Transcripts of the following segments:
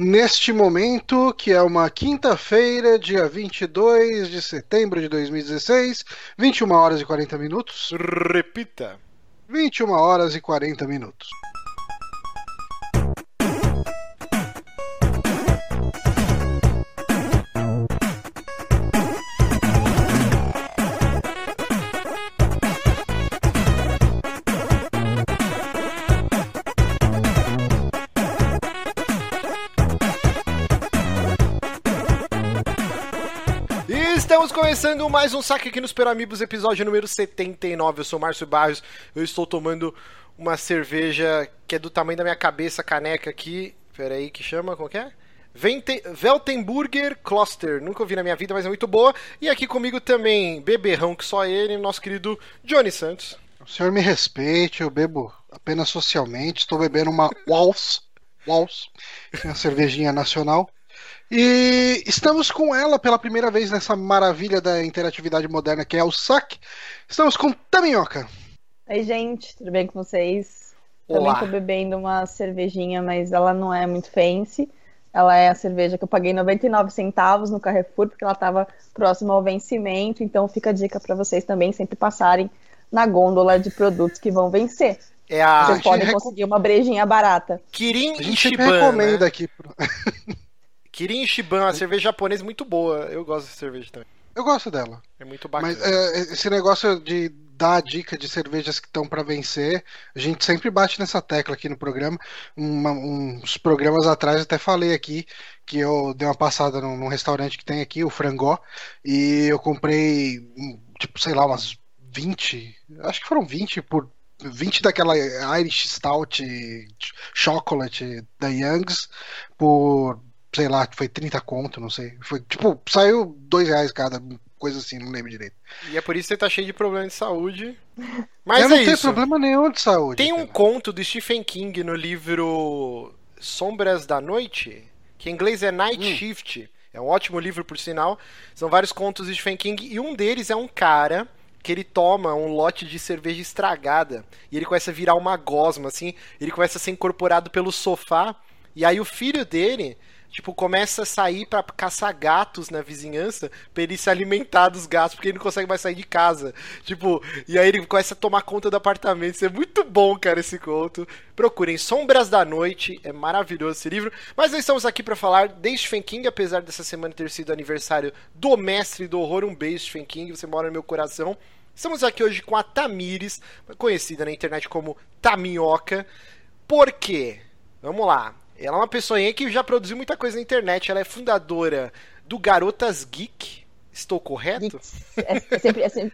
neste momento, que é uma quinta-feira, dia 22 de setembro de 2016, 21 horas e 40 minutos. Repita. 21 horas e 40 minutos. Começando mais um saque aqui nos Peramibos, episódio número 79. Eu sou Márcio Barros, eu estou tomando uma cerveja que é do tamanho da minha cabeça, caneca aqui. Pera aí, que chama? Como que é? Vente... Cluster. Nunca ouvi na minha vida, mas é muito boa. E aqui comigo também, beberrão que só ele, nosso querido Johnny Santos. O senhor me respeite, eu bebo apenas socialmente. Estou bebendo uma Waltz, que é uma cervejinha nacional. E estamos com ela pela primeira vez nessa maravilha da interatividade moderna que é o SAC. Estamos com Taminhoca. Oi, gente, tudo bem com vocês? Olá. Também tô bebendo uma cervejinha, mas ela não é muito fancy. Ela é a cerveja que eu paguei 99 centavos no Carrefour, porque ela estava próxima ao vencimento. Então fica a dica para vocês também sempre passarem na gôndola de produtos que vão vencer. É a Vocês gente podem conseguir uma brejinha barata. Kirin A gente recomenda Né? aqui. pro- Kirin Ichiban, uma cerveja japonesa muito boa. Eu gosto dessa cerveja também. Eu gosto dela. É muito bacana. Mas é, esse negócio de dar a dica de cervejas que estão para vencer, a gente sempre bate nessa tecla aqui no programa. Uma- uns programas atrás eu até falei aqui que eu dei uma passada num, num restaurante que tem aqui, o Frangó, e eu comprei, hum, tipo, sei lá, umas 20, acho que foram 20 por 20 daquela Irish Stout Chocolate da Young's por, sei lá, foi 30 conto, não sei. Foi tipo, saiu 2 reais cada, coisa assim, não lembro direito. E é por isso que você tá cheio de problema de saúde. Mas eu é não tenho isso. problema nenhum de saúde. Tem um cara. conto do Stephen King no livro Sombras da Noite, que em inglês é Night Hum. Shift. É um ótimo livro, por sinal. São vários contos de Stephen King e um deles é um cara que ele toma um lote de cerveja estragada e ele começa a virar uma gosma, assim. Ele começa a ser incorporado pelo sofá e aí o filho dele tipo, começa a sair pra caçar gatos na vizinhança pra ele se alimentar dos gatos, porque ele não consegue mais sair de casa. Tipo, e aí ele começa a tomar conta do apartamento. Isso é muito bom, cara, esse conto. Procurem Sombras da Noite, é maravilhoso esse livro. Mas nós estamos aqui pra falar de Stephen King, apesar dessa semana ter sido aniversário do mestre do horror. Um beijo, Stephen King, você mora no meu coração. Estamos aqui hoje com a Tamires, conhecida na internet como Taminhoca. Por quê? Vamos lá. Ela é uma pessoinha que já produziu muita coisa na internet. Ela é fundadora do Garotas Geek. Estou correto? É, é sempre- é sempre-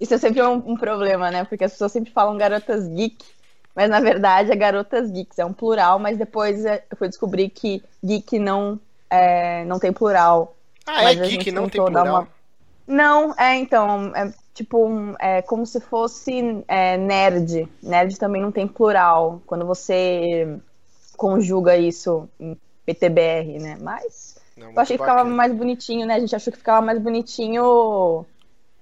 isso é sempre um, um problema, né? Porque as pessoas sempre falam garotas geek, mas na verdade é garotas geeks, é um plural, mas depois é, eu fui descobrir que geek não, é, não tem plural. Ah, é Mas a geek, não tem plural. uma- Não, é então, é tipo, um- é como se fosse é, nerd. Nerd também não tem plural. Quando você conjuga isso em PTBR, né? Mas Não, eu achei que ficava bacana. mais bonitinho, né? A gente achou que ficava mais bonitinho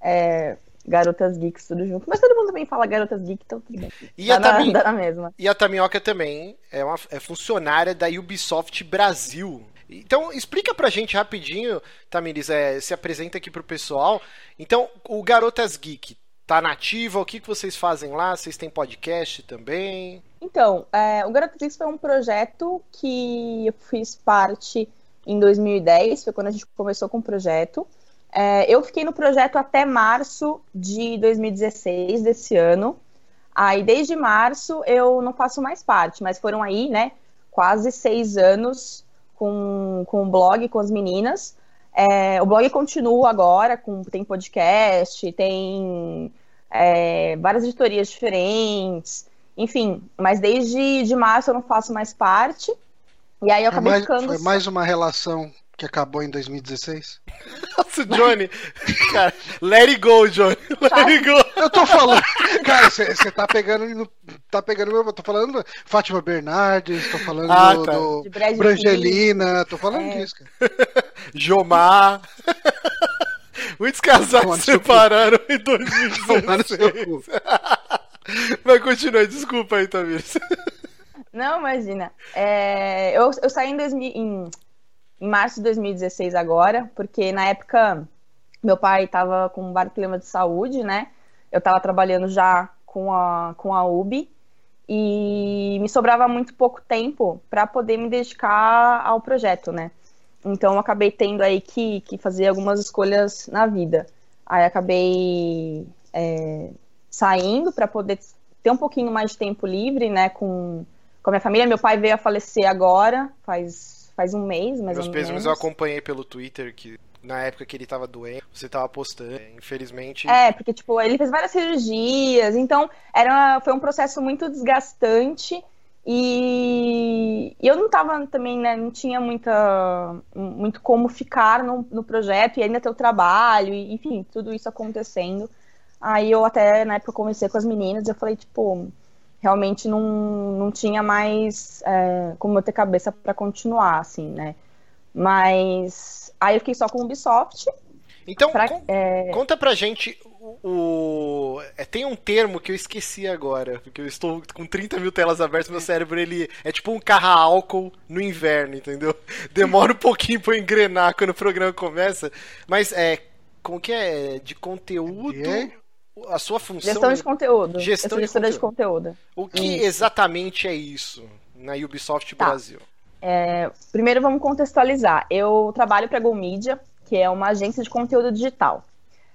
é, Garotas Geeks tudo junto. Mas todo mundo também fala Garotas Geek, então tudo bem. E dá, a, na, Tami... dá na mesma. e a Tamioca também é, uma, é funcionária da Ubisoft Brasil. Então, explica pra gente rapidinho, Tamiris, é, se apresenta aqui pro pessoal. Então, o Garotas Geek tá nativa, o que, que vocês fazem lá? Vocês têm podcast também? Então, é, o Geeks foi um projeto que eu fiz parte em 2010, foi quando a gente começou com o projeto. É, eu fiquei no projeto até março de 2016, desse ano. Aí, desde março, eu não faço mais parte, mas foram aí, né, quase seis anos com, com o blog, com as meninas. É, o blog continua agora, com, tem podcast, tem é, várias editorias diferentes, enfim. Mas desde de março eu não faço mais parte. E aí eu acabei mais, ficando. foi mais uma relação que acabou em 2016? Nossa, Johnny! cara, let it go, Johnny! Let it go! Eu tô falando, cara, você tá pegando no, tá pegando meu, eu tô falando Fátima Bernardes, tô falando Ah, do, tá. do. Brangelina, tô falando É. disso, cara. Jomar. Muitos casais se separaram em Tomar no seu 2016. cu. Mas continua, desculpa aí, Tamires. Não, imagina. É, eu, eu saí em, 2000, em, em março de 2016 agora, porque na época meu pai estava com vários problemas de saúde, né? Eu estava trabalhando já com a, com a UB e me sobrava muito pouco tempo para poder me dedicar ao projeto, né? Então acabei tendo aí que, que fazer algumas escolhas na vida. Aí acabei é, saindo para poder ter um pouquinho mais de tempo livre, né, com, com a minha família. Meu pai veio a falecer agora, faz, faz um mês, mais Meus ou menos. eu acompanhei pelo Twitter que na época que ele tava doente, você tava postando, infelizmente. É, porque, tipo, ele fez várias cirurgias, então era, foi um processo muito desgastante e, e eu não tava também, né, não tinha muita, muito como ficar no, no projeto e ainda ter o trabalho, e, enfim, tudo isso acontecendo. Aí eu até, na época, conversei com as meninas, eu falei, tipo, realmente não, não tinha mais é, como eu ter cabeça para continuar, assim, né? Mas aí eu fiquei só com o Ubisoft. Então, pra, con é... conta pra gente o. É, tem um termo que eu esqueci agora, porque eu estou com 30 mil telas abertas, meu cérebro ele é tipo um carro a álcool no inverno, entendeu? Demora um pouquinho pra engrenar quando o programa começa, mas é. Como que é? De conteúdo. A sua função. Gestão de conteúdo. Gestão de conteúdo. de conteúdo. O que isso. exatamente é isso na Ubisoft tá. Brasil? É, primeiro vamos contextualizar. Eu trabalho para a Go Media, que é uma agência de conteúdo digital.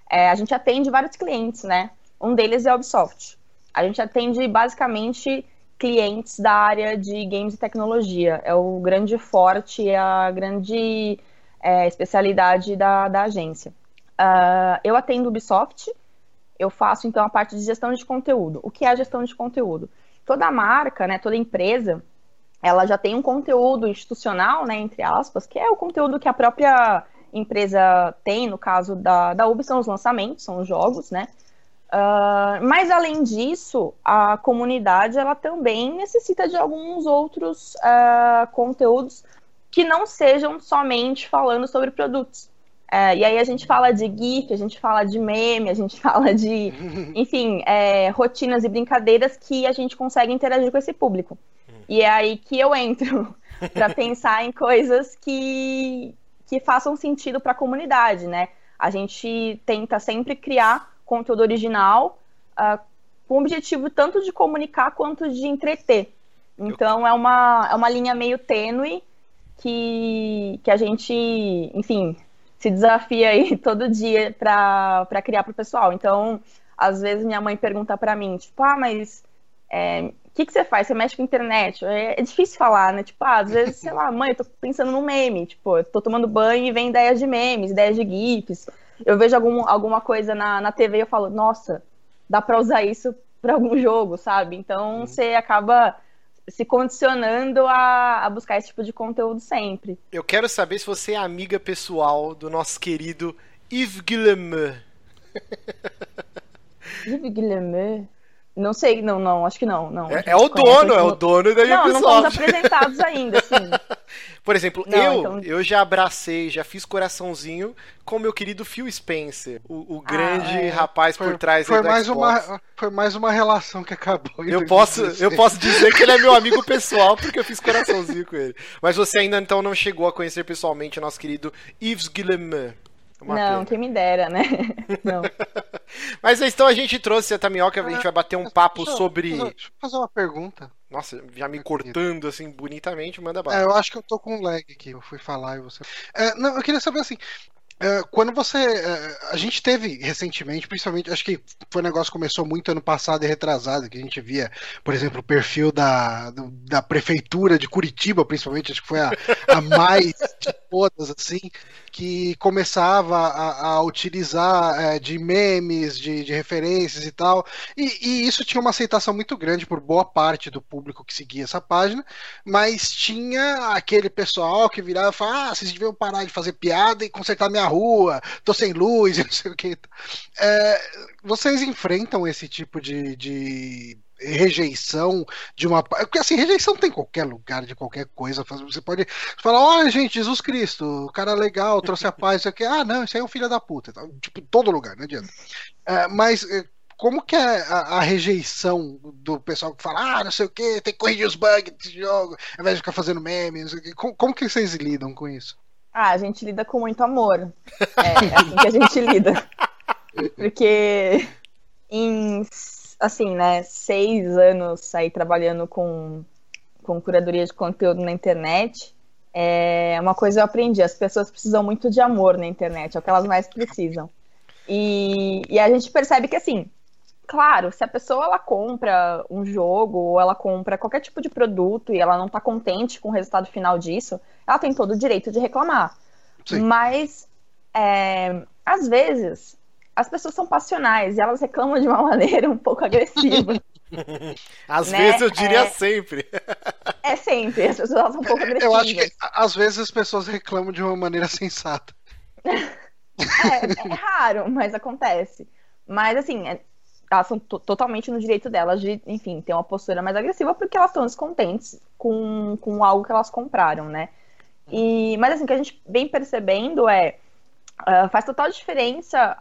É, a gente atende vários clientes, né? Um deles é a Ubisoft. A gente atende basicamente clientes da área de games e tecnologia. É o grande forte, é a grande é, especialidade da, da agência. Uh, eu atendo Ubisoft, eu faço então a parte de gestão de conteúdo. O que é a gestão de conteúdo? Toda marca, né, toda empresa, ela já tem um conteúdo institucional, né, entre aspas, que é o conteúdo que a própria empresa tem, no caso da, da Ubi, são os lançamentos, são os jogos, né? Uh, mas além disso, a comunidade ela também necessita de alguns outros uh, conteúdos que não sejam somente falando sobre produtos. Uh, e aí a gente fala de GIF, a gente fala de meme, a gente fala de, enfim, é, rotinas e brincadeiras que a gente consegue interagir com esse público. E é aí que eu entro para pensar em coisas que, que façam sentido para a comunidade, né? A gente tenta sempre criar conteúdo original uh, com o objetivo tanto de comunicar quanto de entreter. Então é uma, é uma linha meio tênue que, que a gente, enfim, se desafia aí todo dia para criar para o pessoal. Então, às vezes minha mãe pergunta para mim, tipo, ah, mas é, o que, que você faz? Você mexe com internet? É, é, difícil falar, né? Tipo, ah, às vezes, sei lá, mãe, eu tô pensando num meme. Tipo, eu tô tomando banho e vem ideias de memes, ideias de GIFs. Eu vejo algum, alguma coisa na, na TV e eu falo, nossa, dá pra usar isso pra algum jogo, sabe? Então, uhum. você acaba se condicionando a, a, buscar esse tipo de conteúdo sempre. Eu quero saber se você é amiga pessoal do nosso querido Yves Guillemot. Yves Guillemot? Não sei, não, não, acho que não. não é, é o dono, é o dono da Ubisoft. Não, não fomos apresentados ainda, assim. Por exemplo, não, eu então... eu já abracei, já fiz coraçãozinho com meu querido Phil Spencer, o, o grande ah, é. rapaz foi, por trás foi mais Xbox. uma Foi mais uma relação que acabou. Eu posso, eu posso dizer que ele é meu amigo pessoal porque eu fiz coraçãozinho com ele. Mas você ainda então não chegou a conhecer pessoalmente o nosso querido Yves Guillemot. Uma não, pena. quem me dera, né? Não. Mas então a gente trouxe a Tamioca, a gente vai bater um papo deixa, sobre. Deixa eu fazer uma pergunta. Nossa, já me cortando assim bonitamente, manda bala. É, eu acho que eu tô com lag aqui. Eu fui falar e você. É, não, eu queria saber assim. É, quando você. É, a gente teve recentemente, principalmente, acho que foi um negócio que começou muito ano passado e retrasado, que a gente via, por exemplo, o perfil da, da prefeitura de Curitiba, principalmente, acho que foi a, a mais de todas, assim, que começava a, a utilizar é, de memes, de, de, referências e tal. E, e, isso tinha uma aceitação muito grande por boa parte do público que seguia essa página, mas tinha aquele pessoal que virava e falava: ah, vocês deviam parar de fazer piada e consertar minha rua, tô sem luz não sei o que. É, vocês enfrentam esse tipo de, de rejeição de uma. Porque assim, rejeição tem em qualquer lugar, de qualquer coisa. Você pode falar, olha, gente, Jesus Cristo, o cara legal, trouxe a paz, isso aqui. Ah, não, isso aí é um filho da puta. Tipo, todo lugar, não adianta. É, mas é, como que é a, a, rejeição do pessoal que fala, ah, não sei o que, tem que corrigir os bugs desse jogo, ao invés de ficar fazendo memes, como, como que vocês lidam com isso? Ah, a gente lida com muito amor. É, é assim que a gente lida. Porque em, assim, né, seis anos aí trabalhando com, com curadoria de conteúdo na internet, é uma coisa eu aprendi, as pessoas precisam muito de amor na internet, é o que elas mais precisam. E, e a gente percebe que, assim, claro, se a pessoa ela compra um jogo ou ela compra qualquer tipo de produto e ela não está contente com o resultado final disso, ela tem todo o direito de reclamar. Sim. Mas, é, às vezes, as pessoas são passionais e elas reclamam de uma maneira um pouco agressiva. Às né? vezes eu diria é... sempre. É sempre, as pessoas são um pouco agressivas. Eu acho que às vezes as pessoas reclamam de uma maneira sensata. é, é raro, mas acontece. Mas assim, é, elas são totalmente no direito delas de, enfim, ter uma postura mais agressiva porque elas estão descontentes com, com algo que elas compraram, né? E, mas assim, o que a gente vem percebendo é uh, faz total diferença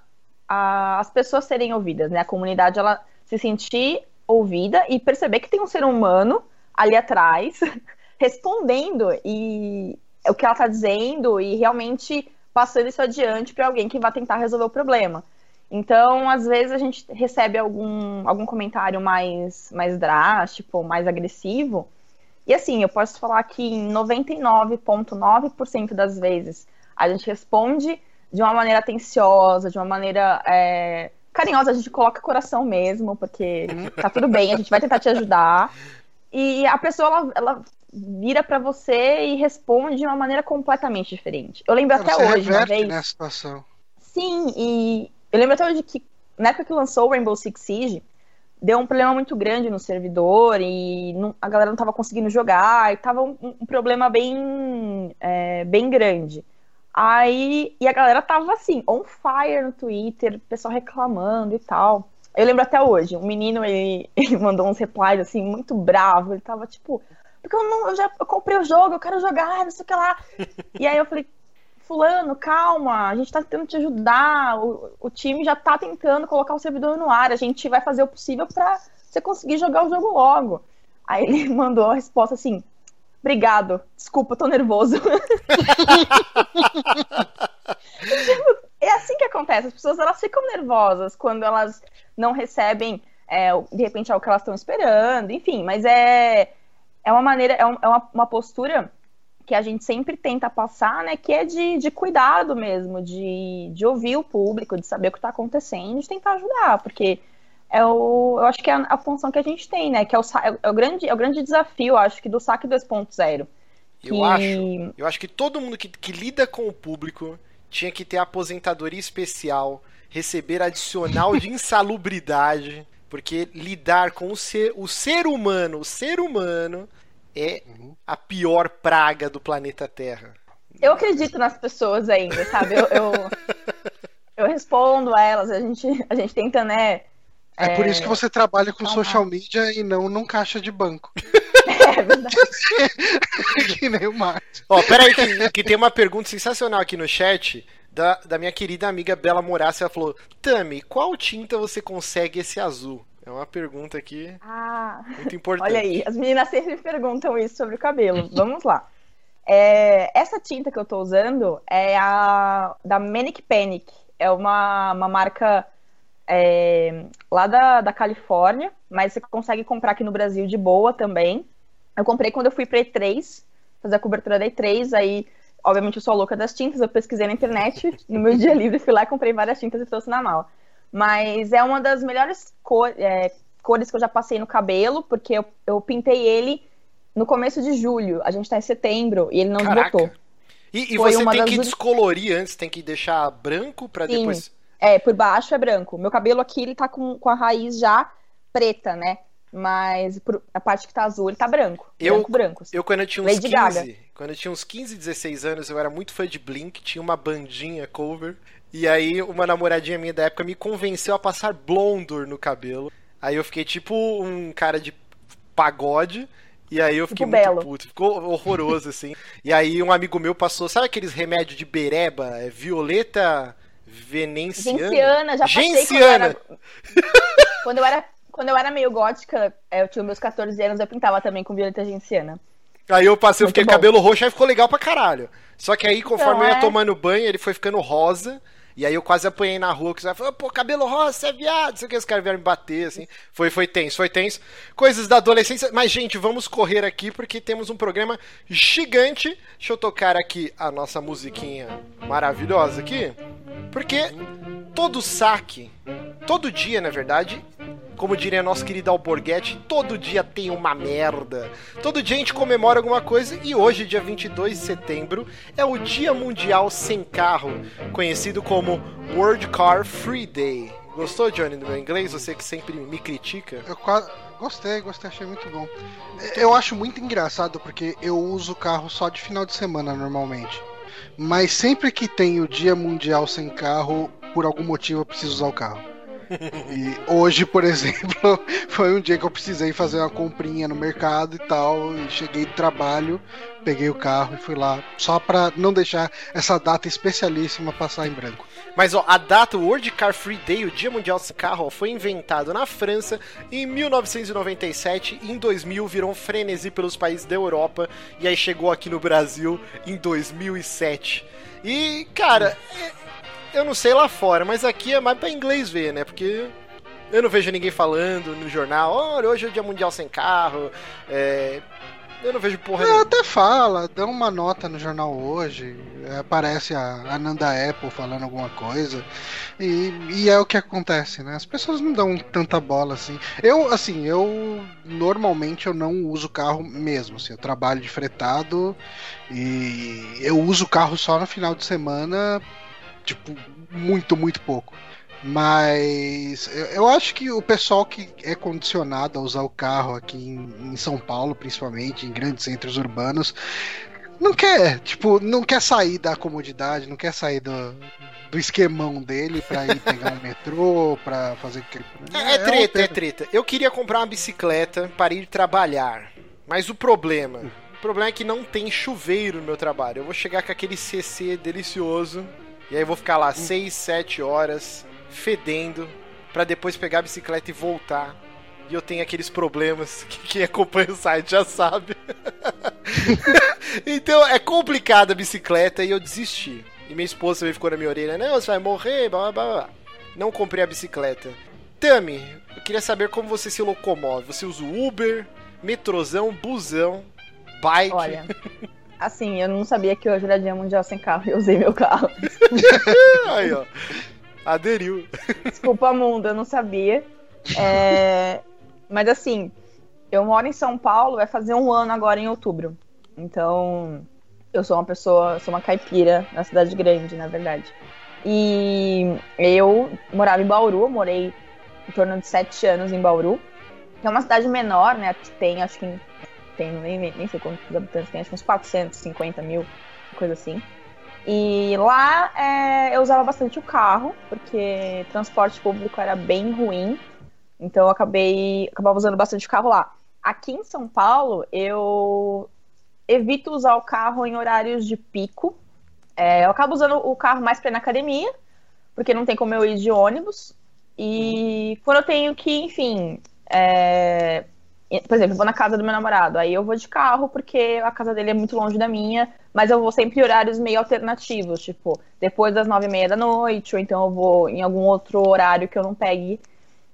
a, as pessoas serem ouvidas, né? A comunidade ela se sentir ouvida e perceber que tem um ser humano ali atrás respondendo e o que ela está dizendo e realmente passando isso adiante para alguém que vai tentar resolver o problema. Então, às vezes a gente recebe algum, algum comentário mais, mais drástico, mais agressivo. E assim, eu posso falar que em 99,9% das vezes a gente responde de uma maneira atenciosa, de uma maneira é, carinhosa, a gente coloca coração mesmo, porque tá tudo bem, a gente vai tentar te ajudar. E a pessoa, ela, ela vira para você e responde de uma maneira completamente diferente. Eu lembro é, até hoje, uma vez. Nessa situação. Sim, e eu lembro até hoje que, na época que lançou o Rainbow Six Siege, deu um problema muito grande no servidor e não, a galera não estava conseguindo jogar e tava um, um problema bem, é, bem grande. Aí, e a galera tava assim, on fire no Twitter, pessoal reclamando e tal. Eu lembro até hoje, um menino, ele, ele mandou uns replies assim, muito bravo, ele tava tipo, porque eu, não, eu já eu comprei o jogo, eu quero jogar, não sei o que lá. e aí eu falei, fulano, calma, a gente tá tentando te ajudar, o, o time já tá tentando colocar o servidor no ar, a gente vai fazer o possível para você conseguir jogar o jogo logo. Aí ele mandou a resposta assim: Obrigado, desculpa, tô nervoso. é assim que acontece, as pessoas elas ficam nervosas quando elas não recebem, é, de repente, algo que elas estão esperando, enfim, mas é, é uma maneira, é, é uma, uma postura que a gente sempre tenta passar, né, que é de, de cuidado mesmo, de, de ouvir o público, de saber o que está acontecendo, de tentar ajudar, porque é o, eu acho que é a, a função que a gente tem, né, que é o, é o, grande, é o grande desafio, acho que, do saque 2.0. Eu que... acho, eu acho que todo mundo que, que lida com o público tinha que ter aposentadoria especial, receber adicional de insalubridade, porque lidar com o ser, o ser humano, o ser humano é uhum. a pior praga do planeta Terra. Eu acredito nas pessoas ainda, sabe? Eu, eu, eu respondo a elas, a gente, a gente tenta, né? É, é por isso que você trabalha com social media e não num caixa de banco. É verdade. que nem o Márcio. Ó, peraí, que, que tem uma pergunta sensacional aqui no chat da, da minha querida amiga Bela Moraes. Ela falou: Tami, qual tinta você consegue esse azul? É uma pergunta aqui ah, muito importante. Olha aí, as meninas sempre perguntam isso sobre o cabelo. Vamos lá. É, essa tinta que eu estou usando é a da Manic Panic. É uma, uma marca é, lá da, da Califórnia, mas você consegue comprar aqui no Brasil de boa também. Eu comprei quando eu fui para E3, fazer a cobertura da E3, aí, obviamente, eu sou louca das tintas, eu pesquisei na internet, no meu dia livre, fui lá, comprei várias tintas e trouxe na mala. Mas é uma das melhores cor, é, cores que eu já passei no cabelo, porque eu, eu pintei ele no começo de julho. A gente tá em setembro e ele não Caraca. desbotou. E, e você tem que descolorir antes, tem que deixar branco para depois. É, por baixo é branco. Meu cabelo aqui ele tá com, com a raiz já preta, né? Mas a parte que tá azul, ele tá branco. Eu, branco, branco. Eu, quando eu tinha uns Lady 15, Gaga. quando eu tinha uns 15, 16 anos, eu era muito fã de Blink, tinha uma bandinha cover. E aí, uma namoradinha minha da época me convenceu a passar blondor no cabelo. Aí eu fiquei tipo um cara de pagode. E aí eu fiquei tipo muito belo. puto. Ficou horroroso, assim. e aí um amigo meu passou, sabe aqueles remédios de bereba? É violeta venenciana? Genciana, já passei Genciana. Era... Quando eu era, quando eu era meio gótica, eu tinha meus 14 anos, eu pintava também com violeta genciana. Aí eu passei, eu fiquei bom. cabelo roxo, aí ficou legal pra caralho. Só que aí, conforme Então, eu ia é. tomando banho, ele foi ficando rosa. E aí eu quase apanhei na rua, que você falou, pô, cabelo rosa, você é viado, sei o que, os caras vieram me bater, assim. Foi, foi tenso, foi tenso. Coisas da adolescência. Mas, gente, vamos correr aqui, porque temos um programa gigante. Deixa eu tocar aqui a nossa musiquinha maravilhosa aqui. Porque todo saque, todo dia, na verdade, como diria nosso querido Alborguete, todo dia tem uma merda. Todo dia a gente comemora alguma coisa e hoje, dia 22 de setembro, é o Dia Mundial Sem Carro, conhecido como World Car Free Day. Gostou, Johnny, do meu inglês? Você que sempre me critica. Eu quase... Gostei, gostei, achei muito bom. Eu acho muito engraçado porque eu uso o carro só de final de semana normalmente. Mas sempre que tem o Dia Mundial Sem Carro, por algum motivo eu preciso usar o carro. E hoje, por exemplo, foi um dia que eu precisei fazer uma comprinha no mercado e tal. E cheguei do trabalho, peguei o carro e fui lá. Só pra não deixar essa data especialíssima passar em branco. Mas ó, a data, World Car Free Day, o Dia Mundial Sem Carro, ó, foi inventado na França em 1997 e em 2000 virou um frenesi pelos países da Europa e aí chegou aqui no Brasil em 2007. E, cara, é- eu não sei lá fora, mas aqui é mais pra inglês ver, né? Porque eu não vejo ninguém falando no jornal, olha, hoje é o Dia Mundial Sem Carro, é... Eu não vejo porra nenhuma. até fala, dá uma nota no jornal hoje, é, aparece a Ananda Apple falando alguma coisa, e, e é o que acontece, né? As pessoas não dão tanta bola assim. Eu, assim, eu normalmente eu não uso carro mesmo, assim, eu trabalho de fretado e eu uso o carro só no final de semana, tipo, muito, muito pouco. Mas eu, eu acho que o pessoal que é condicionado a usar o carro aqui em, em São Paulo, principalmente, em grandes centros urbanos, não quer, tipo, não quer sair da comodidade, não quer sair do, do esquemão dele pra ir pegar um metrô, pra fazer. É, é uma treta, pena. é treta. Eu queria comprar uma bicicleta para ir trabalhar. Mas o problema. O problema é que não tem chuveiro no meu trabalho. Eu vou chegar com aquele CC delicioso. E aí eu vou ficar lá 6, 7 horas fedendo. Pra depois pegar a bicicleta e voltar. E eu tenho aqueles problemas que quem acompanha o site já sabe. então é complicada a bicicleta e eu desisti. E minha esposa também ficou na minha orelha: Não, você vai morrer, blá blá blá. Não comprei a bicicleta. Tami, eu queria saber como você se locomove. Você usa Uber, metrozão, busão, bike. Olha, assim, eu não sabia que hoje era dia mundial sem carro e eu usei meu carro. Aí, ó. Aderiu. Desculpa, mundo, eu não sabia. É, Mas assim, eu moro em São Paulo, vai fazer um ano agora em outubro. Então, eu sou uma pessoa, sou uma caipira na cidade grande, na verdade. E eu morava em Bauru, morei em torno de sete anos em Bauru, que é uma cidade menor, né? Que tem, acho que tem, nem, nem sei quantos habitantes tem, acho que uns 450 mil, coisa assim. E lá é, eu usava bastante o carro, porque transporte público era bem ruim. Então eu acabei acabava usando bastante o carro lá. Aqui em São Paulo, eu evito usar o carro em horários de pico. É, eu acabo usando o carro mais para ir na academia, porque não tem como eu ir de ônibus. E quando eu tenho que, enfim, é, por exemplo, eu vou na casa do meu namorado, aí eu vou de carro porque a casa dele é muito longe da minha, mas eu vou sempre em horários meio alternativos, tipo, depois das nove e meia da noite, ou então eu vou em algum outro horário que eu não pegue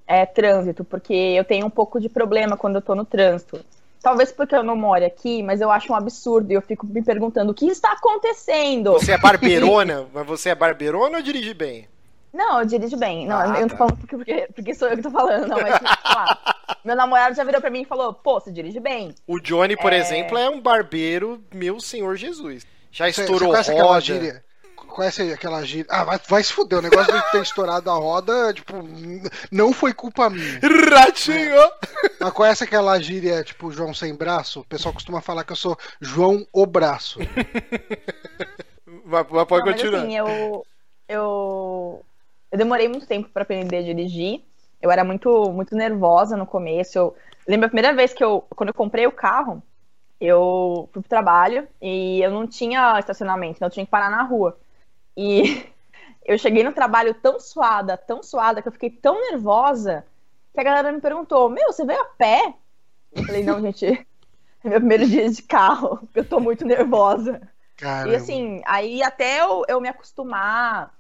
é, trânsito, porque eu tenho um pouco de problema quando eu tô no trânsito. Talvez porque eu não moro aqui, mas eu acho um absurdo e eu fico me perguntando o que está acontecendo. Você é barbeirona? Mas você é barbeirona ou dirige bem? Não, eu dirijo bem. Não, Ah, eu não tá. tô falando porque, porque, porque sou eu que tô falando, não, mas lá, meu namorado já virou pra mim e falou: pô, você dirige bem. O Johnny, por É. exemplo, é um barbeiro, meu senhor Jesus. Já Você, estourou você conhece aquela roda. gíria? Conhece aquela gíria? Ah, vai, vai se fuder. O negócio de ter estourado a roda, tipo, não foi culpa minha. Ratinho! Mas conhece aquela gíria, tipo, João sem braço? O pessoal costuma falar que eu sou João o braço. Mas, mas pode Não, mas continuar. assim, eu, eu, eu demorei muito tempo pra aprender a dirigir. Eu era muito, muito nervosa no começo. Eu lembro a primeira vez que eu, quando eu comprei o carro, eu fui pro trabalho e eu não tinha estacionamento, então eu tinha que parar na rua. E eu cheguei no trabalho tão suada, tão suada, que eu fiquei tão nervosa que a galera me perguntou: Meu, você veio a pé? Eu falei: Não, gente, é meu primeiro dia de carro, eu tô muito nervosa. Caramba. E assim, aí até eu, eu me acostumar,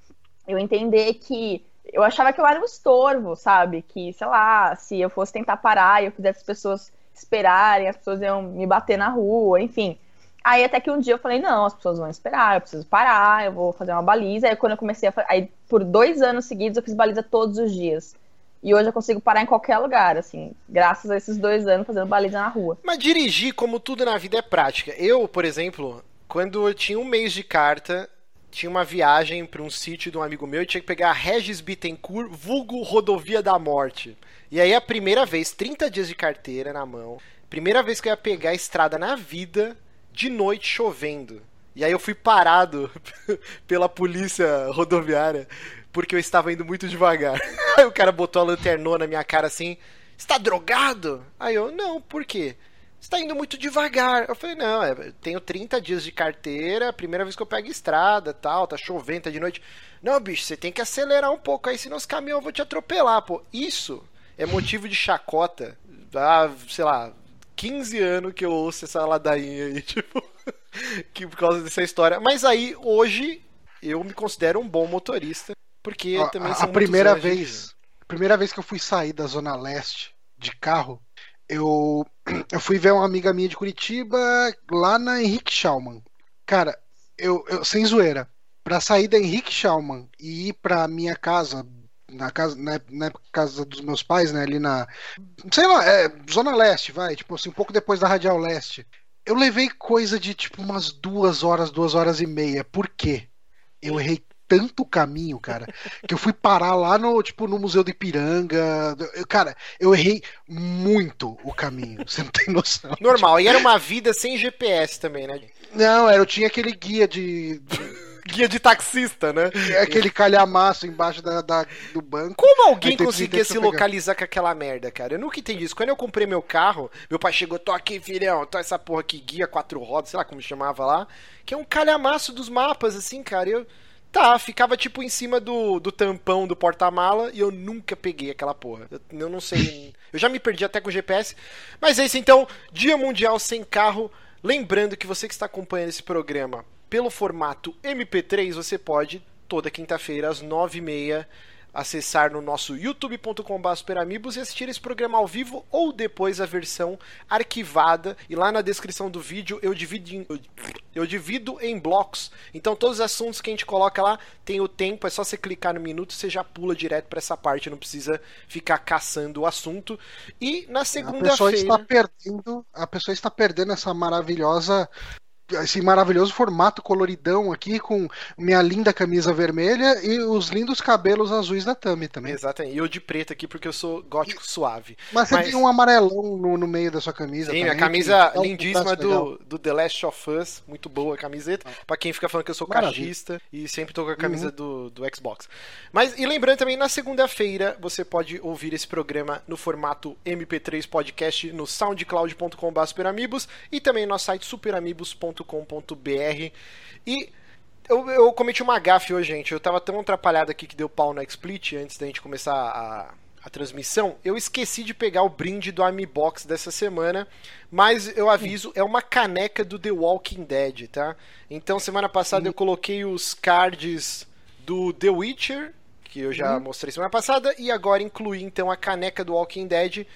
eu entender que eu achava que eu era um estorvo, sabe? Que, sei lá, se eu fosse tentar parar e eu fizesse as pessoas esperarem, as pessoas iam me bater na rua, enfim. Aí até que um dia eu falei, não, as pessoas vão esperar, eu preciso parar, eu vou fazer uma baliza. Aí quando eu comecei a aí por dois anos seguidos eu fiz baliza todos os dias. E hoje eu consigo parar em qualquer lugar, assim, graças a esses dois anos fazendo baliza na rua. Mas dirigir, como tudo na vida, é prática. Eu, por exemplo, quando eu tinha um mês de carta, tinha uma viagem para um sítio de um amigo meu e tinha que pegar a Regis Bittencourt, vulgo Rodovia da Morte. E aí a primeira vez, 30 dias de carteira na mão, primeira vez que eu ia pegar a estrada na vida, de noite chovendo. E aí eu fui parado pela polícia rodoviária porque eu estava indo muito devagar. Aí o cara botou a lanternona na minha cara assim: "Está drogado?" Aí eu: "Não, por quê?" Está indo muito devagar. Eu falei, não, é, tenho 30 dias de carteira, primeira vez que eu pego estrada, tal, tá chovendo, tá de noite. Não, bicho, você tem que acelerar um pouco aí, senão os caminhões vão te atropelar, pô. Isso é motivo de chacota há, sei lá, 15 anos que eu ouço essa ladainha aí, tipo, que por causa dessa história. Mas aí, hoje, eu me considero um bom motorista, porque Ó, também a, a primeira vez, de... primeira vez que eu fui sair da zona leste de carro, eu, eu fui ver uma amiga minha de Curitiba lá na Henrique Schaumann. Cara, eu, eu sem zoeira, pra sair da Henrique Schaumann e ir pra minha casa, na casa, na, na, casa dos meus pais, né, ali na, sei lá, é, Zona Leste, vai, tipo assim, um pouco depois da Radial Leste. Eu levei coisa de tipo umas duas horas, duas horas e meia. Por quê? Eu errei tanto caminho, cara, que eu fui parar lá no, tipo, no Museu do Ipiranga. Eu, cara, eu errei muito o caminho, você não tem noção. Normal, e era uma vida sem GPS também, né? Não, era, eu tinha aquele guia de... de... Guia de taxista, né? É aquele calhamaço embaixo da, da do banco. Como alguém conseguia se localizar com aquela merda, cara? Eu nunca entendi isso. Quando eu comprei meu carro, meu pai chegou, tô aqui, filhão, tô essa porra aqui, guia quatro rodas, sei lá como chamava lá, que é um calhamaço dos mapas, assim, cara. Eu Tá, ficava tipo em cima do, do tampão do porta-mala e eu nunca peguei aquela porra. Eu, eu não sei. eu já me perdi até com o GPS. Mas é isso então, Dia Mundial Sem Carro. Lembrando que você que está acompanhando esse programa pelo formato MP3, você pode, toda quinta-feira, às 9h30, acessar no nosso youtube.com.br e assistir esse programa ao vivo ou depois a versão arquivada. E lá na descrição do vídeo eu divido em, eu divido em blocos. Então todos os assuntos que a gente coloca lá tem o tempo, é só você clicar no minuto, você já pula direto para essa parte, não precisa ficar caçando o assunto. E na segunda-feira. A pessoa está perdendo, a pessoa está perdendo essa maravilhosa esse maravilhoso formato coloridão aqui com minha linda camisa vermelha e os lindos cabelos azuis da Tami também. Exatamente. E eu de preto aqui porque eu sou gótico suave. Mas, Mas... você tem um amarelão no, no, meio da sua camisa. Sim, a camisa lindíssima do, do The Last of Us. Muito boa a camiseta. Ah. Pra quem fica falando que eu sou cachista e sempre tô com a camisa uhum. do, do Xbox. Mas, e lembrando também, na segunda-feira você pode ouvir esse programa no formato MP3 Podcast no soundcloud.com.br e também no nosso site superamigos.com com.br E eu, eu, cometi uma gafe hoje, gente. Eu tava tão atrapalhado aqui que deu pau no XSplit antes da gente começar a, a transmissão. Eu esqueci de pegar o brinde do Army Box dessa semana. Mas eu aviso, é uma caneca do The Walking Dead, tá? Então, semana passada eu coloquei os cards do The Witcher, que eu já uhum. mostrei semana passada, e agora incluí então a caneca do Walking Dead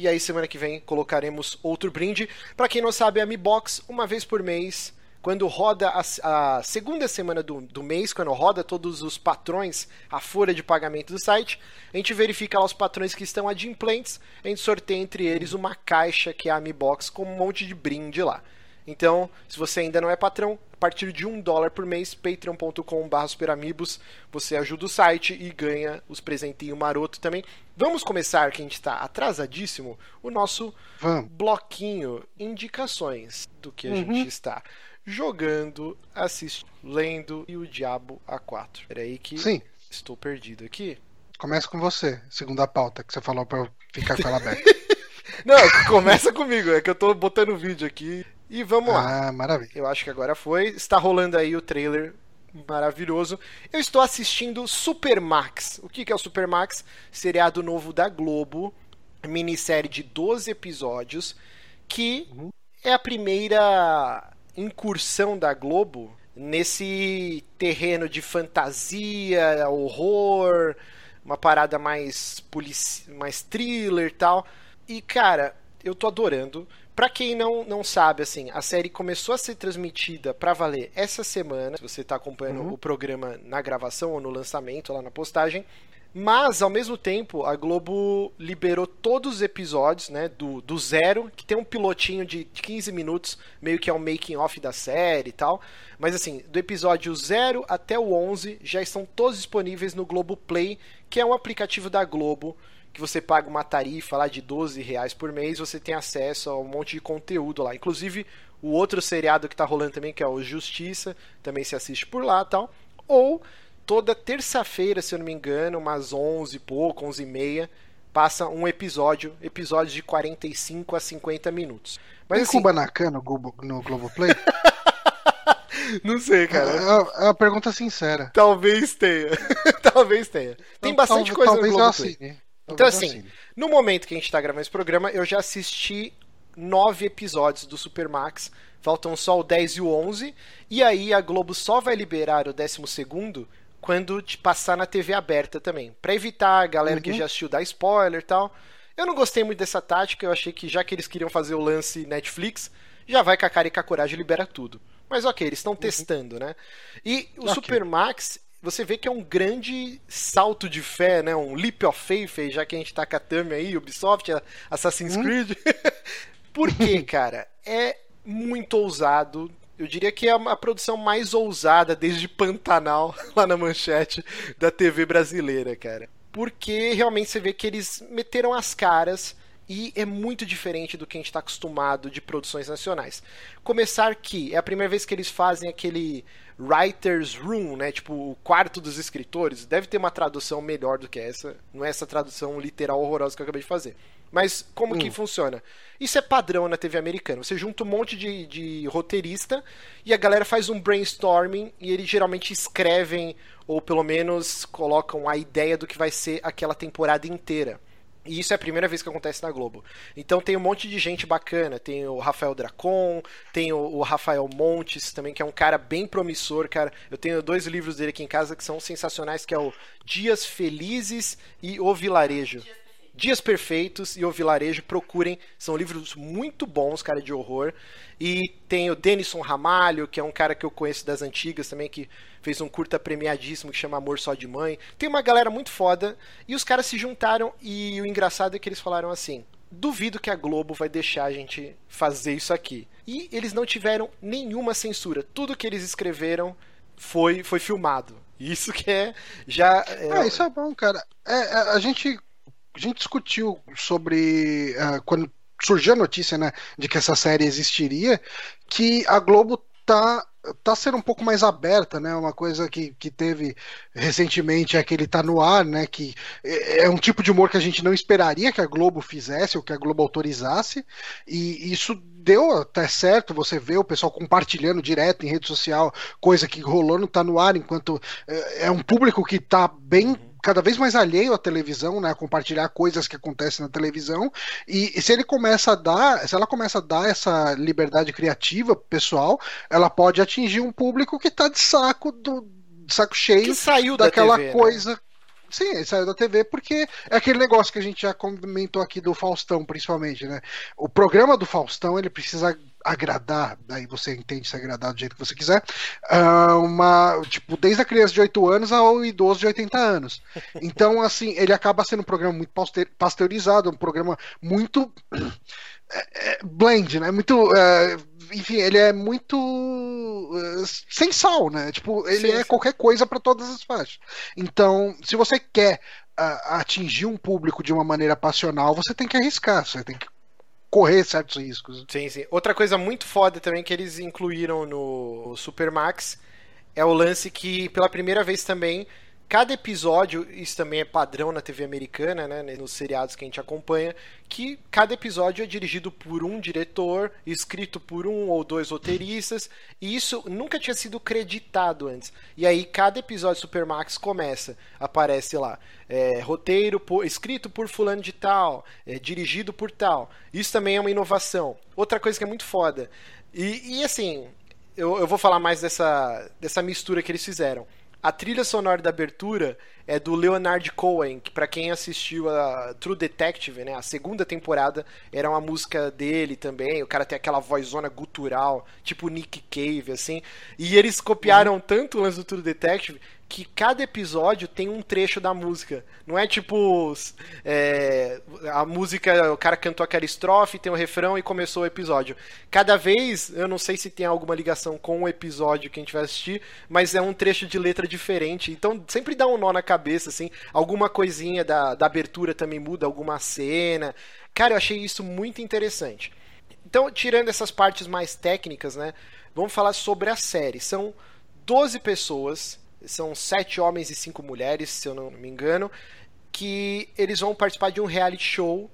e aí semana que vem colocaremos outro brinde. Para quem não sabe, a Mi Box, uma vez por mês, quando roda a, a, segunda semana do, do mês, quando roda todos os patrões, a folha de pagamento do site, a gente verifica lá os patrões que estão adimplentes, a gente sorteia entre eles uma caixa que é a Mi Box com um monte de brinde lá. Então, se você ainda não é patrão, a partir de um dólar por mês, patreon.com.br você ajuda o site e ganha os presentinhos maroto também. Vamos começar, que a gente está atrasadíssimo, o nosso Vamos. bloquinho indicações do que a uhum. gente está jogando, assistindo, lendo e o Diabo A4. Peraí que Sim. estou perdido aqui. Começa com você, segunda pauta que você falou para eu ficar com ela aberta. Não, começa comigo, é que eu tô botando o vídeo aqui. E vamos lá. Ah, maravilha. Eu acho que agora foi. Está rolando aí o trailer maravilhoso. Eu estou assistindo Supermax. O que é o Supermax? Seriado novo da Globo minissérie de 12 episódios que uhum. é a primeira incursão da Globo nesse terreno de fantasia, horror, uma parada mais polici mais thriller e tal. E cara, eu tô adorando. Pra quem não, não sabe, assim, a série começou a ser transmitida pra valer essa semana. Se você tá acompanhando uhum. o programa na gravação ou no lançamento, lá na postagem. Mas, ao mesmo tempo, a Globo liberou todos os episódios, né, do, do zero, que tem um pilotinho de 15 minutos, meio que é um making off da série e tal. Mas, assim, do episódio 0 até o 11 já estão todos disponíveis no Globo Play, que é um aplicativo da Globo, que você paga uma tarifa lá de 12 reais por mês, você tem acesso a um monte de conteúdo lá. Inclusive, o outro seriado que tá rolando também, que é o Justiça, também se assiste por lá tal. Ou toda terça-feira, se eu não me engano, umas 11 e pouco, 11 e meia, passa um episódio, episódios de 45 a 50 minutos. Mas, Tem assim... Kubanacan no, Globo, no Globoplay? não sei, cara. É, é, é uma pergunta sincera. Talvez tenha. talvez tenha. Tem bastante coisa no Globoplay. Assine. Então, assim, no momento que a gente está gravando esse programa, eu já assisti nove episódios do Supermax. Faltam só o 10 e o 11. E aí a Globo só vai liberar o 12 quando te passar na TV aberta também. para evitar a galera uhum. que já assistiu dar spoiler e tal. Eu não gostei muito dessa tática, eu achei que já que eles queriam fazer o lance Netflix, já vai com a cara e com a coragem e libera tudo. Mas ok, eles estão uhum. testando, né? E o okay. Supermax, você vê que é um grande salto de fé, né? Um leap of faith, já que a gente tá com a Tami aí, Ubisoft, Assassin's uhum. Creed. Por quê, cara? É muito ousado, eu diria que é a produção mais ousada desde Pantanal, lá na manchete da TV brasileira, cara. Porque realmente você vê que eles meteram as caras e é muito diferente do que a gente está acostumado de produções nacionais. Começar que é a primeira vez que eles fazem aquele writer's room, né? Tipo, o quarto dos escritores. Deve ter uma tradução melhor do que essa. Não é essa tradução literal horrorosa que eu acabei de fazer. Mas como hum. que funciona? Isso é padrão na TV americana. Você junta um monte de, de roteirista e a galera faz um brainstorming e eles geralmente escrevem ou pelo menos colocam a ideia do que vai ser aquela temporada inteira. E isso é a primeira vez que acontece na Globo. Então tem um monte de gente bacana. Tem o Rafael Dracon, tem o, Rafael Montes também, que é um cara bem promissor, cara. Eu tenho dois livros dele aqui em casa que são sensacionais, que é o Dias Felizes e O Vilarejo. Dias Perfeitos e O Vilarejo, procurem, são livros muito bons, cara, de horror. E tem o Denison Ramalho, que é um cara que eu conheço das antigas também, que fez um curta premiadíssimo que chama Amor Só de Mãe. Tem uma galera muito foda, e os caras se juntaram, e o engraçado é que eles falaram assim: duvido que a Globo vai deixar a gente fazer isso aqui. E eles não tiveram nenhuma censura. Tudo que eles escreveram foi, foi filmado. Isso que é já. É... Ah, isso é bom, cara. É, é a gente a gente discutiu sobre uh, quando surgiu a notícia, né, de que essa série existiria, que a Globo tá tá sendo um pouco mais aberta, né? Uma coisa que, que teve recentemente é que ele tá no ar, né? Que é, é um tipo de humor que a gente não esperaria que a Globo fizesse ou que a Globo autorizasse, e isso deu até certo. Você vê o pessoal compartilhando direto em rede social, coisa que rolou não tá no ar, enquanto é, é um público que tá bem cada vez mais alheio à televisão, né, a compartilhar coisas que acontecem na televisão, e, e se ele começa a dar, se ela começa a dar essa liberdade criativa pessoal, ela pode atingir um público que está de saco do de saco cheio que saiu daquela da TV, né? coisa né? Sim, ele saiu da TV porque é aquele negócio que a gente já comentou aqui do Faustão, principalmente, né? O programa do Faustão, ele precisa agradar, daí você entende se agradar do jeito que você quiser, uh, uma, tipo, desde a criança de 8 anos ao idoso de 80 anos. Então, assim, ele acaba sendo um programa muito pasteurizado, um programa muito é, é, blend, né? Muito. É, enfim, ele é muito sem sal, né? Tipo, ele sim, é sim. qualquer coisa para todas as faixas. Então, se você quer uh, atingir um público de uma maneira passional, você tem que arriscar, você tem que correr certos riscos. Sim, sim. Outra coisa muito foda também que eles incluíram no Supermax é o lance que, pela primeira vez também, Cada episódio, isso também é padrão na TV americana, né, nos seriados que a gente acompanha, que cada episódio é dirigido por um diretor, escrito por um ou dois roteiristas, e isso nunca tinha sido creditado antes. E aí cada episódio de Supermax começa, aparece lá, é, roteiro por, escrito por fulano de tal, é, dirigido por tal. Isso também é uma inovação. Outra coisa que é muito foda. E, e assim, eu, eu vou falar mais dessa, dessa mistura que eles fizeram. A trilha sonora da abertura é do Leonard Cohen, que para quem assistiu a True Detective, né, a segunda temporada, era uma música dele também. O cara tem aquela vozona gutural, tipo Nick Cave, assim. E eles copiaram uhum. tanto o lance do True Detective que cada episódio tem um trecho da música. Não é tipo. É, a música, o cara cantou aquela estrofe, tem o um refrão e começou o episódio. Cada vez, eu não sei se tem alguma ligação com o episódio que a gente vai assistir, mas é um trecho de letra diferente. Então sempre dá um nó na cabeça, assim. Alguma coisinha da, da abertura também muda, alguma cena. Cara, eu achei isso muito interessante. Então, tirando essas partes mais técnicas, né? Vamos falar sobre a série. São 12 pessoas são sete homens e cinco mulheres, se eu não me engano, que eles vão participar de um reality show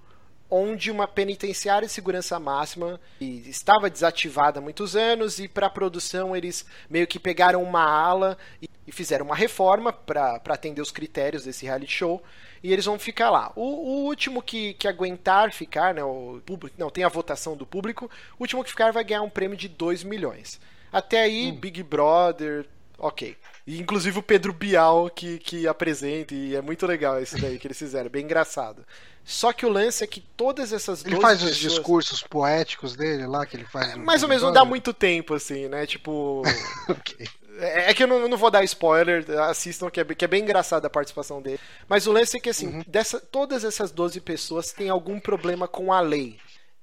onde uma penitenciária de segurança máxima estava desativada há muitos anos e para a produção eles meio que pegaram uma ala e, fizeram uma reforma para atender os critérios desse reality show e eles vão ficar lá. O, o último que, que aguentar ficar, né, o público, não tem a votação do público, o último que ficar vai ganhar um prêmio de 2 milhões. Até aí, hum. Big Brother, ok. E inclusive o Pedro Bial que, que apresenta, e é muito legal isso daí que eles fizeram, bem engraçado. Só que o lance é que todas essas Ele faz pessoas... os discursos poéticos dele lá, que ele faz. É, mais ou menos, não dá muito tempo, assim, né? Tipo. É, é que eu não, não, vou dar spoiler, assistam, que é, que é, bem engraçada a participação dele. Mas o lance é que, assim, uhum. dessa, todas essas 12 pessoas têm algum problema com a lei.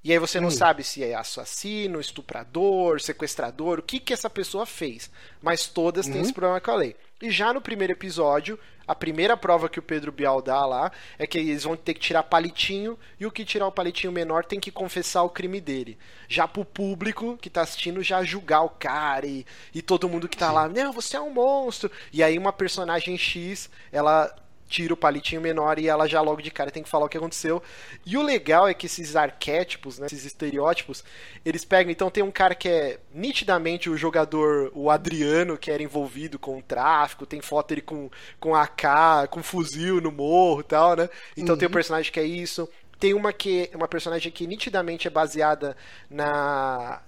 E aí você não hum. sabe se é assassino, estuprador, sequestrador, o que que essa pessoa fez. Mas todas têm uhum. esse problema com a lei. E já no primeiro episódio, a primeira prova que o Pedro Bial dá lá é que eles vão ter que tirar palitinho e o que tirar o palitinho menor tem que confessar o crime dele. Já pro público que tá assistindo já julgar o cara e, e todo mundo que tá Sim. lá, não, você é um monstro. E aí uma personagem X, ela tira o palitinho menor e ela já logo de cara tem que falar o que aconteceu. E o legal é que esses arquétipos, né, esses estereótipos, eles pegam. Então tem um cara que é nitidamente o jogador, o Adriano, que era envolvido com o tráfico, tem foto dele com, com AK, com fuzil no morro e tal, né? Então uhum. tem um personagem que é isso. Tem uma que uma personagem que nitidamente é baseada na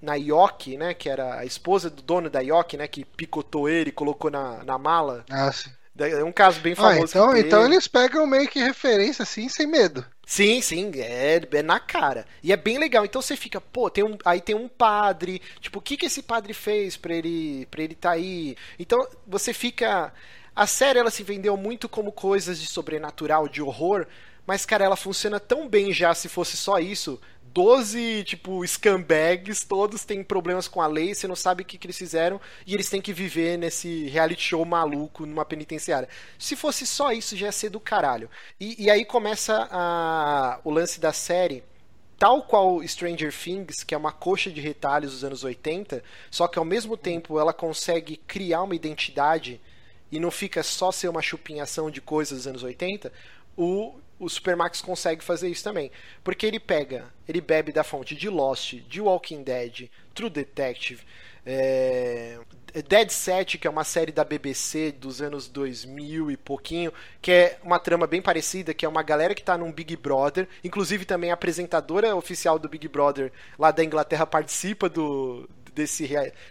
na Yoki, né, que era a esposa do dono da Yoki, né, que picotou ele e colocou na, na mala. Ah, sim. É um caso bem ah, famoso. Ah, então, então eles pegam meio que referência assim, sem medo. Sim, sim, é, é, na cara. E é bem legal. Então você fica, pô, tem um, aí tem um padre, tipo, o que que esse padre fez para ele para ele tá aí? Então você fica a série ela se vendeu muito como coisas de sobrenatural, de horror, mas cara, ela funciona tão bem já se fosse só isso, 12, tipo, scumbags, todos têm problemas com a lei, você não sabe o que, que eles fizeram, e eles têm que viver nesse reality show maluco numa penitenciária. Se fosse só isso, já ia ser do caralho. E, e aí começa a, o lance da série tal qual Stranger Things, que é uma coxa de retalhos dos anos 80, só que ao mesmo tempo ela consegue criar uma identidade e não fica só ser uma chupinhação de coisas dos anos 80, o o Supermax consegue fazer isso também. Porque ele pega, ele bebe da fonte de Lost, de Walking Dead, True Detective, é, Dead Set, que é uma série da BBC dos anos 2000 e pouquinho, que é uma trama bem parecida, que é uma galera que está num Big Brother, inclusive também a apresentadora oficial do Big Brother lá da Inglaterra participa do, desse,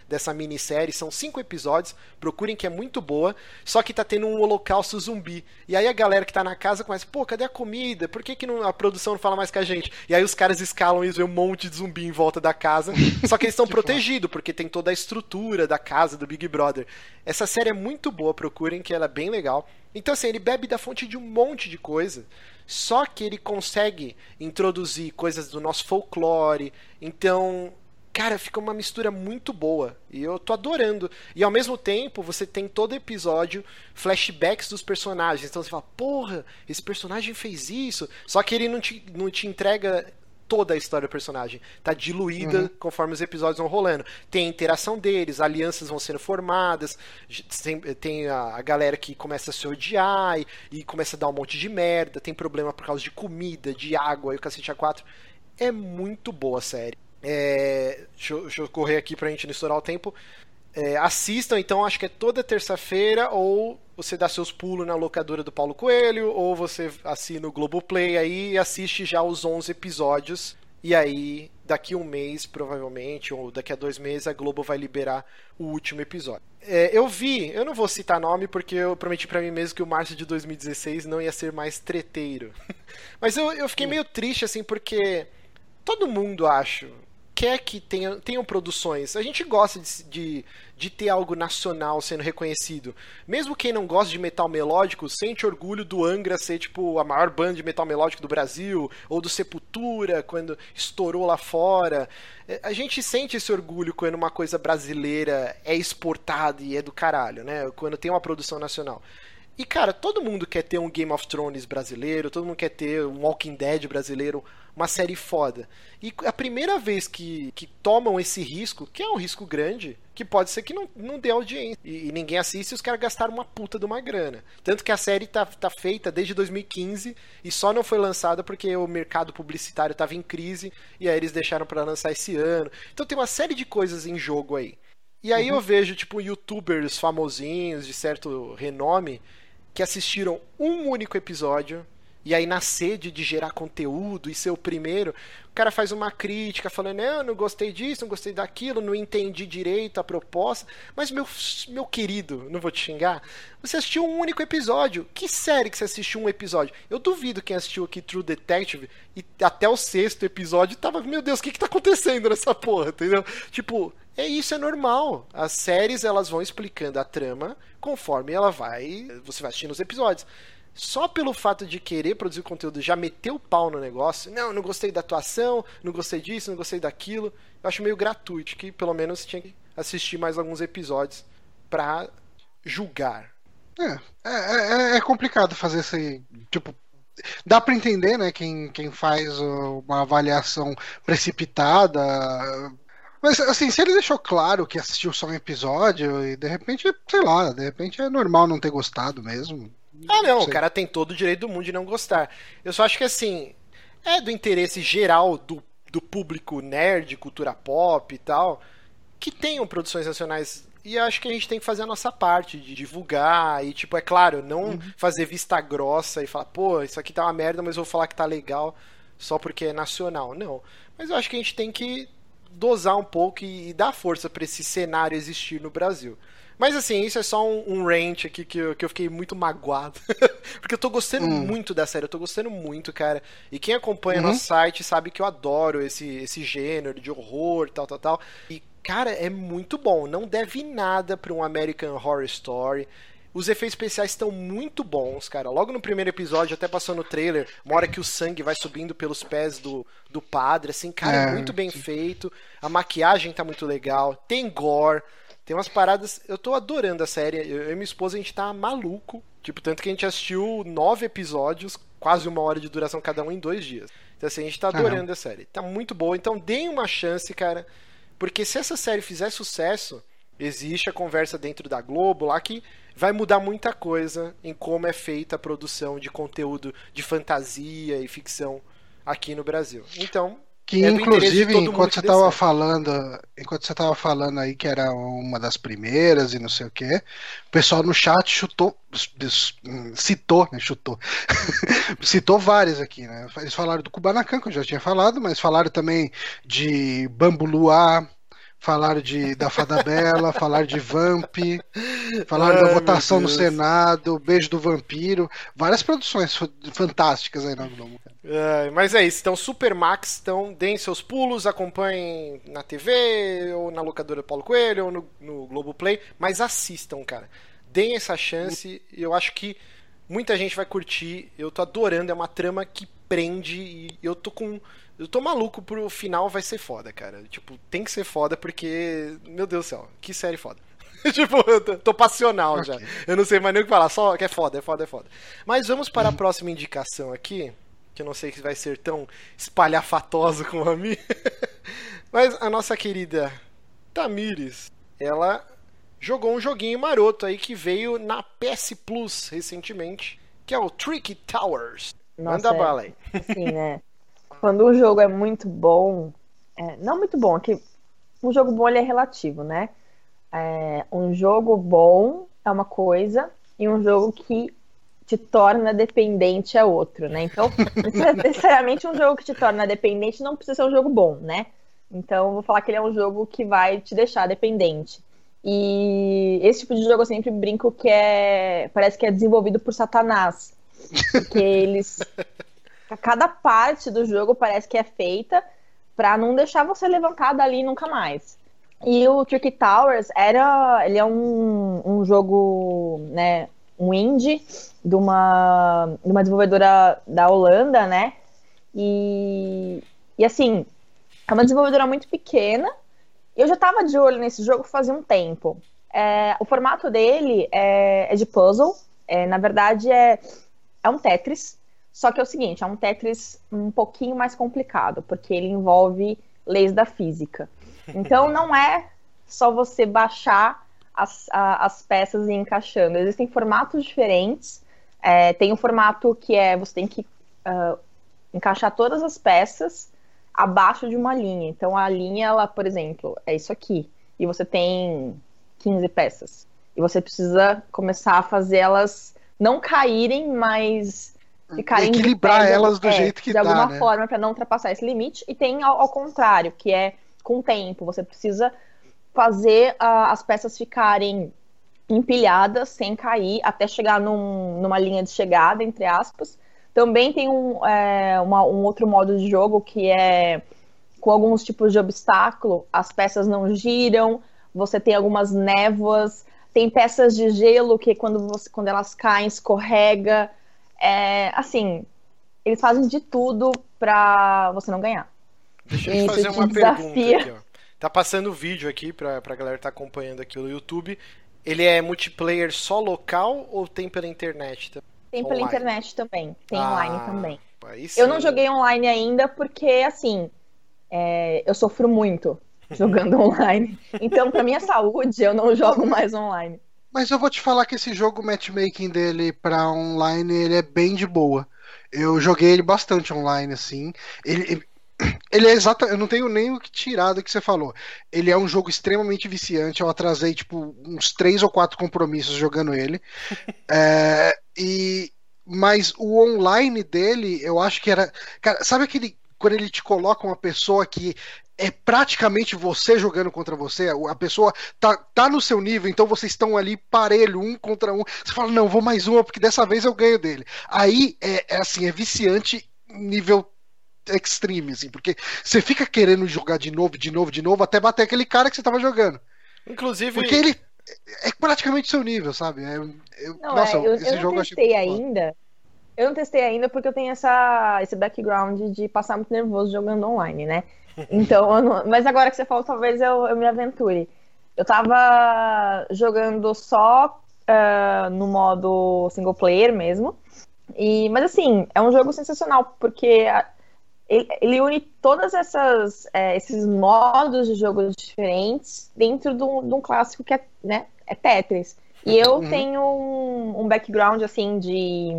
dessa minissérie. São cinco episódios. Procurem que é muito boa. Só que tá tendo um holocausto zumbi. E aí a galera que tá na casa começa, pô, cadê a comida? Por que, que não, a produção não fala mais com a gente? E aí os caras escalam e vê um monte de zumbi em volta da casa. Só que eles estão protegidos, porque tem toda a estrutura da casa do Big Brother. Essa série é muito boa, procurem que ela é bem legal. Então, assim, ele bebe da fonte de um monte de coisa. Só que ele consegue introduzir coisas do nosso folclore. Então, cara, fica uma mistura muito boa. E eu tô adorando. E ao mesmo tempo, você tem todo episódio flashbacks dos personagens. Então você fala, porra, esse personagem fez isso. Só que ele não te, não te entrega toda a história do personagem. Tá diluída uhum. conforme os episódios vão rolando. Tem a interação deles, alianças vão sendo formadas, tem, tem a, a, galera que começa a se odiar e, e, começa a dar um monte de merda, tem problema por causa de comida, de água e o cacete A4. É muito boa a série. É, deixa, eu, deixa eu correr aqui pra gente não estourar o tempo. É, assistam, então, acho que é toda terça-feira, ou você dá seus pulos na locadora do Paulo Coelho, ou você assina o Globoplay aí e assiste já os 11 episódios. E aí, daqui um mês, provavelmente, ou daqui a dois meses, a Globo vai liberar o último episódio. É, eu vi, eu não vou citar nome porque eu prometi para mim mesmo que o março de 2016 não ia ser mais treteiro. Mas eu, eu fiquei meio triste, assim, porque todo mundo, acho, quer que tenham, tenham produções. A gente gosta de, de, de, ter algo nacional sendo reconhecido. Mesmo quem não gosta de metal melódico, sente orgulho do Angra ser tipo a maior banda de metal melódico do Brasil, ou do Sepultura, quando estourou lá fora. É, a gente sente esse orgulho quando uma coisa brasileira é exportada e é do caralho, né? Quando tem uma produção nacional. E, cara, todo mundo quer ter um Game of Thrones brasileiro, todo mundo quer ter um Walking Dead brasileiro, uma série foda. E a primeira vez que, que tomam esse risco, que é um risco grande, que pode ser que não, não dê audiência. E, e ninguém assiste e os caras gastaram uma puta de uma grana. Tanto que a série tá, tá feita desde 2015 e só não foi lançada porque o mercado publicitário tava em crise e aí eles deixaram para lançar esse ano. Então tem uma série de coisas em jogo aí. E aí uhum. eu vejo, tipo, youtubers famosinhos de certo renome que assistiram um único episódio e aí na sede de gerar conteúdo e ser o primeiro, o cara faz uma crítica falando, eu não gostei disso, não gostei daquilo, não entendi direito a proposta, mas meu, meu querido, não vou te xingar, você assistiu um único episódio, que série que você assistiu um episódio? Eu duvido quem assistiu aqui True Detective e até o sexto episódio tava, meu Deus, o que que tá acontecendo nessa porra, entendeu? Tipo, é isso, é normal. As séries elas vão explicando a trama conforme ela vai. Você vai assistindo os episódios. Só pelo fato de querer produzir conteúdo, já meter o pau no negócio. Não, não gostei da atuação, não gostei disso, não gostei daquilo. Eu acho meio gratuito, que pelo menos tinha que assistir mais alguns episódios pra julgar. É, é, é, é complicado fazer esse. Tipo, dá para entender, né? Quem, quem faz uma avaliação precipitada mas, assim, se ele deixou claro que assistiu só um episódio e de repente, sei lá, de repente é normal não ter gostado mesmo. Ah, não, o cara tem todo o direito do mundo de não gostar. Eu só acho que, assim, é do interesse geral do, do público nerd, cultura pop e tal, que tenham produções nacionais e acho que a gente tem que fazer a nossa parte de divulgar e, tipo, é claro, não uhum. fazer vista grossa e falar, pô, isso aqui tá uma merda, mas eu vou falar que tá legal só porque é nacional. Não. Mas eu acho que a gente tem que dosar um pouco e, e dar força para esse cenário existir no Brasil. Mas assim, isso é só um, um rant aqui que eu, que eu fiquei muito magoado. Porque eu tô gostando hum. muito da série, eu tô gostando muito, cara. E quem acompanha uhum. nosso site sabe que eu adoro esse, esse gênero de horror, tal, tal, tal. E, cara, é muito bom. Não deve nada pra um American Horror Story. Os efeitos especiais estão muito bons, cara. Logo no primeiro episódio, até passou no trailer, uma hora que o sangue vai subindo pelos pés do, do padre, assim, cara, é, muito bem sim. feito. A maquiagem tá muito legal. Tem gore. Tem umas paradas. Eu tô adorando a série. Eu e minha esposa, a gente tá maluco. Tipo, tanto que a gente assistiu nove episódios, quase uma hora de duração cada um em dois dias. Então, assim, a gente tá adorando a série. Tá muito boa. Então, deem uma chance, cara. Porque se essa série fizer sucesso, existe a conversa dentro da Globo lá que vai mudar muita coisa em como é feita a produção de conteúdo de fantasia e ficção aqui no Brasil. Então, que é inclusive enquanto você estava falando, enquanto você estava falando aí que era uma das primeiras e não sei o que, o pessoal no chat chutou, citou, né, chutou, citou várias aqui, né? Eles falaram do Kubanacan que eu já tinha falado, mas falaram também de Bambuluá, falaram de, da Fada Bela, falaram de Vamp, falaram Ai, da votação no Senado, Beijo do Vampiro, várias produções fantásticas aí na Globo. Mas é isso, então Supermax, então deem seus pulos, acompanhem na TV, ou na locadora Paulo Coelho, ou no, no Globoplay, mas assistam, cara. Deem essa chance, eu acho que muita gente vai curtir, eu tô adorando, é uma trama que prende e eu tô com eu tô maluco pro final vai ser foda, cara. Tipo, tem que ser foda porque. Meu Deus do céu, que série foda. tipo, eu tô, tô passional okay. já. Eu não sei mais nem o que falar, só que é foda, é foda, é foda. Mas vamos para a próxima indicação aqui. que eu não sei se vai ser tão espalhafatoso como a minha. Mas a nossa querida Tamires, ela jogou um joguinho maroto aí que veio na PS Plus recentemente, que é o Tricky Towers. Nossa, Manda é, bala aí. Assim, né? Quando um jogo é muito bom, é, não muito bom, é que um jogo bom ele é relativo, né? É, um jogo bom é uma coisa e um jogo que te torna dependente é outro, né? Então, necessariamente um jogo que te torna dependente não precisa ser um jogo bom, né? Então, vou falar que ele é um jogo que vai te deixar dependente. E esse tipo de jogo eu sempre brinco que é. Parece que é desenvolvido por Satanás. Porque eles. Cada parte do jogo parece que é feita para não deixar você levantar dali nunca mais. E o Tricky Towers era. Ele é um, um jogo, né? Um indie de uma, de uma desenvolvedora da Holanda, né? E, e assim, é uma desenvolvedora muito pequena. Eu já estava de olho nesse jogo fazia um tempo. É, o formato dele é, é de puzzle. É, na verdade, é, é um Tetris. Só que é o seguinte, é um Tetris um pouquinho mais complicado, porque ele envolve leis da física. Então não é só você baixar as, a, as peças e ir encaixando. Existem formatos diferentes. É, tem um formato que é você tem que uh, encaixar todas as peças abaixo de uma linha. Então a linha, ela, por exemplo, é isso aqui. E você tem 15 peças. E você precisa começar a fazer elas não caírem, mas ficarem equilibrar pé, elas do é, jeito que de dá, alguma né? forma para não ultrapassar esse limite. E tem ao, ao, contrário, que é com o tempo. Você precisa fazer uh, as peças ficarem empilhadas sem cair até chegar num, numa linha de chegada, entre aspas. Também tem um, é, uma, um outro modo de jogo que é com alguns tipos de obstáculo, as peças não giram, você tem algumas névoas, tem peças de gelo que quando, você, quando elas caem escorrega. É, assim, eles fazem de tudo para você não ganhar. Deixa eu te fazer uma desafia. pergunta aqui, ó. Tá passando o vídeo aqui pra, pra galera que tá acompanhando aqui no YouTube. Ele é multiplayer só local ou tem pela internet também? Tem pela online. internet também, tem ah, online também. Eu não joguei online ainda porque, assim, é, eu sofro muito jogando online. Então, pra minha saúde, eu não jogo mais online. Mas eu vou te falar que esse jogo, o matchmaking dele pra online, ele é bem de boa. Eu joguei ele bastante online, assim. Ele, ele é exato, eu não tenho nem o que tirar do que você falou. Ele é um jogo extremamente viciante. Eu atrasei tipo uns três ou quatro compromissos jogando ele. é, e mas o online dele, eu acho que era, cara, sabe aquele quando ele te coloca uma pessoa que é praticamente você jogando contra você, a pessoa tá, tá no seu nível, então vocês estão ali parelho, um contra um. Você fala, não, vou mais uma, porque dessa vez eu ganho dele. Aí é, é assim, é viciante nível extreme, assim, porque você fica querendo jogar de novo, de novo, de novo, até bater aquele cara que você tava jogando. Inclusive. Porque ele é praticamente seu nível, sabe? É, eu, não, nossa, é, eu, esse eu jogo não testei ainda. Eu não testei ainda porque eu tenho essa, esse background de passar muito nervoso jogando online, né? Então, não, mas agora que você falou, talvez eu, eu me aventure. Eu tava jogando só uh, no modo single player mesmo. E, mas assim, é um jogo sensacional, porque ele, ele une todas essas é, esses modos de jogo diferentes dentro de um, de um, clássico que é, né, é Tetris. E eu uhum. tenho um, um, background assim de,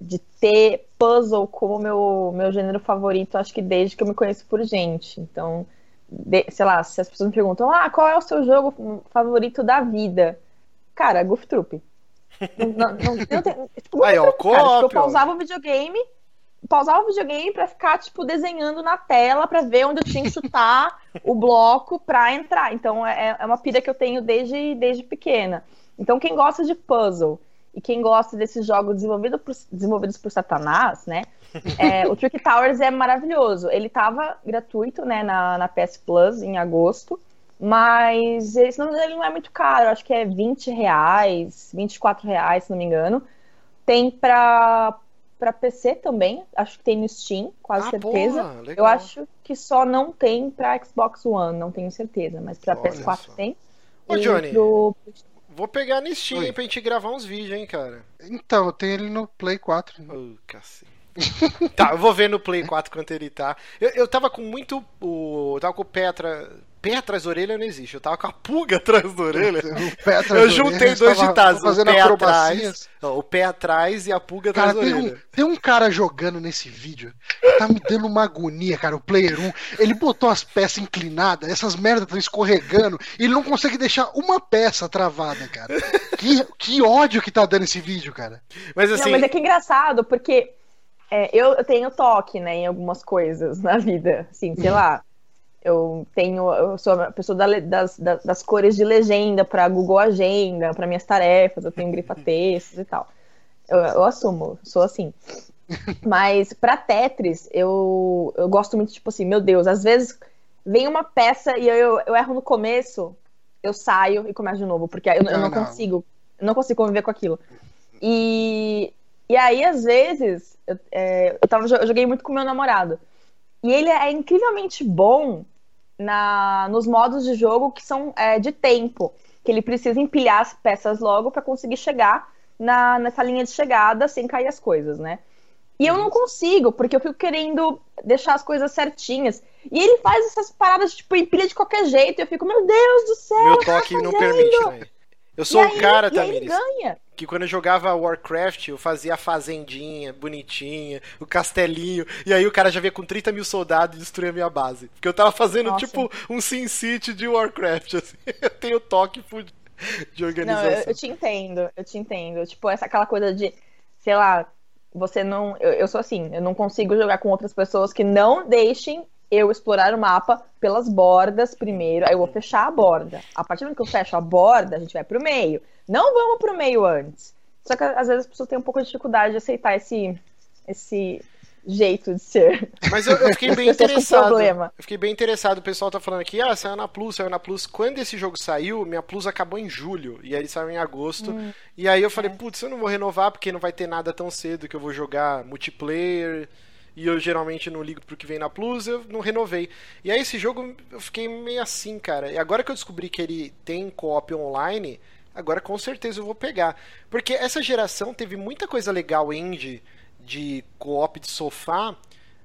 de ter puzzle como meu, meu gênero favorito, acho que desde que eu me conheço por gente. Então, de, sei lá, se as pessoas me perguntam, ah, qual é o seu jogo favorito da vida? Cara, Goof Troop. Não, não, não, não tem, tipo, Aí, ó, cara, tipo, eu pausava o videogame pausar o videogame para ficar, tipo, desenhando na tela para ver onde eu tinha que chutar o bloco para entrar. Então, é, é uma pira que eu tenho desde, desde pequena. Então, quem gosta de puzzle quem gosta desses jogos desenvolvido por, desenvolvidos por Satanás, né? É, o Trick Towers é maravilhoso. Ele estava gratuito, né, na, na PS Plus em agosto. Mas ele, ele não é muito caro, acho que é 20 reais, 24 reais, se não me engano. Tem para para PC também, acho que tem no Steam, quase ah, certeza. Porra, eu acho que só não tem para Xbox One, não tenho certeza, mas para PS4 só. tem. Ô, Johnny, pro... vou pegar no Steam Oi. pra gente gravar uns vídeos, hein, cara. Então, eu tenho ele no Play 4. Oh, cacete. tá, eu vou ver no Play 4 quanto ele tá. Eu, eu tava com muito. O, eu tava com o atrás. Pé atrás da orelha não existe. Eu tava com a pulga atrás da orelha. eu juntei dois ditados. O pé atrás. Não, o pé atrás e a pulga atrás da tem orelha. Um, tem um cara jogando nesse vídeo. Tá me dando uma agonia, cara. O player 1. Ele botou as peças inclinadas, essas merdas estão escorregando. E ele não consegue deixar uma peça travada, cara. Que, que ódio que tá dando esse vídeo, cara. Mas assim. Não, mas é que é engraçado, porque é, eu, eu, tenho toque, né, em algumas coisas na vida. Assim, sei lá. Eu tenho. Eu sou a pessoa da, das, das, das, cores de legenda para Google Agenda, para minhas tarefas, eu tenho grifa-textos e tal. Eu, eu assumo, sou assim. Mas para Tetris, eu, eu gosto muito, tipo assim, meu Deus, às vezes vem uma peça e eu, eu erro no começo, eu saio e começo de novo, porque eu, eu não, não, consigo, não consigo conviver com aquilo. E, e aí, às vezes, eu, é, eu, tava, eu joguei muito com meu namorado. E ele é incrivelmente bom na, nos modos de jogo que são é, de tempo. Que ele precisa empilhar as peças logo para conseguir chegar na, nessa linha de chegada sem cair as coisas, né? E eu não consigo, porque eu fico querendo deixar as coisas certinhas. E ele faz essas paradas, tipo, empilha de qualquer jeito. E eu fico, meu Deus do céu. Meu toque tá não permite, né? Eu sou o cara, Tamires, que quando eu jogava Warcraft, eu fazia a fazendinha bonitinha, o castelinho, e aí o cara já veio com 30 mil soldados e destruía a minha base. Porque eu tava fazendo Nossa. tipo um Sin City de Warcraft, assim. Eu tenho toque de organização. Não, eu, eu, te entendo, eu te entendo. Tipo, essa aquela coisa de, sei lá, você não. Eu, eu sou assim, eu não consigo jogar com outras pessoas que não deixem eu explorar o mapa pelas bordas primeiro, aí eu vou fechar a borda. A partir do momento que eu fecho a borda, a gente vai pro meio. Não vamos pro meio antes. Só que às vezes as pessoas têm um pouco de dificuldade de aceitar esse, esse jeito de ser. Mas eu, eu fiquei bem interessado. Eu fiquei bem interessado. O pessoal tá falando aqui, ah, saiu na Plus, saiu na Plus. Quando esse jogo saiu, minha Plus acabou em julho. E aí ele saiu em agosto. Hum, e aí eu falei, é. putz, eu não vou renovar porque não vai ter nada tão cedo que eu vou jogar multiplayer e eu geralmente não ligo pro que vem na Plus, eu não renovei. E aí esse jogo eu fiquei meio assim, cara. E agora que eu descobri que ele tem co-op online, agora com certeza eu vou pegar. Porque essa geração teve muita coisa legal indie de co-op de sofá,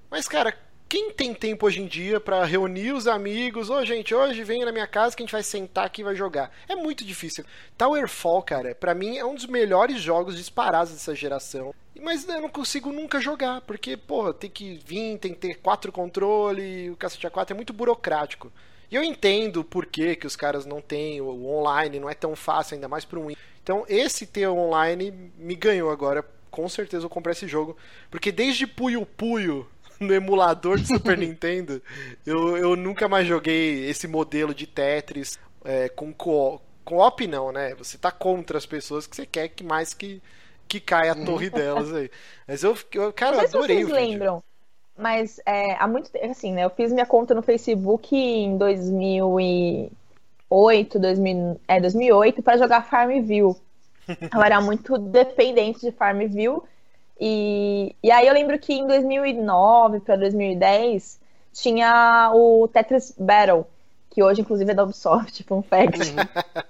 mas cara, quem tem tempo hoje em dia para reunir os amigos? Ô, oh, gente, hoje vem na minha casa que a gente vai sentar aqui e vai jogar. É muito difícil. Towerfall, cara, para mim é um dos melhores jogos disparados dessa geração. Mas eu não consigo nunca jogar, porque, pô, tem que vir, tem que ter quatro controles, o cacete A4 é muito burocrático. E eu entendo por que, que os caras não têm o online, não é tão fácil, ainda mais para um Então, esse ter online me ganhou agora. Com certeza eu comprei esse jogo. Porque desde Puyo Puyo no emulador de Super Nintendo, eu, eu nunca mais joguei esse modelo de Tetris é, com co-op. Co-op não, né? Você tá contra as pessoas que você quer que mais que que cai a uhum. torre delas aí. Mas eu, eu cara, eu adorei vocês o lembram, mas é, há muito tempo, assim, né? Eu fiz minha conta no Facebook em 2008, 2000, é, 2008 para jogar Farmville. Eu era muito dependente de Farmville. E, e aí eu lembro que em 2009 para 2010 tinha o Tetris Battle, que hoje inclusive é da Ubisoft, um fact. Uhum.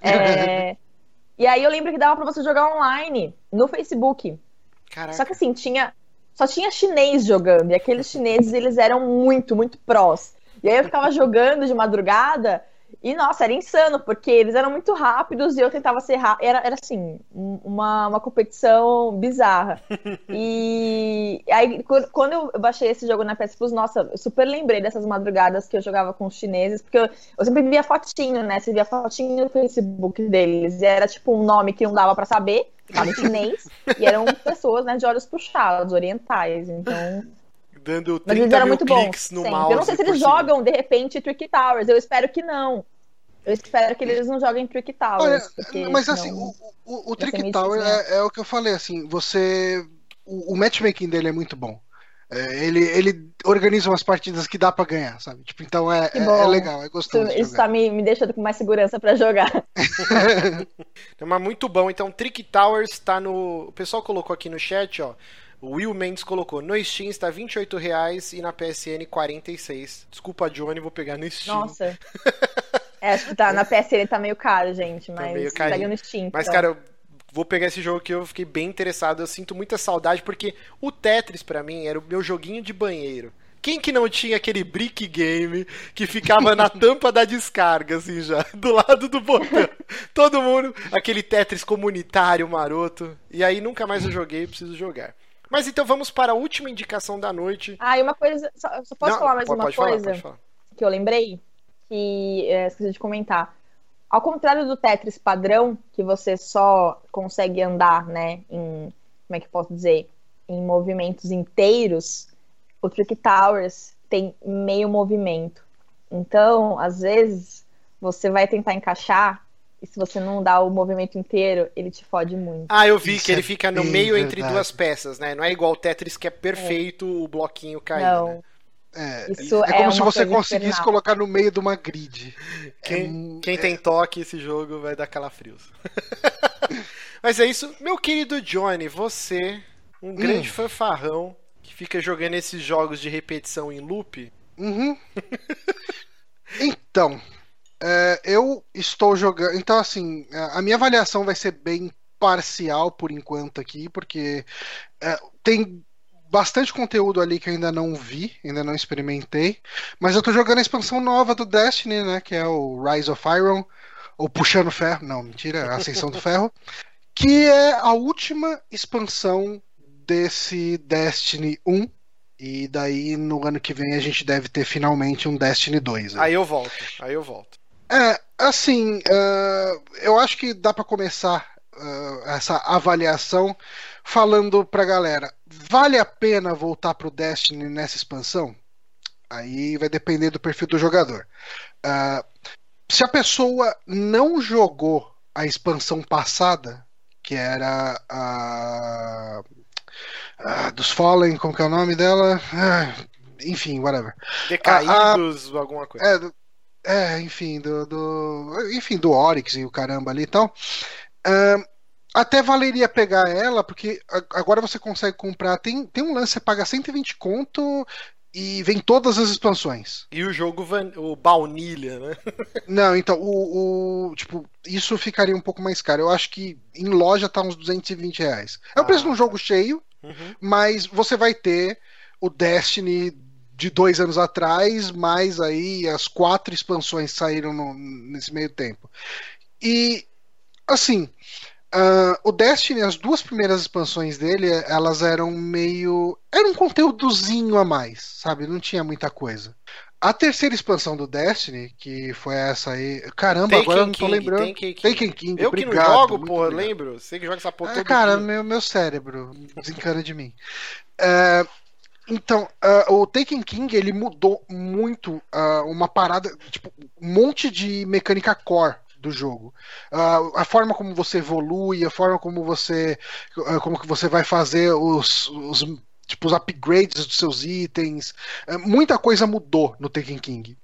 É, e aí eu lembro que dava para você jogar online no Facebook. Caraca. Só que assim, tinha só tinha chinês jogando, e aqueles chineses eles eram muito, muito prós. E aí eu ficava jogando de madrugada e, nossa, era insano, porque eles eram muito rápidos e eu tentava ser rápido. Era, era assim, uma, uma competição bizarra. E aí, quando eu baixei esse jogo na PS Plus, nossa, eu super lembrei dessas madrugadas que eu jogava com os chineses, porque eu, eu sempre via fotinho, né? Você via fotinho no Facebook deles. E era tipo um nome que não dava para saber, tava em chinês, e eram pessoas, né, de olhos puxados, orientais. Então dando 30 mil cliques no mouse. Eu não sei se eles jogam, de repente, Trick Towers. Eu espero que não. Eu espero que eles não joguem Trick Towers. Olha, mas assim, o, o, o Trick Tower né? é, é, o que eu falei, assim, você. O, o matchmaking dele é muito bom. É, ele, ele organiza umas partidas que dá para ganhar, sabe? Tipo, então é, é, é, legal, é gostoso. Isso, isso tá me, me deixando com mais segurança para jogar. mas muito bom. Então, Trick Towers tá no. O pessoal colocou aqui no chat, ó. O Will Mendes colocou, no Steam está R$ reais e na PSN 46. Desculpa, Johnny, vou pegar no Steam. Nossa. é, acho que tá, na PSN tá meio caro, gente, mas tá meio pega no Steam. Mas, então. cara, vou pegar esse jogo que eu fiquei bem interessado. Eu sinto muita saudade, porque o Tetris, para mim, era o meu joguinho de banheiro. Quem que não tinha aquele brick game que ficava na tampa da descarga, assim, já, do lado do botão? Todo mundo, aquele Tetris comunitário maroto. E aí nunca mais eu joguei, preciso jogar. Mas então vamos para a última indicação da noite. Ah, e uma coisa, só, só posso não, falar mais pode, uma pode coisa falar, falar. que eu lembrei, que é, esqueci de comentar. Ao contrário do Tetris padrão, que você só consegue andar, né, em, como é que posso dizer, em movimentos inteiros, o Trick Towers tem meio movimento. Então, às vezes, você vai tentar encaixar e se você não dá o movimento inteiro, ele te fode muito. Ah, eu vi Isso que ele é fica no meio verdade. entre duas peças, né? Não é igual o Tetris que é perfeito é. o bloquinho cair, não. né? É, Isso é, é como se você conseguisse infernal. colocar no meio de uma grid. Quem, é, quem tem toque esse jogo vai dar calafrios. Mas é isso, meu querido Johnny, você, um grande hum. fanfarrão fica jogando esses jogos de repetição em loop? Uhum. então, é, eu estou jogando. Então, assim, a minha avaliação vai ser bem parcial por enquanto aqui, porque é, tem bastante conteúdo ali que eu ainda não vi, ainda não experimentei. Mas eu tô jogando a expansão nova do Destiny, né? Que é o Rise of Iron, ou Puxando Ferro, não, mentira, Ascensão do Ferro. Que é a última expansão desse Destiny 1. E daí no ano que vem a gente deve ter finalmente um Destiny 2. Aí, aí eu volto, aí eu volto. É, assim, uh, eu acho que dá para começar uh, essa avaliação falando pra galera: vale a pena voltar pro Destiny nessa expansão? Aí vai depender do perfil do jogador. Uh, se a pessoa não jogou a expansão passada, que era a dos Fallen, como que é o nome dela? Ah, enfim, whatever. Decaídos, ah, alguma coisa. É, é enfim, do, do, enfim, do Oryx e o caramba ali e tal. Até valeria pegar ela, porque agora você consegue comprar. Tem, tem um lance, você paga 120 conto e vem todas as expansões. E o jogo, van... o baunilha, né? Não, então, o, o, Tipo, isso ficaria um pouco mais caro. Eu acho que em loja tá uns 220 reais. É o preço de um ah. jogo cheio, Uhum. Mas você vai ter o Destiny de dois anos atrás, mais aí as quatro expansões saíram no, nesse meio tempo. E assim, uh, o Destiny, as duas primeiras expansões dele, elas eram meio. Era um conteúdozinho a mais, sabe? Não tinha muita coisa. A terceira expansão do Destiny, que foi essa aí. Caramba, Taken agora eu não tô King, lembrando. Taken King. Taken King. Eu obrigado, que não jogo, porra, lembro. Você que joga essa porra é, Cara, meu, meu cérebro desencana de mim. É, então, uh, o Taken King ele mudou muito uh, uma parada, tipo, um monte de mecânica core do jogo. Uh, a forma como você evolui, a forma como você como que você vai fazer os, os tipo os upgrades dos seus itens, é, muita coisa mudou no Taken King.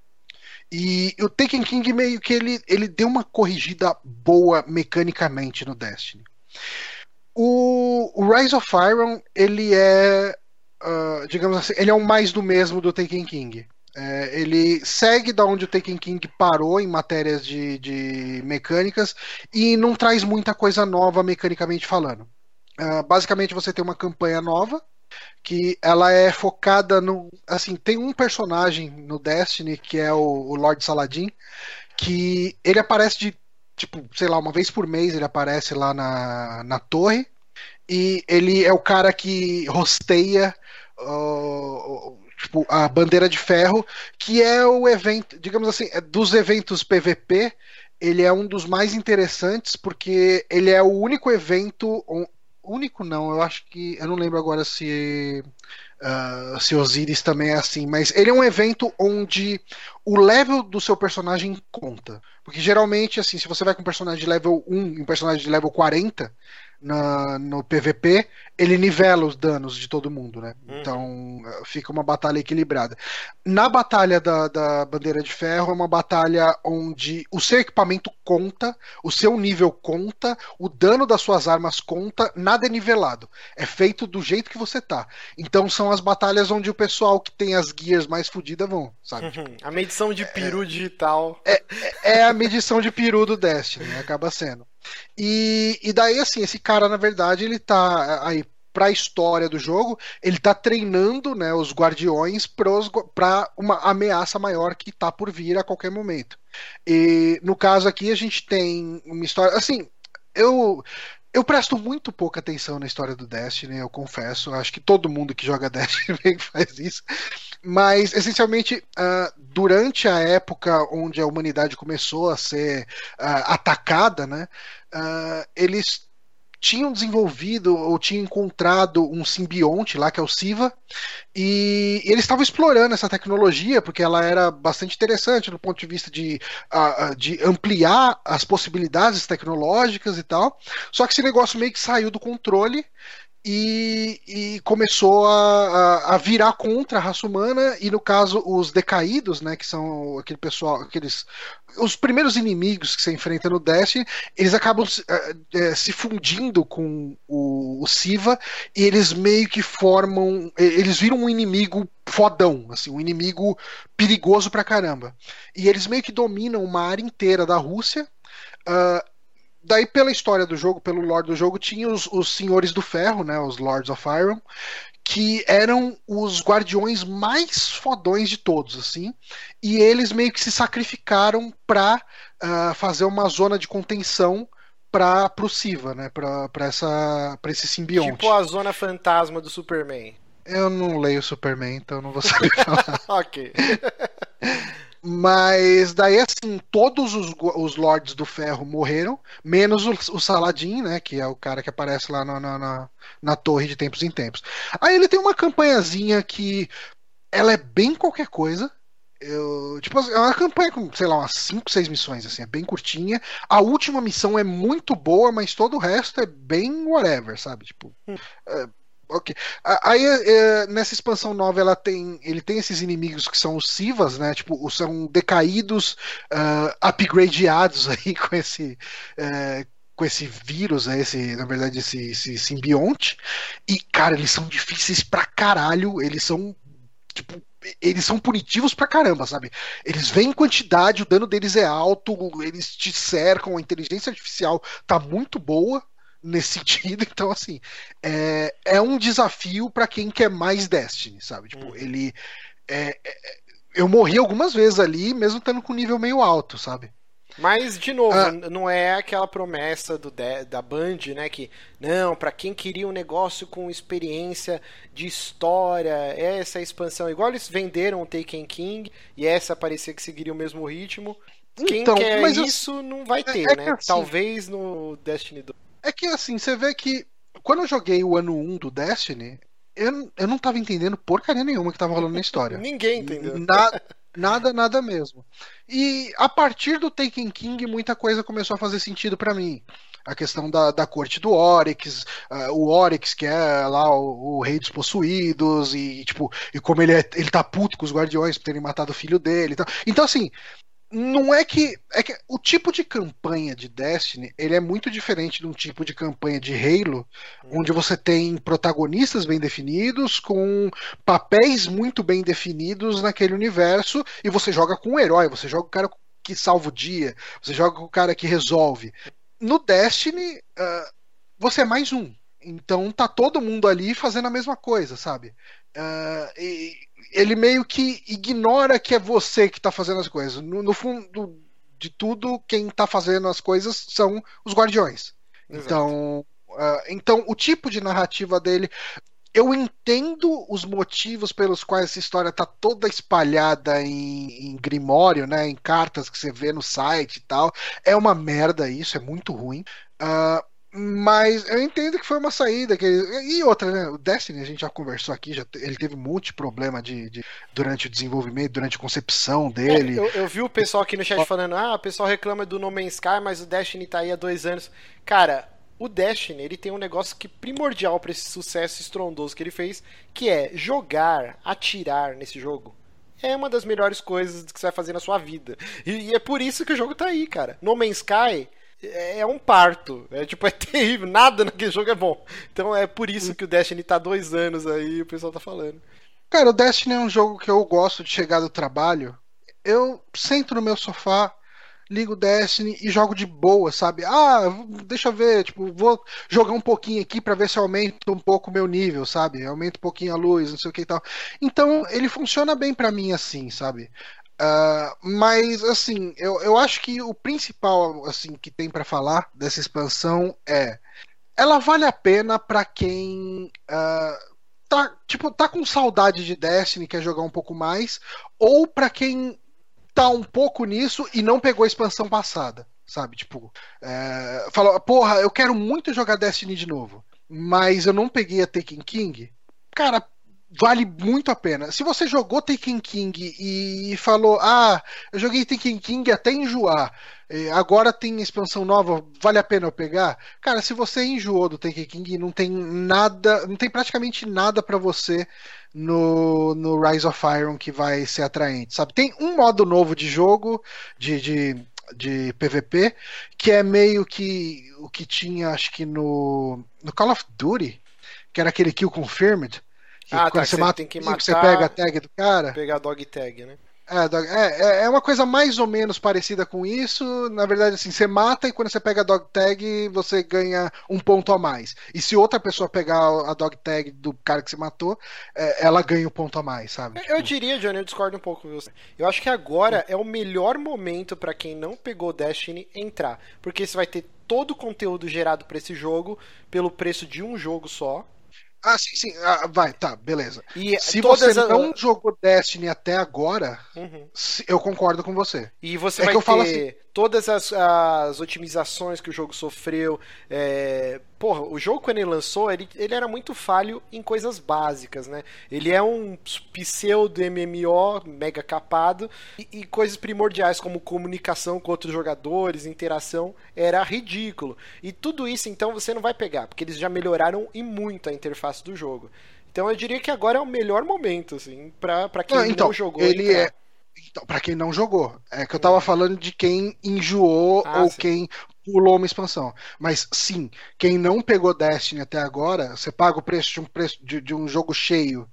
E o Taken King meio que ele, ele deu uma corrigida boa mecanicamente no Destiny. O, o Rise of Iron, ele é, uh, digamos assim, ele é o mais do mesmo do Taken King. É, ele segue da onde o Taken King parou em matérias de, de mecânicas e não traz muita coisa nova mecanicamente falando. Uh, basicamente você tem uma campanha nova que ela é focada no. Assim, tem um personagem no Destiny que é o, o Lord Saladin, que ele aparece de. Tipo, sei lá, uma vez por mês ele aparece lá na, na torre. E ele é o cara que rosteia uh, tipo, a bandeira de ferro, que é o evento, digamos assim, é dos eventos PVP, ele é um dos mais interessantes porque ele é o único evento único não, eu acho que. Eu não lembro agora se. Uh, se Osiris também é assim, mas ele é um evento onde o level do seu personagem conta. Porque geralmente, assim, se você vai com um personagem de level 1 e um personagem de level 40, na, no PVP, ele nivela os danos de todo mundo, né? Uhum. Então fica uma batalha equilibrada. Na batalha da, da Bandeira de Ferro é uma batalha onde o seu equipamento conta, o seu nível conta, o dano das suas armas conta, nada é nivelado. É feito do jeito que você tá. Então são as batalhas onde o pessoal que tem as guias mais fodidas vão, sabe? Uhum. A medição de peru é, digital. É, é, é, a medição de peru do Destiny, acaba sendo. E, e daí, assim, esse cara, na verdade, ele tá aí para a história do jogo, ele tá treinando né, os guardiões para uma ameaça maior que tá por vir a qualquer momento. E no caso aqui a gente tem uma história. Assim, eu. Eu presto muito pouca atenção na história do Destiny, eu confesso. Acho que todo mundo que joga Destiny faz isso. Mas, essencialmente, uh, durante a época onde a humanidade começou a ser uh, atacada, né, uh, eles tinham desenvolvido ou tinham encontrado um simbionte lá, que é o Siva, e, eles estavam explorando essa tecnologia porque ela era bastante interessante do ponto de vista de, de ampliar as possibilidades tecnológicas e tal. Só que esse negócio meio que saiu do controle e, e começou a, a, virar contra a raça humana e no caso os decaídos, né, que são aquele pessoal, aqueles os primeiros inimigos que você enfrenta no Destiny, eles acabam uh, se fundindo com o, o Siva e eles meio que formam, eles viram um inimigo fodão, assim, um inimigo perigoso pra caramba. E eles meio que dominam uma área inteira da Rússia. Uh, daí pela história do jogo, pelo lore do jogo, tinha os, os Senhores do Ferro, né, os Lords of Iron, que eram os guardiões mais fodões de todos, assim, e eles meio que se sacrificaram para uh, fazer uma zona de contenção para pro Siva, né, para essa para esse simbionte. Tipo a zona fantasma do Superman. Eu não leio Superman, então não vou saber falar. ok. Mas daí, assim, todos os, os Lords do Ferro morreram, menos o, o Saladin, né? Que é o cara que aparece lá na, na, na, torre de tempos em tempos. Aí ele tem uma campanhazinha que ela é bem qualquer coisa. Eu, tipo, é uma campanha com, sei lá, umas 5, 6 missões, assim, é bem curtinha. A última missão é muito boa, mas todo o resto é bem whatever, sabe? Tipo, hum. é, Ok. Aí é, nessa expansão nova ela tem, ele tem esses inimigos que são os Sivas, né? Tipo, são decaídos, uh, upgradeados aí com esse uh, com esse vírus, né? esse, na verdade, esse, esse simbionte. E, cara, eles são difíceis pra caralho. Eles são tipo eles são punitivos pra caramba, sabe? Eles vêm em quantidade, o dano deles é alto, eles te cercam, a inteligência artificial tá muito boa, nesse sentido. Então, assim, é, é um desafio para quem quer mais Destiny, sabe? Tipo, uhum. ele. É, é, eu morri algumas vezes ali, mesmo estando com nível meio alto, sabe? Mas, de novo, ah, não é aquela promessa do da Band, né? Que, não, para quem queria um negócio com experiência de história, essa expansão. Igual eles venderam o Taken King, e essa parecia que seguiria o mesmo ritmo. Quem então, quer isso eu... não vai é, ter, é, né? Assim, Talvez no Destiny 2. É que assim, você vê que quando eu joguei o ano 1 do Destiny, eu, eu não tava entendendo porcaria nenhuma que tava rolando na história. Ninguém entendeu. Na, nada, nada mesmo. E a partir do Taken King, muita coisa começou a fazer sentido para mim. A questão da, da corte do Oryx, uh, o Oryx, que é lá o, o, rei dos possuídos, e tipo, e como ele, é, ele tá puto com os guardiões por terem matado o filho dele. Então, então assim, não é que é que o tipo de campanha de Destiny ele é muito diferente de um tipo de campanha de Halo hum. onde você tem protagonistas bem definidos com papéis muito bem definidos naquele universo e você joga com um herói você joga com o cara que salva o dia você joga com o cara que resolve no Destiny uh, você é mais um então tá todo mundo ali fazendo a mesma coisa sabe uh, ele meio que ignora que é você que está fazendo as coisas. No, no, fundo de tudo, quem está fazendo as coisas são os guardiões. Exato. Então, uh, então, o tipo de narrativa dele. Eu entendo os motivos pelos quais essa história está toda espalhada em, em Grimório, né, em cartas que você vê no site e tal. É uma merda isso, é muito ruim. Uh, mas eu entendo que foi uma saída. Que... E outra, né? O Destiny, a gente já conversou aqui, já... ele teve um monte de problema de, de... durante o desenvolvimento, durante a concepção dele. É, eu, eu, vi o pessoal aqui no chat falando: ah, o pessoal reclama do No Man's Sky, mas o Destiny tá aí há dois anos. Cara, o Destiny ele tem um negócio que primordial para esse sucesso estrondoso que ele fez, que é jogar, atirar nesse jogo. É uma das melhores coisas que você vai fazer na sua vida. E, e é por isso que o jogo tá aí, cara. No Man's Sky é, é um parto. É tipo, é terrível. Nada naquele jogo é bom. Então é por isso que o Destiny tá dois anos aí e o pessoal tá falando. Cara, o Destiny é um jogo que eu gosto de chegar do trabalho. Eu sento no meu sofá, ligo Destiny e jogo de boa, sabe? Ah, deixa eu ver, tipo, vou jogar um pouquinho aqui para ver se aumenta um pouco o meu nível, sabe? Aumenta um pouquinho a luz, não sei o que e tal. Então, ele funciona bem para mim assim, sabe? Uh, mas assim, eu, eu acho que o principal assim que tem para falar dessa expansão é ela vale a pena para quem uh, tá tipo tá com saudade de Destiny quer jogar um pouco mais ou para quem tá um pouco nisso e não pegou a expansão passada sabe? Tipo é, falou porra eu quero muito jogar Destiny de novo mas eu não peguei a Taken King. Cara vale muito a pena. Se você jogou Taken King e falou, ah, eu joguei Taken King até enjoar, agora tem expansão nova, vale a pena eu pegar? Cara, se você enjoou do Taken King, não tem nada, não tem praticamente nada para você no, no Rise of Iron que vai ser atraente, sabe? Tem um modo novo de jogo, de, de de PVP, que é meio que o que tinha, acho que no, no Call of Duty, que era aquele Kill Confirmed, ah, tá, você, mata, tem que matar, você pega a tag do cara. Pegar a dog tag, né? É, é, é uma coisa mais ou menos parecida com isso. Na verdade, assim, você mata e quando você pega a dog tag, você ganha um ponto a mais. E se outra pessoa pegar a dog tag do cara que você matou, é, ela ganha um ponto a mais, sabe? Eu, tipo... diria, Johnny, eu discordo um pouco. Eu acho que agora é o melhor momento para quem não pegou Destiny entrar. Porque você vai ter todo o conteúdo gerado para esse jogo pelo preço de um jogo só. Ah, sim, sim. Ah, vai, tá, beleza. E Se você a... não jogou Destiny até agora, uhum. eu concordo com você. E você é vai ter assim... todas as, as, otimizações que o jogo sofreu. É... Porra, o jogo quando ele lançou, ele, ele era muito falho em coisas básicas, né? Ele é um pseudo MMO mega capado e, e coisas primordiais como comunicação com outros jogadores, interação, era ridículo. E tudo isso, então, você não vai pegar, porque eles já melhoraram e muito a interface do jogo. Então eu diria que agora é o melhor momento, assim, pra, pra quem não, então, não jogou. Ele entrar. é. Então, pra quem não jogou. É que eu tava falando de quem enjoou ah, ou sim. quem pulou uma expansão. Mas sim, quem não pegou Destiny até agora, você paga o preço de um, preço de, de um jogo cheio.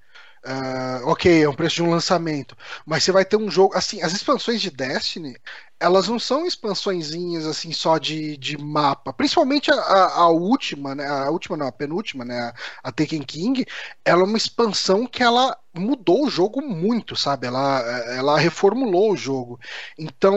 Uh, ok, é um preço de um lançamento, mas você vai ter um jogo. Assim, as expansões de Destiny, elas não são expansõezinhas assim só de, de mapa. Principalmente a, a, a última, né? A última não, a penúltima, né? A, a Taken King, ela é uma expansão que ela mudou o jogo muito, sabe? Ela, ela reformulou o jogo. Então,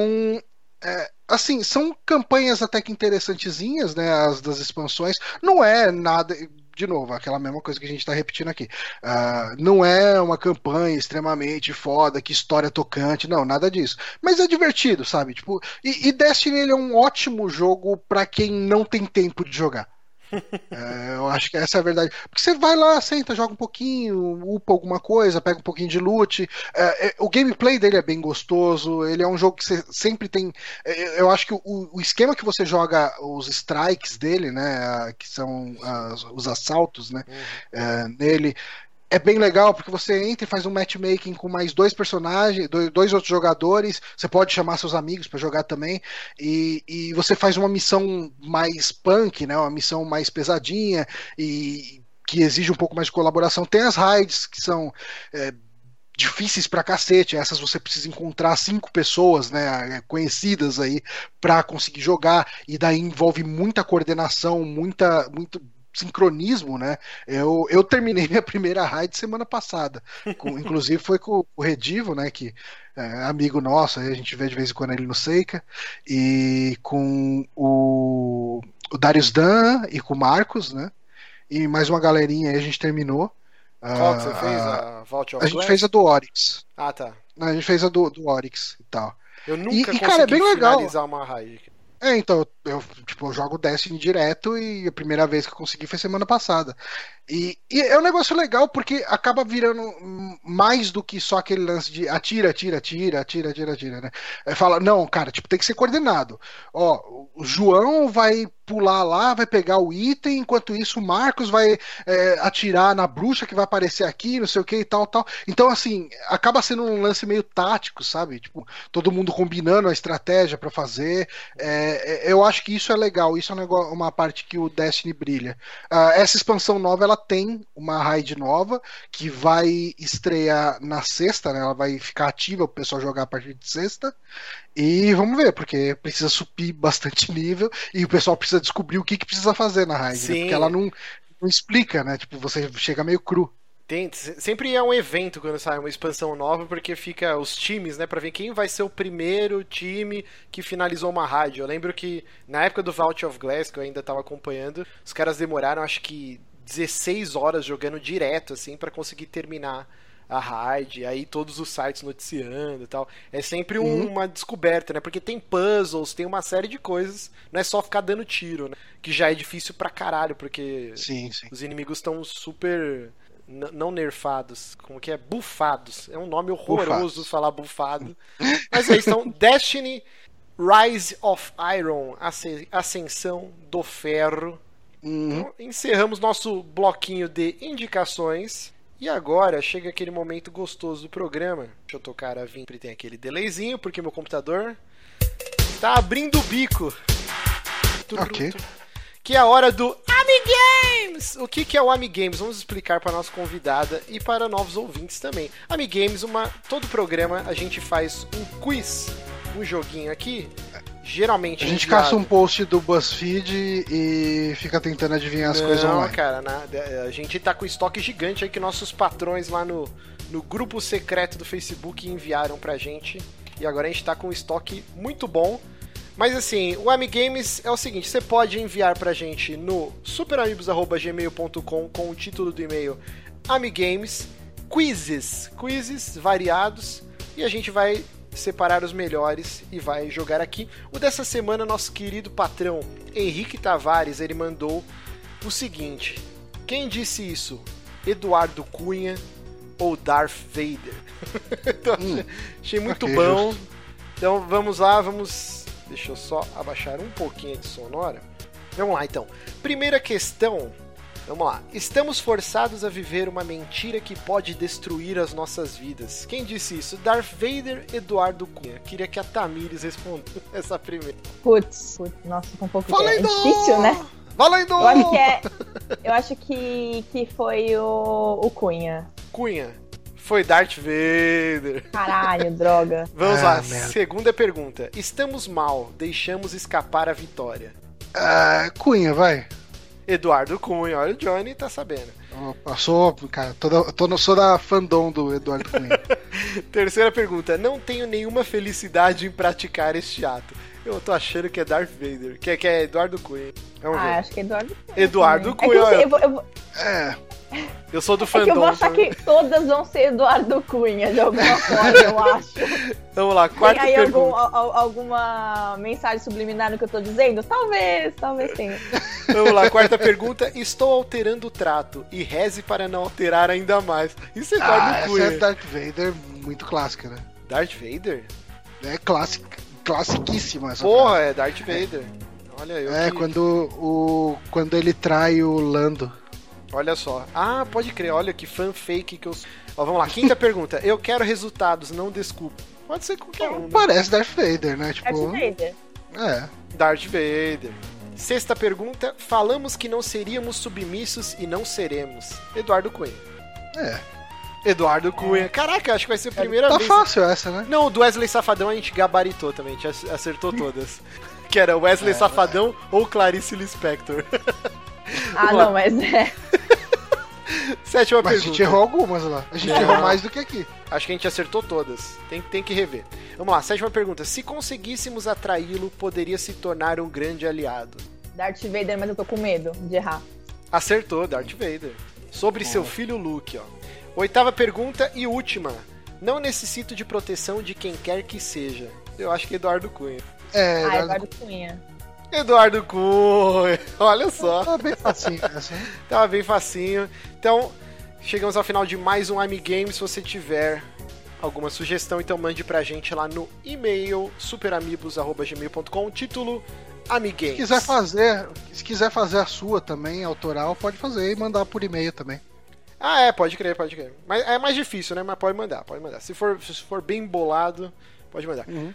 é, assim, são campanhas até que interessantezinhas, né? As das expansões. Não é nada de novo, aquela mesma coisa que a gente está repetindo aqui. Uh, não é uma campanha extremamente foda, que história tocante, não, nada disso. Mas é divertido, sabe? Tipo, e, e Destiny ele é um ótimo jogo para quem não tem tempo de jogar. É, eu acho que essa é a verdade. Porque você vai lá, senta, joga um pouquinho, upa alguma coisa, pega um pouquinho de loot. É, é, o gameplay dele é bem gostoso. Ele é um jogo que você sempre tem. É, eu acho que o, o esquema que você joga os strikes dele, né? Que são as, os assaltos, né? Uhum. É, nele é bem legal porque você entra e faz um matchmaking com mais dois personagens, dois, outros jogadores. Você pode chamar seus amigos para jogar também. E, e, você faz uma missão mais punk, né? Uma missão mais pesadinha e que exige um pouco mais de colaboração. Tem as raids que são é, difíceis pra cacete. Essas você precisa encontrar cinco pessoas, né, conhecidas aí para conseguir jogar e daí envolve muita coordenação, muita muito sincronismo, né? Eu, eu terminei minha primeira raid semana passada. Com, inclusive foi com o Redivo, né? Que é amigo nosso, a gente vê de vez em quando ele no Seika. E com o, o Darius Dan e com o Marcos, né? E mais uma galerinha aí a gente terminou. Qual que você fez? A, Vault of a gente fez a do Oryx. Ah, tá. A gente fez a do, do Oryx e tal. Eu nunca e, consegui e, cara, é bem legal. finalizar uma raid. É, então, eu, tipo, eu jogo Destiny direto e a primeira vez que eu consegui foi semana passada. E, e, é um negócio legal porque acaba virando mais do que só aquele lance de atira, atira, atira, atira, atira, atira, né? É, fala, não, cara, tipo, tem que ser coordenado. Ó, o João vai pular lá, vai pegar o item, enquanto isso o Marcos vai é, atirar na bruxa que vai aparecer aqui, não sei o que e tal, tal. Então, assim, acaba sendo um lance meio tático, sabe? Tipo, todo mundo combinando a estratégia para fazer. É, é, eu acho que isso é legal, isso é uma parte que o Destiny brilha. Uh, essa expansão nova, ela tem uma raid nova, que vai estrear na sexta, né? Ela vai ficar ativa o pessoal jogar a partir de sexta. E vamos ver, porque precisa subir bastante nível e o pessoal precisa descobrir o que, que precisa fazer na raid, né? Porque ela não, não explica, né? Tipo, você chega meio cru. Tem, sempre é um evento quando sai uma expansão nova, porque fica os times, né, para ver quem vai ser o primeiro time que finalizou uma rádio. Eu lembro que na época do Vault of Glass, que eu ainda tava acompanhando, os caras demoraram acho que 16 horas jogando direto assim para conseguir terminar a raid, aí todos os sites noticiando e tal. É sempre um, uhum. uma descoberta, né? Porque tem puzzles, tem uma série de coisas, não é só ficar dando tiro, né? Que já é difícil pra caralho, porque sim, sim. os inimigos estão super não nerfados, como que é? Bufados. É um nome horroroso bufados. falar bufado. Mas aí estão Destiny, Rise of Iron, Ascensão do Ferro. Uhum. Então, encerramos nosso bloquinho de indicações. E agora chega aquele momento gostoso do programa. Deixa eu tocar a Sempre tem aquele delayzinho, porque meu computador está abrindo o bico. Ok que é a hora do Amigames! O que, que é o Amigames? Vamos explicar para nossa convidada e para novos ouvintes também. Amigames, uma, todo programa a gente faz um quiz, um joguinho aqui. Geralmente a gente enviado. caça um post do BuzzFeed e fica tentando adivinhar as Não, coisas online. Não, cara, a gente tá com estoque gigante aí que nossos patrões lá no, no grupo secreto do Facebook enviaram pra gente. E agora a gente tá com um estoque muito bom. Mas assim, o Amigames é o seguinte: você pode enviar pra gente no superamigos.gmail.com com o título do e-mail Amigames, quizzes, quizzes variados, e a gente vai separar os melhores e vai jogar aqui. O dessa semana, nosso querido patrão Henrique Tavares, ele mandou o seguinte: quem disse isso? Eduardo Cunha ou Darth Vader? então, hum, achei muito okay, bom. Justo. Então vamos lá, vamos Deixa eu só abaixar um pouquinho de sonora. Vamos lá então. Primeira questão. Vamos lá. Estamos forçados a viver uma mentira que pode destruir as nossas vidas. Quem disse isso? Darth Vader, Eduardo Cunha. Queria que a Tamires respondesse essa primeira. Putz, putz nossa, um pouco Valendo! é difícil, né? Valendo! Eu acho que é. Eu acho que, que foi o, o Cunha. Cunha. Foi Darth Vader. Caralho, droga. Vamos ah, lá, merda. segunda pergunta. Estamos mal, deixamos escapar a vitória. Ah, Cunha, vai. Eduardo Cunha, olha o Johnny tá sabendo. Eu sou, cara, tô, tô, sou da fandom do Eduardo Cunha. Terceira pergunta. Não tenho nenhuma felicidade em praticar este ato. Eu tô achando que é Darth Vader, que é, que é Eduardo Cunha. Vamos ah, ver. acho que é Eduardo Cunha. Eduardo Cunha. É eu, eu, eu, é. Eu sou do fandom. É eu vou achar que todas vão ser Eduardo Cunha, de alguma forma, eu acho. Vamos lá, quarta Tem aí pergunta. Algum, alguma mensagem subliminar no que eu tô dizendo? Talvez, talvez tenha. Vamos lá, quarta pergunta. Estou alterando o trato e reze para não alterar ainda mais. Isso é Eduardo ah, Cunha. Essa é Darth Vader, muito clássica, né? Darth Vader? É clássica, classiquíssima essa Porra, frase. é Darth Vader. Olha eu. É, que... quando, o, quando ele trai o Lando. Olha só. Ah, pode crer. Olha que fan fake que eu. Ó, vamos lá. Quinta pergunta. Eu quero resultados, não desculpe. Pode ser qualquer um. Né? Parece Darth Vader, né? Tipo. Darth Vader. É. Darth Vader. Sexta pergunta. Falamos que não seríamos submissos e não seremos. Eduardo Cunha. É. Eduardo Cunha. Caraca, acho que vai ser a primeira tá vez. Tá fácil essa, né? Não, o do Wesley Safadão a gente gabaritou também, a gente acertou todas. que era Wesley é, Safadão é. ou Clarice Lispector. ah, não, mas é. Sétima Mas pergunta. a gente errou algumas lá. A gente não. errou mais do que aqui. Acho que a gente acertou todas. Tem, tem que rever. Vamos lá, sétima pergunta. Se conseguíssemos atraí-lo, poderia se tornar um grande aliado. Darth Vader, mas eu tô com medo de errar. Acertou, Darth Vader. Sobre oh. seu filho Luke, ó. Oitava pergunta e última. Não necessito de proteção de quem quer que seja. Eu acho que é Eduardo Cunha. É, ah, Eduardo Cunha. Eduardo Cunha, olha só. Tava bem facinho essa. Tava bem facinho. Então, chegamos ao final de mais um Amigame. Se você tiver alguma sugestão, então mande pra gente lá no e-mail superamigos.gmail.com, título Amigues. Se quiser fazer, se quiser fazer a sua também, autoral, pode fazer e mandar por e-mail também. Ah, é, pode crer, pode crer. Mas é mais difícil, né? Mas pode mandar, pode mandar. Se for, se for bem bolado, pode mandar. Uhum.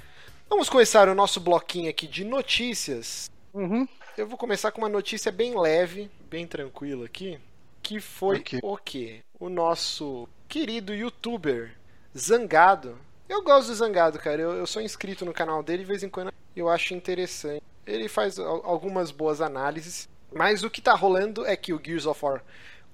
Vamos começar o nosso bloquinho aqui de notícias. Uhum. Eu vou começar com uma notícia bem leve, bem tranquila aqui, que foi Ok. o quê? O nosso querido youtuber Zangado. Eu gosto do Zangado, cara. Eu, eu sou inscrito no canal dele de vez em quando eu acho interessante. Ele faz al- algumas boas análises, mas o que tá rolando é que o Gears of War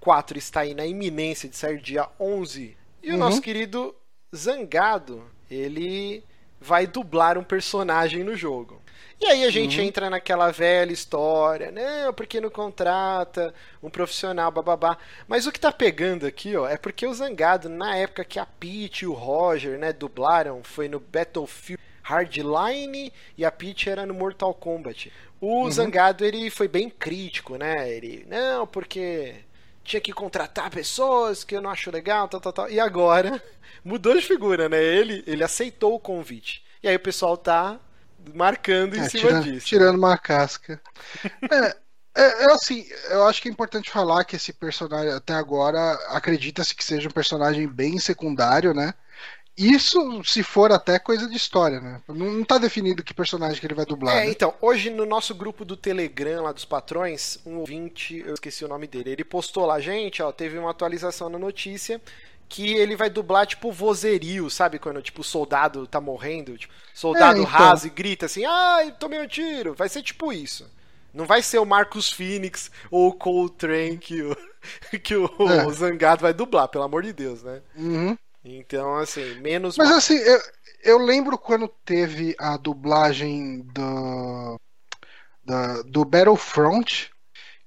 4 está aí na iminência de sair dia 11. E o Uhum. nosso querido Zangado, ele vai dublar um personagem no jogo. E aí a gente entra naquela velha história, não, porque não contrata um profissional, bababá. Mas o que tá pegando aqui, ó, é porque o Zangado, na época que a Peach e o Roger, né, dublaram, foi no Battlefield Hardline e a Peach era no Mortal Kombat. O Zangado, ele foi bem crítico, né? Ele, não, porque tinha que contratar pessoas que eu não acho legal, tal, tal, tal. E agora mudou de figura, né? Ele, ele aceitou o convite. E aí o pessoal tá marcando em É, cima tirando, disso. tirando uma casca. É, é, é assim, eu acho que é importante falar que esse personagem, até agora, acredita-se que seja um personagem bem secundário, né? Isso se for até coisa de história, né? Não, não tá definido que personagem que ele vai dublar. É, né? então, hoje no nosso grupo do Telegram lá dos patrões, um ouvinte, eu esqueci o nome dele, ele postou lá, gente, ó, teve uma atualização na notícia que ele vai dublar tipo vozerio, sabe? Quando tipo o soldado tá morrendo, tipo, soldado É, então. rasa e grita assim, ai, tomei um tiro. Vai ser tipo isso. Não vai ser o Marcus Phoenix ou o Coltrane que o, que o É. Zangado vai dublar, pelo amor de Deus, né? Uhum. Então, assim, menos Mas mal. assim, eu, eu lembro quando teve a dublagem do, da- do Battlefront,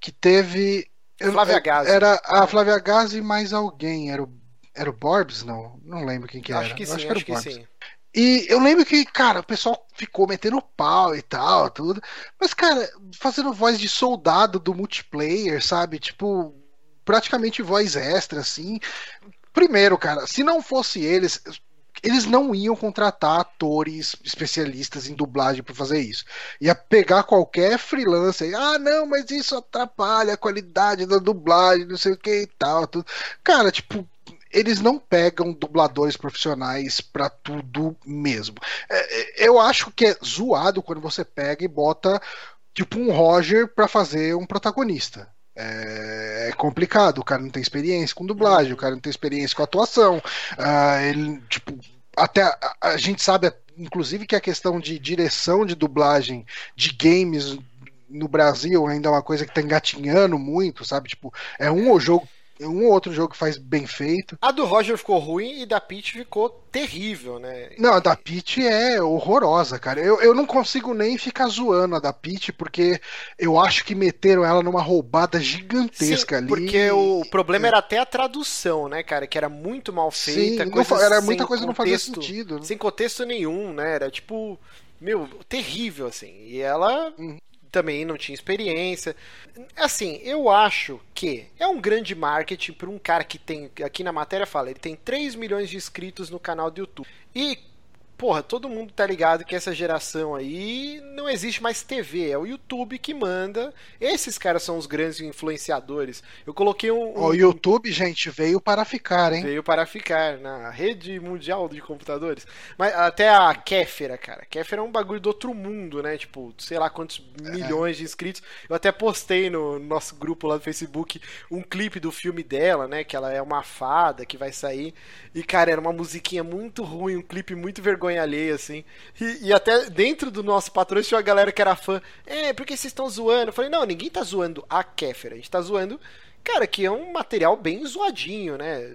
que teve. Flávia Gazi. Era a Flávia Gazi e mais alguém. Era o, era o Borbs? Não, não lembro quem que era. acho que sim, era acho o que Borbs. sim. E eu lembro que, cara, o pessoal ficou metendo pau e tal, tudo. Mas, cara, fazendo voz de soldado do multiplayer, sabe? Tipo, praticamente voz extra, assim. Primeiro, cara, se não fosse eles, eles não iam contratar atores especialistas em dublagem pra fazer isso. Ia pegar qualquer freelancer. Ah, não, mas isso atrapalha a qualidade da dublagem, não sei o que e tal. Tudo. Cara, tipo, eles não pegam dubladores profissionais pra tudo mesmo. É, é, Eu acho que é zoado quando você pega e bota tipo um Roger pra fazer um protagonista. É é complicado, o cara não tem experiência com dublagem, o cara não tem experiência com atuação. Ah, ele, tipo, até a, a gente sabe, inclusive, que a questão de direção de dublagem de games no Brasil ainda é uma coisa que tá engatinhando muito, sabe? Tipo, é um jogo, é um ou outro jogo que faz bem feito. A do Roger ficou ruim e da Peach ficou terrível, né? Não, a da Peach é horrorosa, cara. Eu, eu não consigo nem ficar zoando a da Peach, porque eu acho que meteram ela numa roubada gigantesca Sim, ali. Porque o problema era até a tradução, né, cara? Que era muito mal feita. Sim, não era muita coisa que não fazia sentido. né? Sem contexto nenhum, né? Era tipo, meu, terrível, assim. E ela Uhum. Também não tinha experiência. Assim, eu acho que é um grande marketing para um cara que tem. Aqui na matéria fala, ele tem 3 milhões de inscritos no canal do YouTube. E. Porra, todo mundo tá ligado que essa geração aí não existe mais TV, é o YouTube que manda. Esses caras são os grandes influenciadores. Eu coloquei um, um- o YouTube, gente, veio para ficar, hein? Veio para ficar na rede mundial de computadores. Mas até a Kéfera, cara. Kéfera é um bagulho do outro mundo, né? Tipo, sei lá quantos milhões de inscritos. Eu até postei no nosso grupo lá do Facebook um clipe do filme dela, né? Que ela é uma fada que vai sair. E, cara, era uma musiquinha muito ruim, um clipe muito vergonha alheia, assim. E, e até dentro do nosso patrão tinha uma galera que era fã. É, por que vocês estão zoando? Eu falei, não, ninguém tá zoando a Kéfera. A gente tá zoando, cara, que é um material bem zoadinho, né?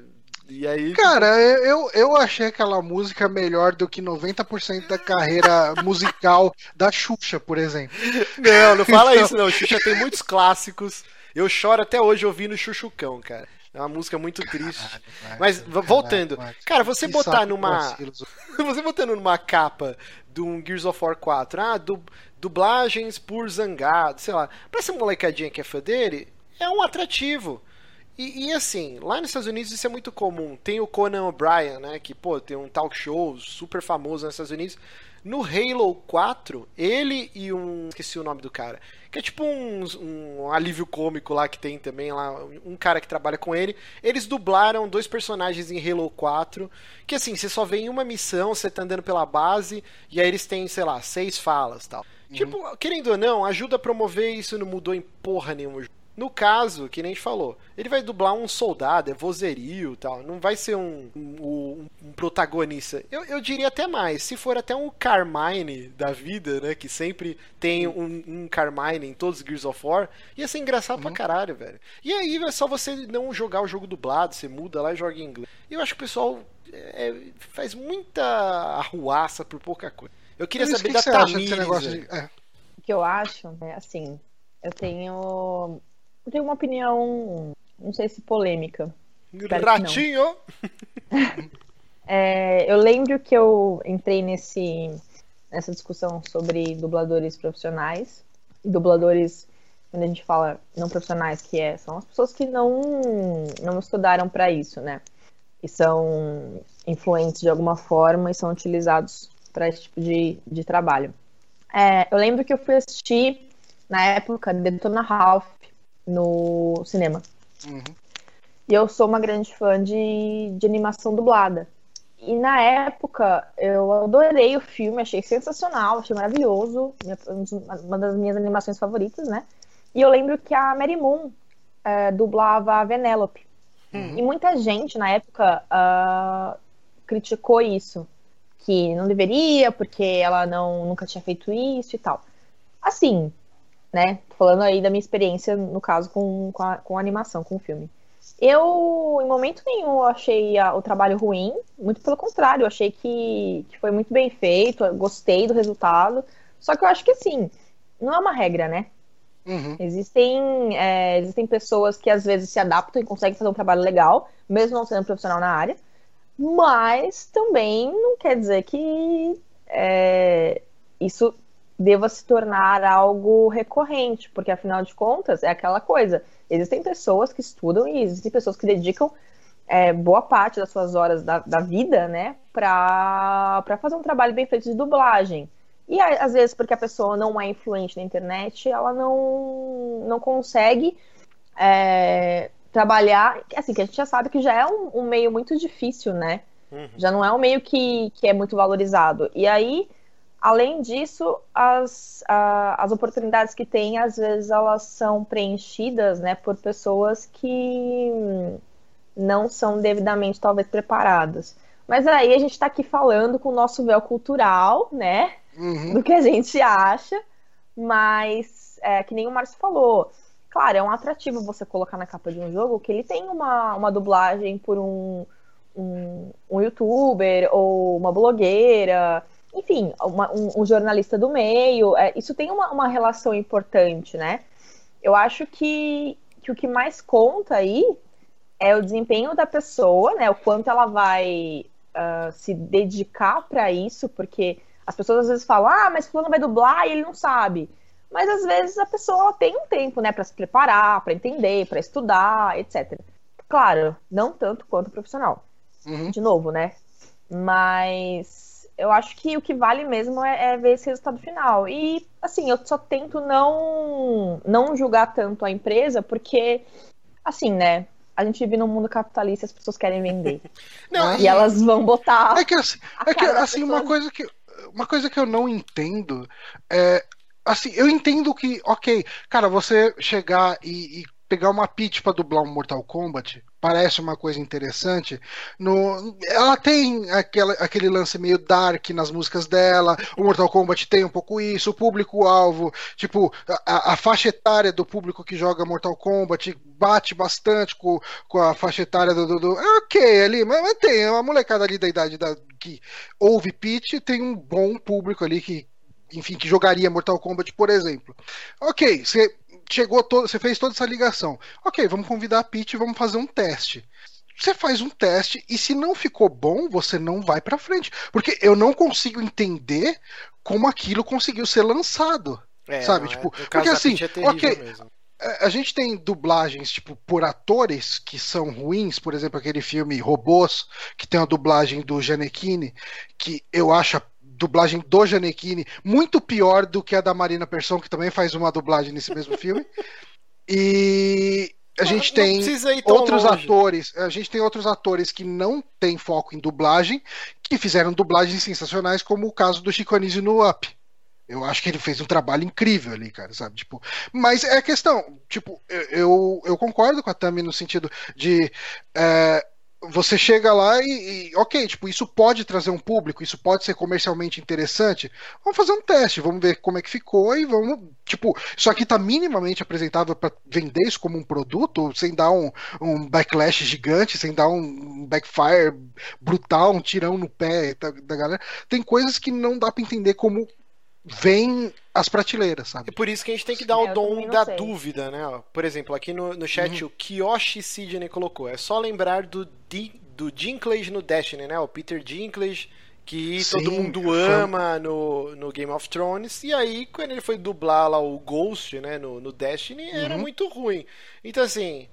E aí. Cara, eu, eu achei aquela música melhor do que 90% da carreira musical da Xuxa, por exemplo. Não, não fala Então- isso não. Xuxa tem muitos clássicos. Eu choro até hoje ouvindo Chuchucão, cara. É uma música muito triste. Mas v- voltando, cara, você Que botar numa você botando numa capa de um Gears of War 4, ah, du- dublagens por Zangado, sei lá. Pra essa molecadinha que é fã dele, é um atrativo. E, e, assim, lá nos Estados Unidos isso é muito comum. Tem o Conan O'Brien, né? Que, pô, tem um talk show super famoso nos Estados Unidos. No Halo 4, ele e um. Esqueci o nome do cara. Que é tipo um, um alívio cômico lá que tem também lá. Um cara que trabalha com ele. Eles dublaram dois personagens em Halo 4. Que assim, você só vê em uma missão, você tá andando pela base. E aí eles têm, sei lá, seis falas tal. Uhum. Tipo, querendo ou não, ajuda a promover isso não mudou em porra nenhuma no caso, que nem a gente falou, ele vai dublar um soldado, é vozerio tal, não vai ser um, um, um, protagonista. Eu, eu diria até mais, se for até um Carmine da vida, né, que sempre tem um, um Carmine em todos os Gears of War, ia ser engraçado uhum. pra caralho, velho. E aí é só você não jogar o jogo dublado, você muda lá e joga em inglês. Eu acho que o pessoal é, faz muita arruaça por pouca coisa. Eu queria saber que da Tamires. De... É. O que eu acho é assim, eu tenho eu tenho uma opinião, não sei se polêmica. Ratinho! é, eu lembro que eu entrei nesse, nessa discussão sobre dubladores profissionais e dubladores quando a gente fala não profissionais, que é, são as pessoas que não, não estudaram para isso, né? E são influentes de alguma forma e são utilizados para esse tipo de, de trabalho. É, eu lembro que eu fui assistir, na época, Detona Ralph, no cinema. Uhum. E eu sou uma grande fã de, de animação dublada. E na época, eu adorei o filme, achei sensacional, achei maravilhoso, uma das minhas animações favoritas, né? E eu lembro que a Mary Moon é, dublava a Venelope. Uhum. E muita gente na época uh, criticou isso, que não deveria, porque ela não nunca tinha feito isso e tal. Assim, né? Falando aí da minha experiência, no caso, com, com, a, com a animação, com o filme. Eu, em momento nenhum, achei a, o trabalho ruim, muito pelo contrário, eu achei que, que foi muito bem feito, gostei do resultado. Só que eu acho que, assim, não é uma regra, né? Uhum. Existem, é, existem pessoas que às vezes se adaptam e conseguem fazer um trabalho legal, mesmo não sendo profissional na área, mas também não quer dizer que é, isso deva se tornar algo recorrente, porque afinal de contas é aquela coisa. Existem pessoas que estudam e existem pessoas que dedicam é, boa parte das suas horas da, da vida, né, para fazer um trabalho bem feito de dublagem. E às vezes, porque a pessoa não é influente na internet, ela não, não consegue é, trabalhar. Assim, que a gente já sabe que já é um, um meio muito difícil, né? Uhum. Já não é um meio que, que é muito valorizado. E aí Além disso, as, a, as oportunidades que tem, às vezes, elas são preenchidas né, por pessoas que não são devidamente, talvez, preparadas. Mas aí a gente está aqui falando com o nosso véu cultural, né? Uhum. Do que a gente acha. Mas, é, que nem o Márcio falou, claro, é um atrativo você colocar na capa de um jogo que ele tem uma, uma dublagem por um, um, um youtuber ou uma blogueira enfim, uma, um, um, jornalista do meio. É, isso tem uma, uma relação importante, né? Eu acho que, que o que mais conta aí é o desempenho da pessoa, né? O quanto ela vai uh, se dedicar para isso, porque as pessoas às vezes falam, ah, mas fulano vai dublar e ele não sabe. Mas às vezes a pessoa tem um tempo, né, para se preparar, para entender, para estudar, etc. Claro, não tanto quanto o profissional. Uhum. De novo, né? Mas eu acho que o que vale mesmo é, é, ver esse resultado final. E, assim, eu só tento não, não julgar tanto a empresa, porque, assim, né? A gente vive num mundo capitalista, as pessoas querem vender. Não, e, e, elas vão botar. É que, assim, é que, assim uma, coisa que, uma coisa que eu não entendo é. Assim, eu entendo que, ok, cara, você chegar e, e pegar uma pitch para dublar um Mortal Kombat parece uma coisa interessante. No, ela tem aquela, aquele lance meio dark nas músicas dela. O Mortal Kombat tem um pouco isso. O público-alvo, tipo, a, a, faixa etária do público que joga Mortal Kombat bate bastante com, com a faixa etária do. do, do é ok, ali, mas, mas tem uma molecada ali da idade da, que ouve pitch, tem um bom público ali que. Enfim, que jogaria Mortal Kombat, por exemplo. Ok, você chegou todo, você fez toda essa ligação. Ok, vamos convidar a Pete e vamos fazer um teste. Você faz um teste e se não ficou bom, você não vai para frente, porque eu não consigo entender como aquilo conseguiu ser lançado. É, sabe, tipo, é, porque assim, é ok, mesmo. a gente tem dublagens, tipo, por atores que são ruins, por exemplo, aquele filme Robôs, que tem a dublagem do Janequine, que eu acho a dublagem do Janequine muito pior do que a da Marina Persson, que também faz uma dublagem nesse mesmo filme. E a gente tem outros longe. atores, a gente tem outros atores que não têm foco em dublagem, que fizeram dublagens sensacionais, como o caso do Chico Anísio no Up. Eu acho que ele fez um trabalho incrível ali, cara, sabe? Tipo, mas é a questão, tipo, eu, eu concordo com a Tami no sentido de é, você chega lá e, e, ok, tipo, isso pode trazer um público, isso pode ser comercialmente interessante. Vamos fazer um teste, vamos ver como é que ficou e vamos, tipo, isso aqui tá minimamente apresentável para vender isso como um produto, sem dar um, um backlash gigante, sem dar um backfire brutal, um tirão no pé da, da galera. Tem coisas que não dá para entender como vem as prateleiras, sabe? É por isso que a gente tem que dar é, o dom da sei. dúvida, né? Por exemplo, aqui no, no chat uhum. o Kiyoshi Sidney colocou. É só lembrar do, D, do Dinklage no Destiny, né? O Peter Dinklage, que Sim, todo mundo ama no, no Game of Thrones. E aí, quando ele foi dublar lá o Ghost, né? No, no Destiny, uhum. era muito ruim. Então, assim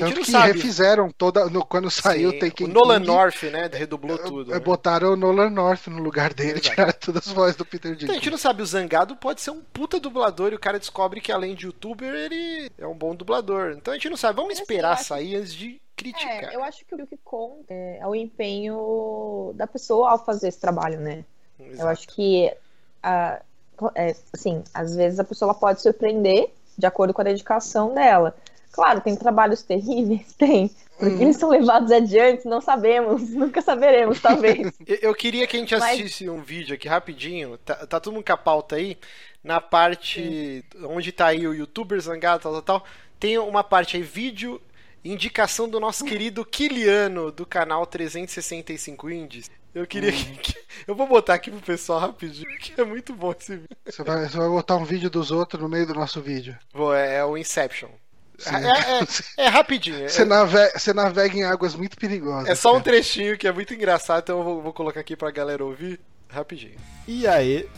tanto que sabe. refizeram toda. No, quando saiu Sim, o Nolan King, North, né? Redublou tudo. É, né? Botaram o Nolan North no lugar dele, Exato. tiraram todas as vozes do Peter Dinklage. Então, a gente não sabe, o Zangado pode ser um puta dublador e o cara descobre que além de youtuber, ele é um bom dublador. Então a gente não sabe. Vamos esperar acho... sair antes de criticar. É, eu acho que o que conta é, é o empenho da pessoa ao fazer esse trabalho, né? Exato. Eu acho que, a, é, assim, às vezes a pessoa pode surpreender de acordo com a dedicação dela. Claro, tem trabalhos terríveis, tem. Porque hum. eles são levados adiante, não sabemos, nunca saberemos, talvez. Eu queria que a gente assistisse Mas... um vídeo aqui rapidinho, tá, tá todo mundo com a pauta aí, na parte Sim. onde tá aí o youtuber zangado, tal, tal, tal, tem uma parte aí, vídeo, indicação do nosso querido Kiliano, do canal 365 Indies. Eu queria hum. que, Eu vou botar aqui pro pessoal rapidinho, que é muito bom esse vídeo. Você vai, você vai botar um vídeo dos outros no meio do nosso vídeo. Vou, é, é o Inception. É, é, é, rapidinho. Você, navega, você navega em águas muito perigosas. É só um trechinho que é muito engraçado, então eu vou, vou, colocar aqui pra galera ouvir rapidinho. E aí?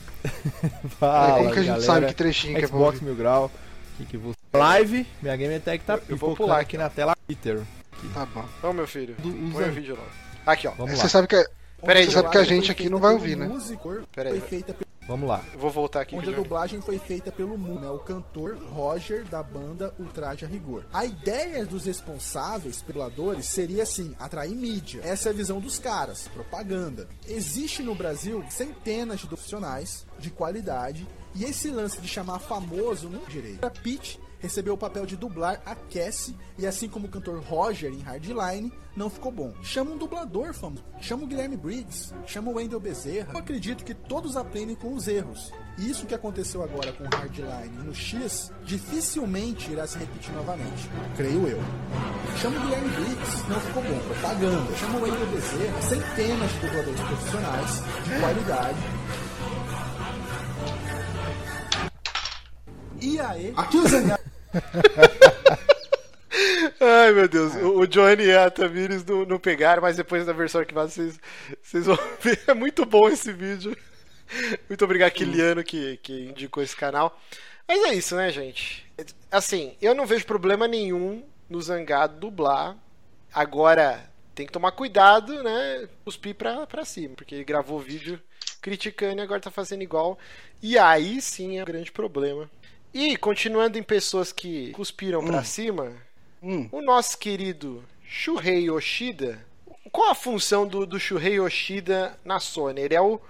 Fala, Como que a gente galera? sabe que trechinho Xbox que é Xbox Mil Grau. Que que você... Live, minha Game Tech tá eu, vou pular aqui na tela Twitter. Tá bom. Ô meu filho, põe o vídeo lá. Aqui, ó. Vamos você sabe que, Peraí, você sabe que a gente aqui não vai ouvir, né? Peraí. Vamos lá. Eu vou voltar aqui. Onde a dublagem foi feita pelo Moon, né, o cantor Roger da banda Ultraje a Rigor. A ideia dos responsáveis, dubladores, seria assim, atrair mídia. Essa é a visão dos caras, propaganda. Existe no Brasil centenas de profissionais de qualidade e esse lance de chamar famoso não é direito. A Pitch recebeu o papel de dublar a Cassie e assim como o cantor Roger em Hardline, não ficou bom. Chama um dublador famoso, chama o Guilherme Briggs, chama o Wendell Bezerra. Eu acredito que todos aprendem com os erros. E isso que aconteceu agora com Hardline no X, dificilmente irá se repetir novamente. Creio eu. Chama o Guilherme Briggs, não ficou bom, propaganda. Chama o Wendell Bezerra, centenas de dubladores profissionais, de qualidade, E aí? Aqui o Zangado. Ai meu Deus, o Johnny e a Tamires não, não pegaram, mas depois da versão arquivada vocês, vocês vão ver. É muito bom esse vídeo. Muito obrigado, Kiliano, que, que indicou esse canal. Mas é isso, né, gente? Assim, eu não vejo problema nenhum no Zangado dublar. Agora, tem que tomar cuidado, né? Cuspir pra, pra cima, porque ele gravou vídeo criticando e agora tá fazendo igual. E aí sim é um grande problema. E, continuando em pessoas que cuspiram hum. para cima, hum. o nosso querido Shuhei Yoshida. Qual a função do, do Shuhei Yoshida na Sony? Ele é o.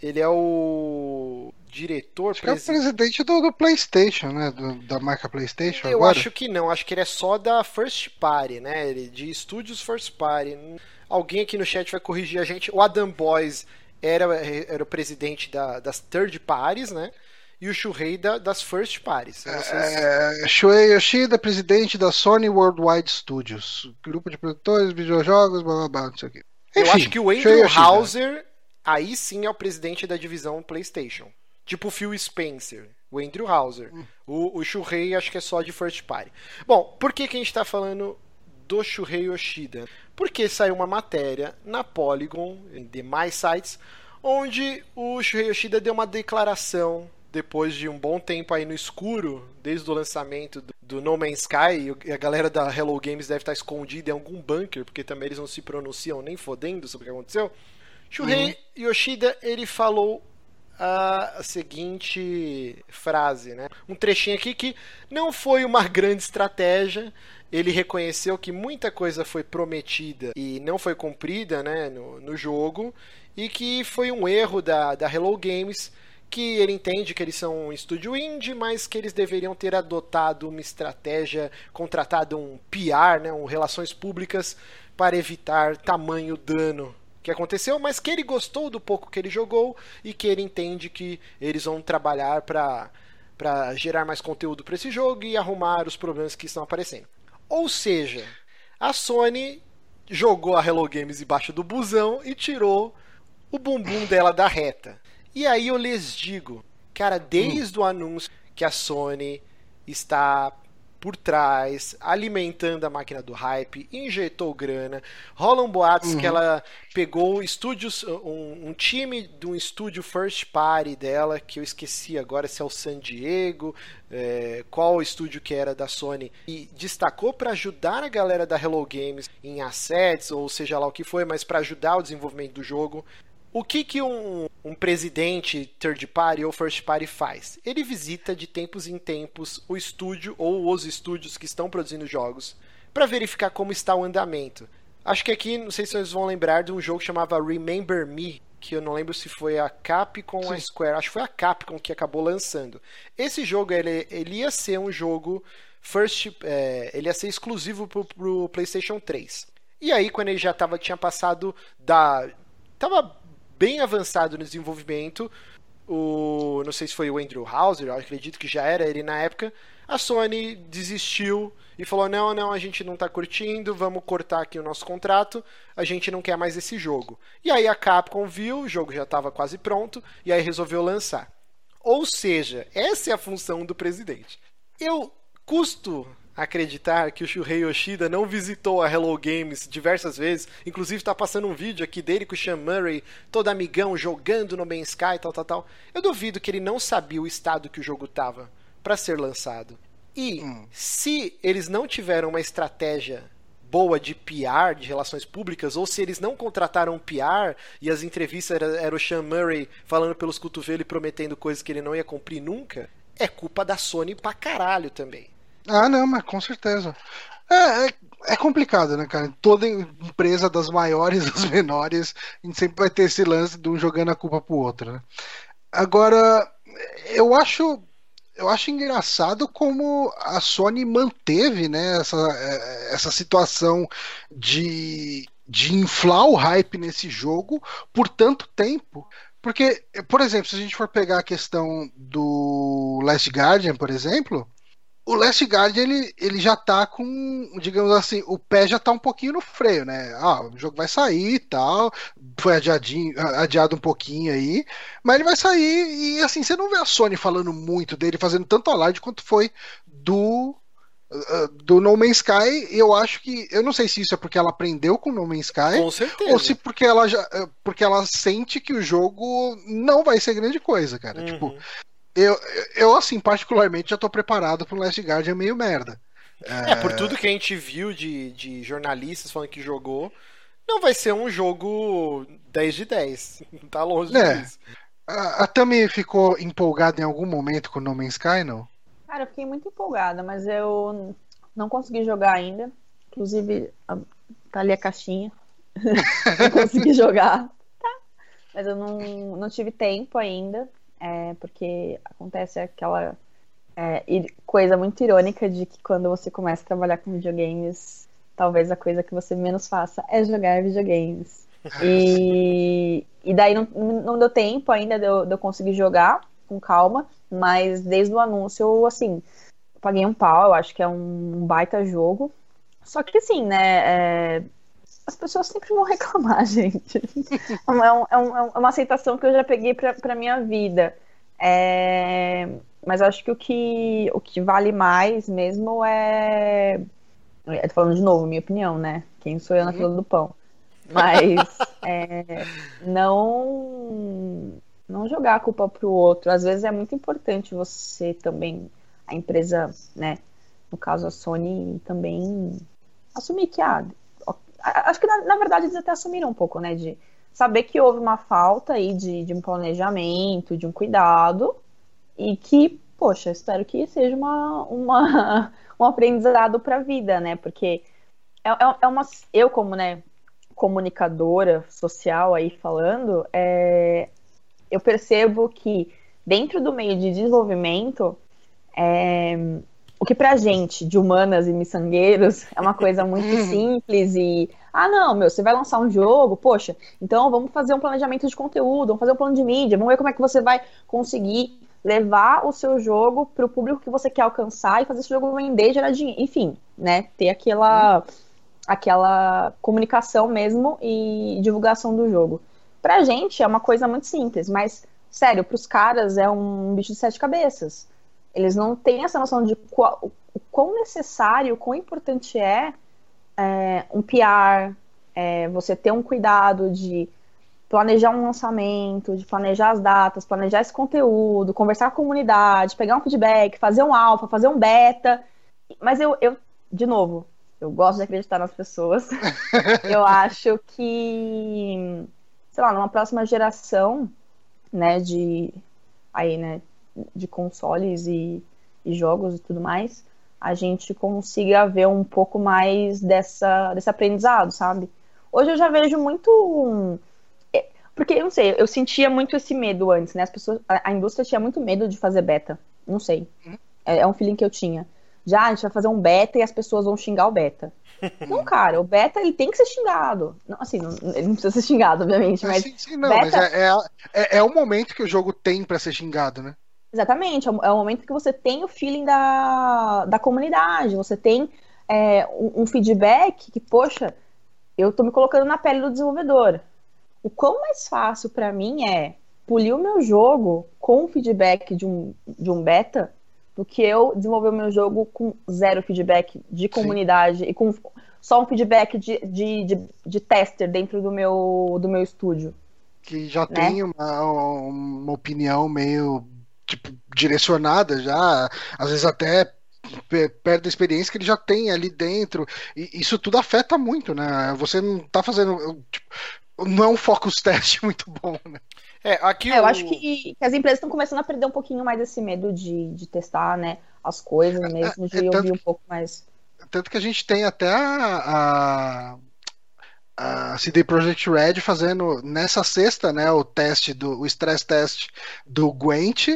Ele é o diretor. Acho presi... é o presidente do, do PlayStation, né? Do, da marca PlayStation. Eu agora? acho que não. Acho que ele é só da First Party, né? Ele, de estúdios First Party. Alguém aqui no chat vai corrigir a gente. O Adam Boys era, era o presidente da, das third parties, né? E o Shuhei da, das first parties. É, Shuhei Yoshida, presidente da Sony Worldwide Studios, grupo de produtores, videojogos, blá blá blá, não sei o quê. Enfim, Eu acho que o Andrew Hauser, aí sim é o presidente da divisão PlayStation. Tipo o Phil Spencer, o Andrew Hauser. Hum. O, o Shuhei acho que é só de first party. Bom, por que, que a gente está falando do Shuhei Yoshida? Porque saiu uma matéria na Polygon, em demais sites, onde o Shuhei Yoshida deu uma declaração depois de um bom tempo aí no escuro, desde o lançamento do, No Man's Sky, e a galera da Hello Games deve estar escondida em algum bunker, porque também eles não se pronunciam nem fodendo sobre o que aconteceu. Shuhei Yoshida, ele falou a seguinte frase, né? Um trechinho aqui que não foi uma grande estratégia. Ele reconheceu que muita coisa foi prometida e não foi cumprida né, no, no jogo, e que foi um erro da, da Hello Games, que ele entende que eles são um estúdio indie, mas que eles deveriam ter adotado uma estratégia, contratado um PR, né, um relações públicas, para evitar tamanho dano que aconteceu, mas que ele gostou do pouco que ele jogou e que ele entende que eles vão trabalhar para para gerar mais conteúdo para esse jogo e arrumar os problemas que estão aparecendo. Ou seja, a Sony jogou a Hello Games embaixo do busão e tirou o bumbum dela da reta. E aí eu lhes digo, cara, desde o anúncio que a Sony está por trás, alimentando a máquina do hype, injetou grana. Rolam boatos uhum. que ela pegou estúdios, um, um, time de um estúdio first party dela, que eu esqueci agora se é o San Diego, é, qual estúdio que era da Sony, e destacou para ajudar a galera da Hello Games em assets, ou seja lá o que foi, mas para ajudar o desenvolvimento do jogo. O que, que um, um, presidente third party ou first party faz? Ele visita de tempos em tempos o estúdio ou os estúdios que estão produzindo jogos para verificar como está o andamento. Acho que aqui, não sei se vocês vão lembrar de um jogo que chamava Remember Me, que eu não lembro se foi a Capcom ou a Square, acho que foi a Capcom que acabou lançando. Esse jogo ele, ele ia ser um jogo first, é, ele ia ser exclusivo pro, pro PlayStation 3. E aí quando ele já tava, tinha passado da tava bem avançado no desenvolvimento. O, não sei se foi o Andrew Hauser, acredito que já era ele na época. A Sony desistiu e falou: não, não, a gente não está curtindo, vamos cortar aqui o nosso contrato, a gente não quer mais esse jogo. E aí a Capcom viu, o jogo já estava quase pronto, e aí resolveu lançar. Ou seja, essa é a função do presidente. Eu custo acreditar que o Shuhei Yoshida não visitou a Hello Games diversas vezes. Inclusive está passando um vídeo aqui dele com o Sean Murray, todo amigão, jogando no Main Sky, tal, tal, tal. Eu duvido que ele não sabia o estado que o jogo tava para ser lançado. E hum. se eles não tiveram uma estratégia boa de PR, de relações públicas, ou se eles não contrataram um PR e as entrevistas era, era o Sean Murray falando pelos cotovelos e prometendo coisas que ele não ia cumprir nunca, é culpa da Sony pra caralho também. Ah, não, mas com certeza. É, é, é, complicado, né, cara? Toda empresa, das maiores das menores, a gente sempre vai ter esse lance de um jogando a culpa pro outro, né? Agora, eu acho. Eu acho engraçado como a Sony manteve né, essa, é, essa situação de, de inflar o hype nesse jogo por tanto tempo. Porque, por exemplo, se a gente for pegar a questão do Last Guardian, por exemplo, o Last Guardian ele, ele já tá com, digamos assim, o pé já tá um pouquinho no freio, né? Ah, o jogo vai sair e tal, foi adiadinho, adiado um pouquinho aí, mas ele vai sair e assim, você não vê a Sony falando muito dele, fazendo tanto alarde quanto foi do uh, do No Man's Sky, eu acho que eu não sei se isso é porque ela aprendeu com No Man's Sky, ou se porque ela já uh, porque ela sente que o jogo não vai ser grande coisa, cara. Tipo, uhum. Tipo, eu, eu, assim, particularmente, já tô preparado pro Last Guardian meio merda. É... é, por tudo que a gente viu de, de jornalistas falando que jogou, não vai ser um jogo 10 de 10. Tá longe é. disso. A, a Tami ficou empolgada em algum momento com No Man's Sky, não? Cara, eu fiquei muito empolgada, mas eu não consegui jogar ainda. Inclusive, tá ali a caixinha. não consegui jogar. Tá. Mas eu não, não tive tempo ainda é, porque acontece aquela é, coisa muito irônica de que quando você começa a trabalhar com videogames, talvez a coisa que você menos faça é jogar videogames. E, e daí não, não deu tempo ainda de eu, de eu conseguir jogar com calma, mas desde o anúncio, eu, assim, paguei um pau, eu acho que é um baita jogo. Só que assim, né, é, as pessoas sempre vão reclamar, gente. É, um, é, um, é uma aceitação que eu já peguei pra, pra minha vida. É, mas acho que o, que o que vale mais mesmo é. Eu tô falando de novo, minha opinião, né? Quem sou eu na uhum. fila do pão. Mas é, não não jogar a culpa pro outro. Às vezes é muito importante você também, a empresa, né? No caso a Sony, também assumir que ah, acho que na, na, verdade eles até assumiram um pouco, né? De saber que houve uma falta aí de, de um planejamento, de um cuidado, e que, poxa, espero que seja uma, uma um aprendizado para a vida, né? Porque é, é, é, uma. Eu, como, né, comunicadora social aí falando, é, eu percebo que dentro do meio de desenvolvimento, é, o que pra gente, de humanas e miçangueiros, é uma coisa muito uhum. simples e. Ah, não, meu, você vai lançar um jogo, poxa, então vamos fazer um planejamento de conteúdo, vamos fazer um plano de mídia, vamos ver como é que você vai conseguir levar o seu jogo para o público que você quer alcançar e fazer esse jogo vender, gerar dinheiro, enfim, né? Ter aquela, aquela comunicação mesmo e divulgação do jogo. Pra gente é uma coisa muito simples, mas, sério, pros caras é um bicho de sete cabeças. Eles não têm essa noção de qual, o quão necessário, o quão importante é, é um PR, é, você ter um cuidado de planejar um lançamento, de planejar as datas, planejar esse conteúdo, conversar com a comunidade, pegar um feedback, fazer um alfa, fazer um beta. Mas eu, eu de novo, eu gosto de acreditar nas pessoas. eu acho que, sei lá, numa próxima geração, né, de aí, né, de consoles e, e jogos e tudo mais, a gente consiga ver um pouco mais dessa, desse aprendizado, sabe? Hoje eu já vejo muito porque, eu não sei, eu sentia muito esse medo antes, né? As pessoas, a, a indústria tinha muito medo de fazer beta. Não sei. É, é, um feeling que eu tinha. Já, a gente vai fazer um beta e as pessoas vão xingar o beta. não, cara, o beta ele tem que ser xingado. Não, assim, não, ele não precisa ser xingado, obviamente, mas. Sim, sim, não, beta... mas é, é, é, é, o momento que o jogo tem para ser xingado, né? Exatamente, é o, é o momento que você tem o feeling da, da comunidade, você tem é, um, um feedback que, poxa, eu tô me colocando na pele do desenvolvedor o quão mais fácil para mim é polir o meu jogo com o feedback de um, de um beta do que eu desenvolver o meu jogo com zero feedback de comunidade Sim. e com só um feedback de, de, de, de, tester dentro do meu, do meu estúdio. Que já né? tem uma, uma opinião meio tipo, direcionada já, às vezes até perde a experiência que ele já tem ali dentro. E isso tudo afeta muito, né? Você não tá fazendo. Tipo, não é um focus test muito bom, né? É, aqui é, eu acho que, que, as empresas estão começando a perder um pouquinho mais esse medo de, de testar, né, as coisas é, mesmo, é, de é, ouvir um pouco mais. Tanto que a gente tem até a, a a CD Projekt Red fazendo nessa sexta, né, o teste do o stress test do Gwent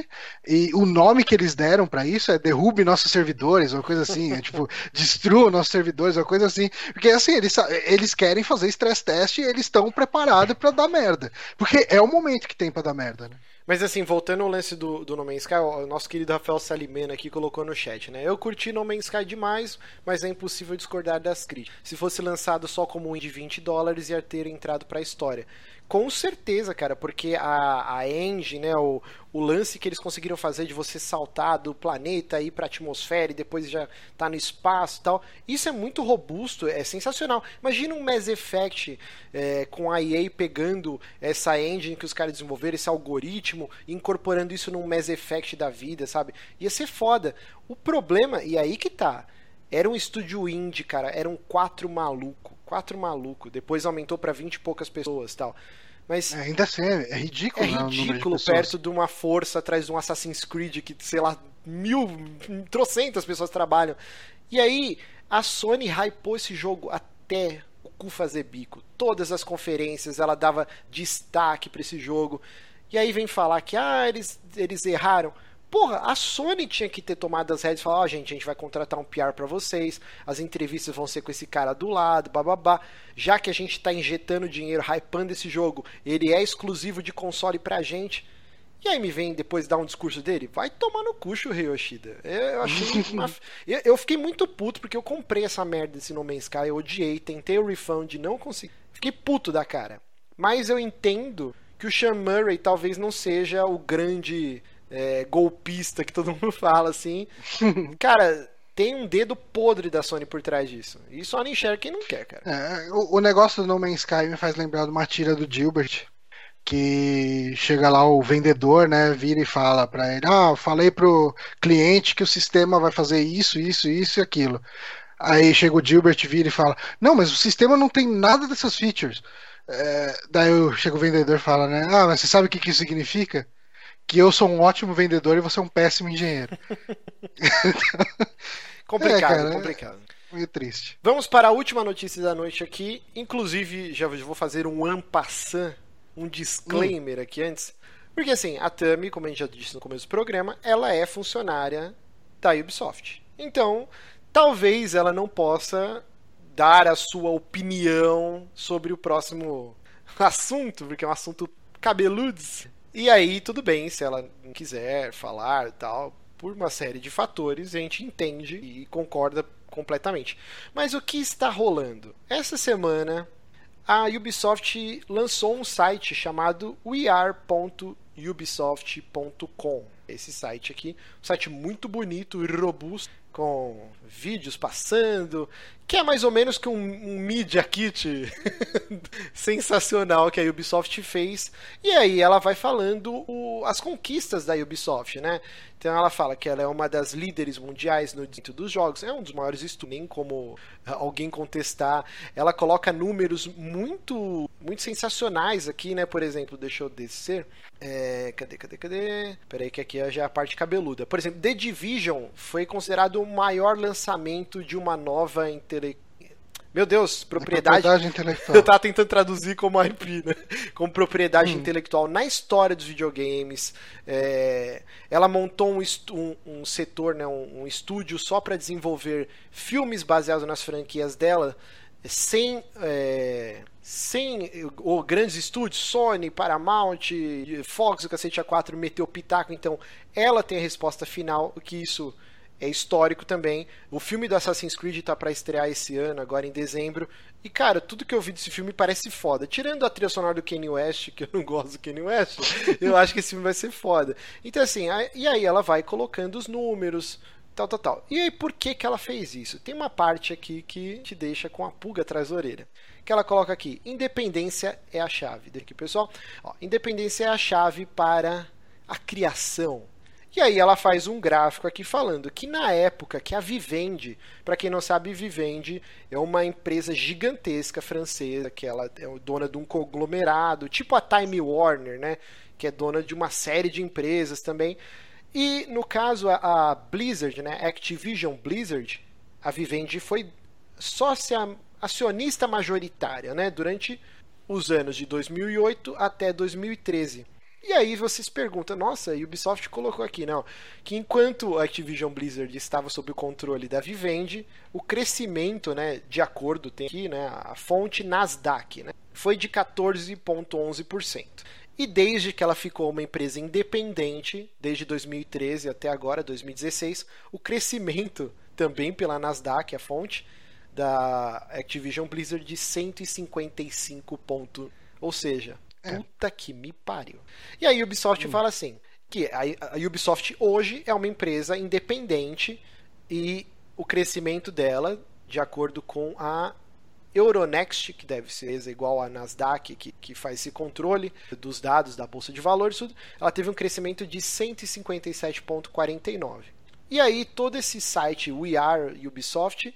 e o nome que eles deram para isso é derrube nossos servidores, uma coisa assim, é tipo destrua nossos servidores, uma coisa assim, porque assim eles, eles querem fazer stress test e eles estão preparados para dar merda, porque é o momento que tem para dar merda, né? Mas assim, voltando ao lance do, do No Man's Sky, o nosso querido Rafael Salimena aqui colocou no chat, né? Eu curti No Man's Sky demais, mas é impossível discordar das críticas. Se fosse lançado só como um de 20 dólares, ia ter entrado para a história. Com certeza, cara, porque a, a engine, né, o, o lance que eles conseguiram fazer de você saltar do planeta ir para a atmosfera e depois já tá no espaço e tal, isso é muito robusto, é sensacional. Imagina um Mass Effect é, com a EA pegando essa engine que os caras desenvolveram, esse algoritmo, incorporando isso num Mass Effect da vida, sabe? Ia ser foda. O problema, e aí que tá, era um estúdio indie, cara, eram quatro maluco, quatro maluco. Depois aumentou para vinte e poucas pessoas, tal. Mas é, ainda assim, é ridículo. É né, ridículo de perto de uma força atrás de um Assassin's Creed que, sei lá, mil, trocentas pessoas trabalham. E aí, a Sony hypou esse jogo até o cu fazer bico. Todas as conferências ela dava destaque para esse jogo. E aí vem falar que ah, eles, eles erraram. Porra, a Sony tinha que ter tomado as redes e falar, ó, oh, gente, a gente vai contratar um PR para vocês, as entrevistas vão ser com esse cara do lado, bababá. Já que a gente tá injetando dinheiro, hypando esse jogo, ele é exclusivo de console pra gente. E aí me vem depois dar um discurso dele, vai tomar no cu, Shuhei Yoshida. Eu, eu achei uma... eu, eu, fiquei muito puto porque eu comprei essa merda desse No Man's Sky, eu odiei, tentei o refund, não consegui. Fiquei puto da cara. Mas eu entendo que o Sean Murray talvez não seja o grande é, golpista que todo mundo fala, assim. cara, tem um dedo podre da Sony por trás disso. E Sony enxerga quem não quer, cara. É, o, o, negócio do No Man's Sky me faz lembrar de uma tira do Gilbert. que chega lá o vendedor, né, vira e fala para ele: "Ah, eu falei pro cliente que o sistema vai fazer isso, isso, isso e aquilo". Aí chega o Gilbert, vira e fala: "Não, mas o sistema não tem nada dessas features". É, daí chega o vendedor e fala, né? Ah, mas você sabe o que, que isso significa? Que eu sou um ótimo vendedor e você é um péssimo engenheiro. complicado, É, cara, complicado. Meio triste. Vamos para a última notícia da noite aqui. Inclusive, já vou fazer um ampassant, um disclaimer aqui antes. Porque assim, a Tami, como a gente já disse no começo do programa, ela é funcionária da Ubisoft. Então, talvez ela não possa dar a sua opinião sobre o próximo assunto, porque é um assunto cabeludo. E aí, tudo bem, se ela não quiser falar e tal, por uma série de fatores, a gente entende e concorda completamente. Mas o que está rolando? Essa semana, a Ubisoft lançou um site chamado weare.ubisoft.com. Esse site aqui, um site muito bonito e robusto, com vídeos passando, que é mais ou menos que um, um Media Kit sensacional que a Ubisoft fez. E aí ela vai falando o, as conquistas da Ubisoft, né? Então ela fala que ela é uma das líderes mundiais no dentro dos jogos, é um dos maiores estudos, nem como alguém contestar. Ela coloca números muito muito sensacionais aqui, né? Por exemplo, deixa eu descer. É, cadê, cadê, cadê? Peraí que aqui já é a parte cabeluda. Por exemplo, The Division foi considerado o maior lançamento de uma nova intele... Meu Deus, propriedade. Propriedade intelectual. Eu tava tentando traduzir como IP, né? Como propriedade intelectual na história dos videogames. É, Ela montou um, estu- um- um setor, né? um, um estúdio só para desenvolver filmes baseados nas franquias dela, sem. é, Sem ou grandes estúdios, Sony, Paramount, Fox, o cacete A4 meteu o pitaco, então ela tem a resposta final, que isso é histórico também. O filme do Assassin's Creed tá para estrear esse ano, agora em dezembro. E cara, tudo que eu vi desse filme parece foda. Tirando a trilha sonora do Kanye West, que eu não gosto do Kanye West, eu acho que esse filme vai ser foda. Então assim, a- e aí ela vai colocando os números, tal, tal, tal. E aí por que que ela fez isso? Tem uma parte aqui que te deixa com a pulga atrás da orelha. Que ela coloca aqui, independência é a chave. Daqui, pessoal. Ó, independência é a chave para a criação, e aí ela faz um gráfico aqui falando que na época que a Vivendi, para quem não sabe, Vivendi é uma empresa gigantesca francesa, que ela é dona de um conglomerado, tipo a Time Warner, né, que é dona de uma série de empresas também. E no caso a, Blizzard, né, Activision Blizzard, a Vivendi foi sócia acionista majoritária, né, durante os anos de 2008 até 2013. E aí vocês perguntam, nossa, a Ubisoft colocou aqui, não, que enquanto a Activision Blizzard estava sob o controle da Vivendi, o crescimento, né, de acordo, tem aqui, né, a fonte Nasdaq, né, foi de 14,11%. E desde que ela ficou uma empresa independente, desde 2013 até agora, 2016, o crescimento também pela Nasdaq, a fonte, da Activision Blizzard de 155 pontos. Ou seja, puta que me pariu. E a Ubisoft fala assim, que a, Ubisoft hoje é uma empresa independente e o crescimento dela, de acordo com a Euronext, que deve ser igual a Nasdaq, que, que faz esse controle dos dados da Bolsa de Valores, tudo, ela teve um crescimento de 157,49. E aí todo esse site We Are Ubisoft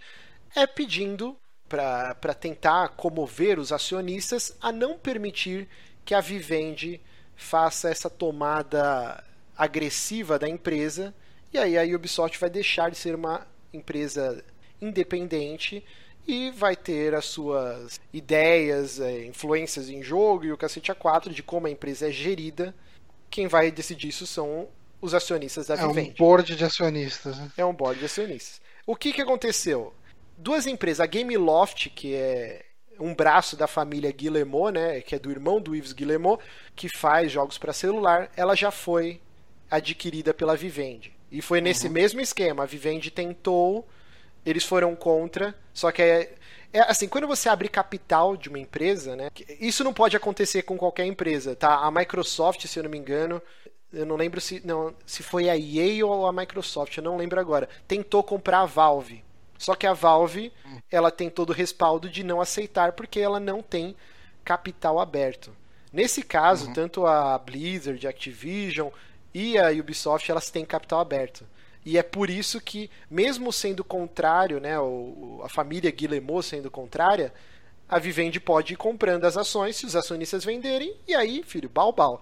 é pedindo para tentar comover os acionistas a não permitir que a Vivendi faça essa tomada agressiva da empresa e aí a Ubisoft vai deixar de ser uma empresa independente e vai ter as suas ideias, é, influências em jogo e o cacete A4 de como a empresa é gerida. Quem vai decidir isso são os acionistas da É um Vivendi. board de acionistas. né? É um board de acionistas. O que, que aconteceu? Duas empresas, a Gameloft, que é um braço da família Guillemot, né, que é do irmão do Yves Guillemot, que faz jogos para celular, ela já foi adquirida pela Vivendi. E foi nesse mesmo esquema. A Vivendi tentou, eles foram contra, só que é, é assim, quando você abre capital de uma empresa, né, isso não pode acontecer com qualquer empresa, tá? A Microsoft, se eu não me engano, eu não lembro se não, se foi a EA ou a Microsoft, eu não lembro agora. Tentou comprar a Valve. Só que a Valve, ela tem todo o respaldo de não aceitar porque ela não tem capital aberto. Nesse caso, tanto a Blizzard, a Activision e a Ubisoft, elas têm capital aberto. E é por isso que, mesmo sendo contrário, né, o- a família Guillemot sendo contrária, a Vivendi pode ir comprando as ações se os acionistas venderem, e aí, filho, bal bal.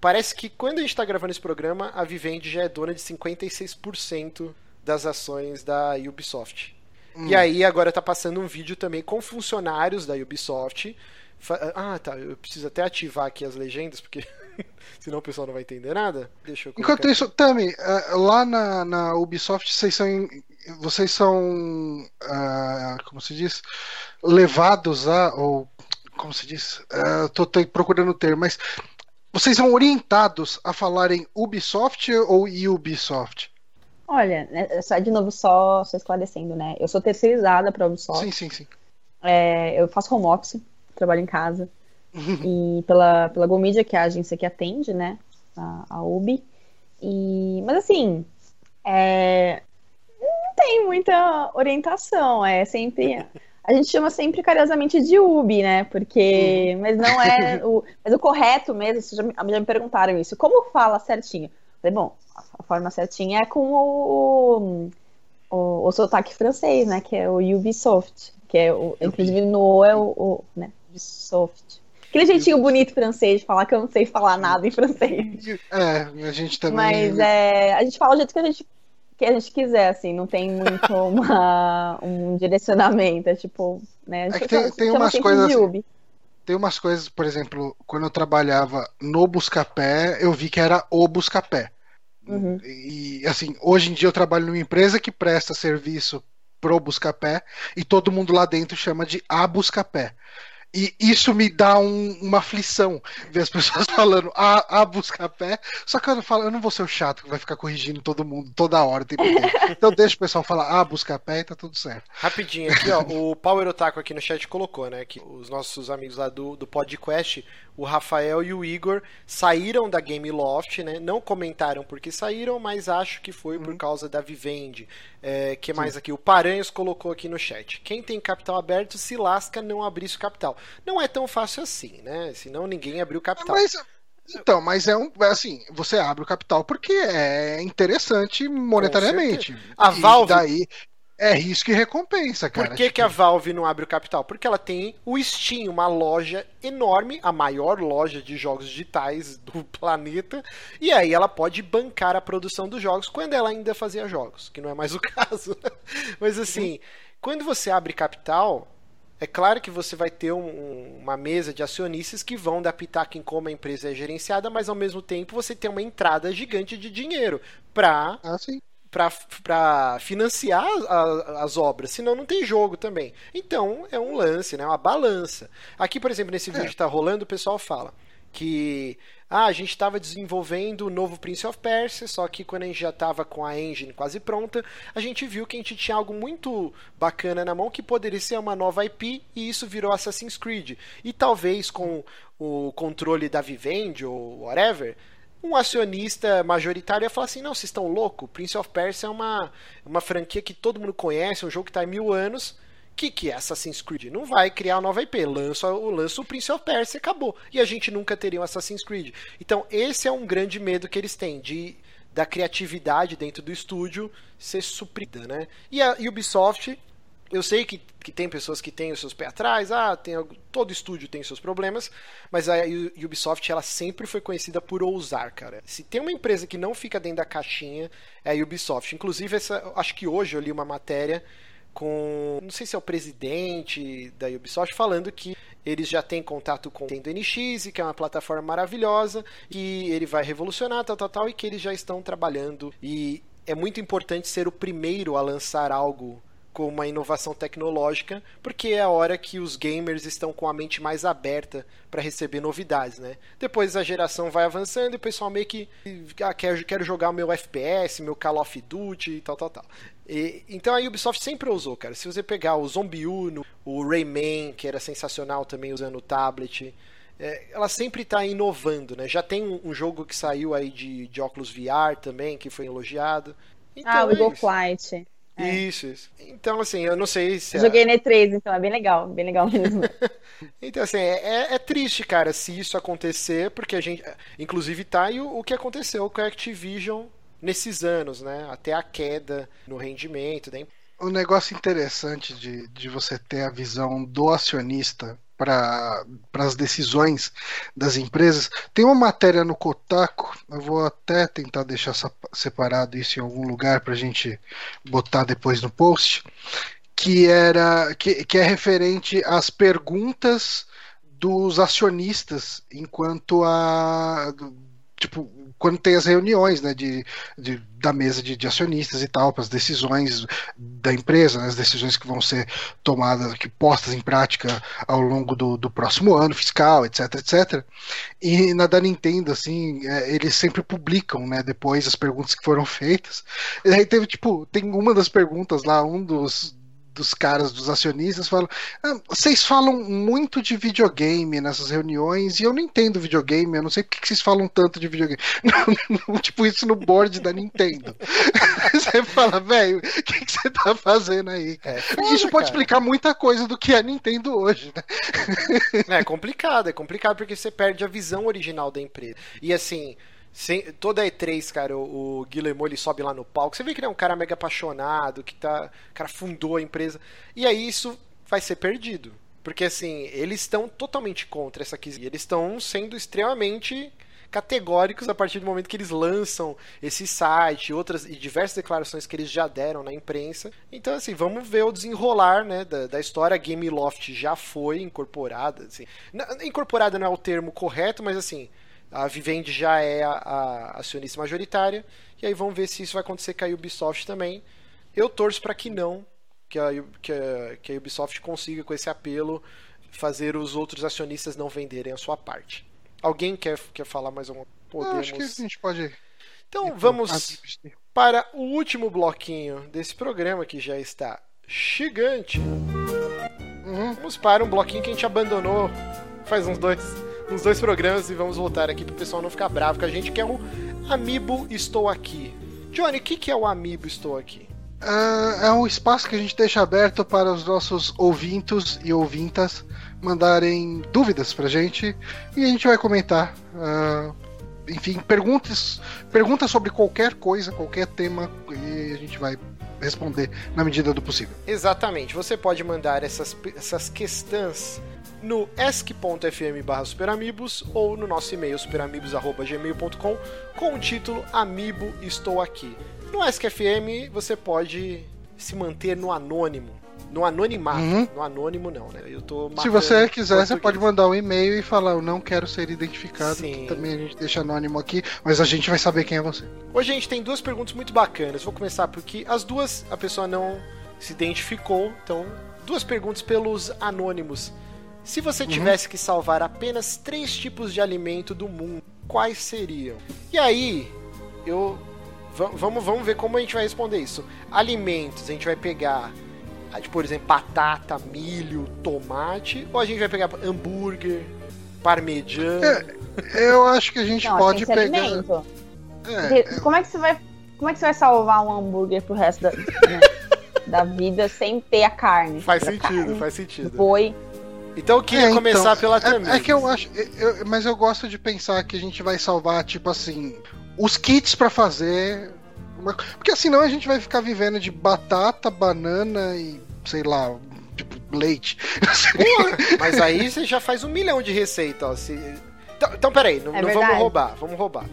Parece que quando a gente está gravando esse programa, a Vivendi já é dona de 56% das ações da Ubisoft. E aí agora tá passando um vídeo também com funcionários da Ubisoft. Ah, tá. Eu preciso até ativar aqui as legendas, porque senão o pessoal não vai entender nada. Deixa eu colocar Enquanto isso, Tami, eh, lá na, na Ubisoft vocês são, vocês são, ah, como se diz, levados a, ou como se diz, eu tô procurando o termo, mas vocês são orientados a falarem Ubisoft ou Ubisoft? Olha, né, só de novo, só, só esclarecendo, né? Eu sou terceirizada para Ubisoft. Sim, sim, sim. É, eu faço home office, trabalho em casa. e pela, pela Go Media, que é a agência que atende, né? A, a Ubi. E, mas assim, é, não tem muita orientação. É sempre. A gente chama sempre carinhosamente de Ubi, né? Porque. Mas não é. O, mas o correto mesmo, vocês já, me- já me perguntaram isso. Como fala certinho? Eu Falei, bom, a, forma certinha é com o, o, o sotaque francês, né? Que é o Ubisoft. Que é o, inclusive no O é o, o né? Ubisoft. Aquele jeitinho bonito francês de falar que eu não sei falar nada em francês. É, a gente também. Mas é, a gente fala do jeito que a gente, que a gente quiser, assim, não tem muito uma, um direcionamento. É tipo, né? A gente É que tem- chama- tem umas sempre coisas de assim. Ubi. Tem umas coisas, por exemplo, quando eu trabalhava no Buscapé, eu vi que era o Buscapé. Uhum. E assim, hoje em dia eu trabalho numa empresa que presta serviço pro Buscapé e todo mundo lá dentro chama de a Buscapé. E isso me dá um- uma aflição ver as pessoas falando a, a Buscapé. Só que eu não, falo, eu não vou ser o chato que vai ficar corrigindo todo mundo toda hora. inteiro. Então deixa o pessoal falar a Buscapé e tá tudo certo. Rapidinho aqui, ó. O Power Otaku aqui no chat colocou, né? Que os nossos amigos lá do, do podcast, o Rafael e o Igor, saíram da Game Loft, né? Não comentaram porque saíram, mas acho que foi por causa da Vivendi. É, que mais aqui? O Paranhos colocou aqui no chat. Quem tem capital aberto se lasca não abrisse o capital. Não é tão fácil assim, né? Senão ninguém abriu capital. Mas, então, mas é um. Assim, você abre o capital porque é interessante monetariamente. A E Valve- daí é risco e recompensa, cara. Por que, Tipo, que a Valve não abre o capital? Porque ela tem o Steam, uma loja enorme, a maior loja de jogos digitais do planeta, e aí ela pode bancar a produção dos jogos quando ela ainda fazia jogos, que não é mais o caso. Mas assim, quando você abre capital, é claro que você vai ter um- um- uma mesa de acionistas que vão dar pitaco em como a empresa é gerenciada, mas ao mesmo tempo você tem uma entrada gigante de dinheiro para Ah, para financiar a- as obras, senão não tem jogo também. Então é um lance, né? Uma balança. Aqui, por exemplo, nesse vídeo que tá rolando, o pessoal fala que ah, a gente estava desenvolvendo o novo Prince of Persia, só que quando a gente já estava com a engine quase pronta, a gente viu que a gente tinha algo muito bacana na mão que poderia ser uma nova IP e isso virou Assassin's Creed. E talvez com o controle da Vivendi ou whatever, um acionista majoritário ia falar assim: não, vocês estão loucos? Prince of Persia é uma, uma franquia que todo mundo conhece, um jogo que está há mil anos. Que, que é Assassin's Creed? Não vai criar nova IP, lança, o- lança o Prince of Persia e acabou. E a gente nunca teria um Assassin's Creed. Então, esse é um grande medo que eles têm, de da criatividade dentro do estúdio ser suprida, né? E a Ubisoft eu sei que, que tem pessoas que têm os seus pés atrás, ah, tem, todo estúdio tem seus problemas, mas a Ubisoft ela sempre foi conhecida por ousar, cara. Se tem uma empresa que não fica dentro da caixinha, é a Ubisoft. Inclusive, essa, acho que hoje eu li uma matéria com, não sei se é o presidente da Ubisoft, falando que eles já têm contato com o Nintendo NX, que é uma plataforma maravilhosa, que ele vai revolucionar, tal, tal, tal, e que eles já estão trabalhando. E é muito importante ser o primeiro a lançar algo com uma inovação tecnológica, porque é a hora que os gamers estão com a mente mais aberta para receber novidades, né? Depois a geração vai avançando e o pessoal meio que ah, quero, quero jogar o meu FPS, meu Call of Duty e tal, tal, tal. E- então a Ubisoft sempre usou, cara. Se você pegar o Zombie Uno, o Rayman, que era sensacional também usando o tablet, é, ela sempre está inovando, né? Já tem um, um jogo que saiu aí de, de óculos VR também, que foi elogiado. Então, ah, o é Eagle isso. É. Isso, isso. Então, assim, eu não sei se. Eu a- Joguei no E3, então é bem legal, bem legal mesmo. Então, assim, é, é triste, cara, se isso acontecer, porque a gente. Inclusive, tá aí o, o que aconteceu com a Activision nesses anos, né? Até a queda no rendimento. Né? Um negócio interessante de, de você ter a visão do acionista para as decisões das empresas. Tem uma matéria no Kotaku, eu vou até tentar deixar separado isso em algum lugar para a gente botar depois no post, que era que, que é referente às perguntas dos acionistas enquanto a tipo quando tem as reuniões né, de, de- da mesa de, de acionistas e tal, para as decisões da empresa, né, as decisões que vão ser tomadas, que postas em prática ao longo do, do próximo ano fiscal, etc, etc. E na da Nintendo, assim, é, eles sempre publicam, né, depois as perguntas que foram feitas. E aí teve, tipo, tem uma das perguntas lá, um dos dos caras, dos acionistas, falam: "Ah, vocês falam muito de videogame nessas reuniões e eu não entendo videogame, eu não sei por que vocês falam tanto de videogame. tipo, isso no board da Nintendo. você fala, velho, o que, que você tá fazendo aí? cara?" É isso pode explicar muita coisa do que é a Nintendo hoje, né? É complicado, é complicado porque você perde a visão original da empresa. E assim, sem- toda a E3, cara, o, o Guilherme ele sobe lá no palco. Você vê que ele é um cara mega apaixonado, que tá. O cara fundou a empresa. E aí isso vai ser perdido. Porque assim, eles estão totalmente contra essa aquisição. Eles estão sendo extremamente categóricos a partir do momento que eles lançam esse site, outras e diversas declarações que eles já deram na imprensa. Então, assim, vamos ver o desenrolar né, da, da história. A Gameloft já foi incorporada. Assim. Incorporada não é o termo correto, mas assim, a Vivendi já é a, a acionista majoritária. E aí vamos ver se isso vai acontecer com a Ubisoft também. Eu torço para que não, que a, que, a, que a Ubisoft consiga, com esse apelo, fazer os outros acionistas não venderem a sua parte. Alguém quer, quer falar mais alguma Eu Podemos. acho que a gente pode. Então vamos para o último bloquinho desse programa que já está gigante. Uhum. Vamos para um bloquinho que a gente abandonou faz uns dois, uns dois programas e vamos voltar aqui para o pessoal não ficar bravo com a gente, que é o Amiibo Estou Aqui. Johnny, o que, que é o Amiibo Estou Aqui? Ah, é um espaço que a gente deixa aberto para os nossos ouvintos e ouvintas mandarem dúvidas pra gente e a gente vai comentar. Ah, enfim, perguntas, perguntas sobre qualquer coisa, qualquer tema e a gente vai responder na medida do possível. Exatamente, você pode mandar essas, essas questões no esc.fm barra superamigos ou no nosso e-mail superamigos.gmail.com com o título Amiibo Estou Aqui. No ESC-FM você pode se manter no anônimo. No anonimato. Uhum. No anônimo não, né? Eu tô Se você quiser, você pode mandar um e-mail e falar eu não quero ser identificado, Sim. também a gente deixa anônimo aqui, mas a gente vai saber quem é você. Hoje a gente tem duas perguntas muito bacanas. Vou começar porque as duas a pessoa não se identificou. Então, duas perguntas pelos anônimos. Se você tivesse que salvar apenas três tipos de alimento do mundo, quais seriam? E aí, eu va- vamos vamos ver como a gente vai responder isso. Alimentos, a gente vai pegar, ah, tipo, por exemplo, batata, milho, tomate, ou a gente vai pegar hambúrguer, parmegiana? Eu acho que a gente Não, pode pegar. alimento. É, Como é que você vai. Como é que você vai salvar um hambúrguer pro resto da, né, da vida sem ter a carne? Faz sentido, carne, faz sentido. Boi. Então eu queria É, então, começar pela é- Tamires. É, que eu acho. eu- mas eu gosto de pensar que a gente vai salvar, tipo assim, os kits pra fazer. uma- Porque senão a gente vai ficar vivendo de batata, banana e sei lá, tipo, leite. Mas aí você já faz um milhão de receita, ó. Se... Então, então, peraí, não, É não vamos roubar, vamos roubar.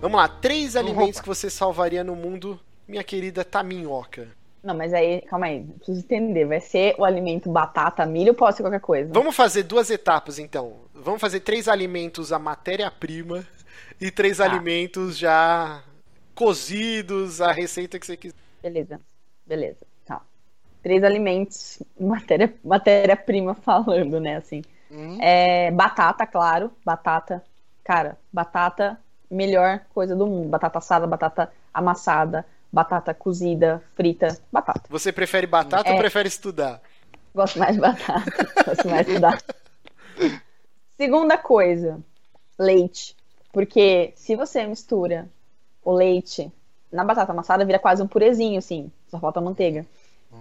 Vamos lá, três Vamos alimentos roubar. que você salvaria no mundo, minha querida Taminhoca. Não, mas aí, calma aí, preciso entender. Vai ser o alimento batata, milho ou pode ser qualquer coisa? Vamos fazer duas etapas, então. Vamos fazer três alimentos a matéria-prima e três Tá. alimentos já cozidos, a receita que você quiser. Beleza, beleza. Tá. Três alimentos, matéria- matéria-prima falando, né? Assim. Hum, É, batata, claro. Batata. Cara, batata, melhor coisa do mundo. Batata assada, batata amassada, batata cozida, frita, batata. Você prefere batata ou É. prefere estudar? Gosto mais de batata. Gosto mais de batata. Segunda coisa, leite. Porque se você mistura o leite na batata amassada, vira quase um purezinho, assim. só falta manteiga.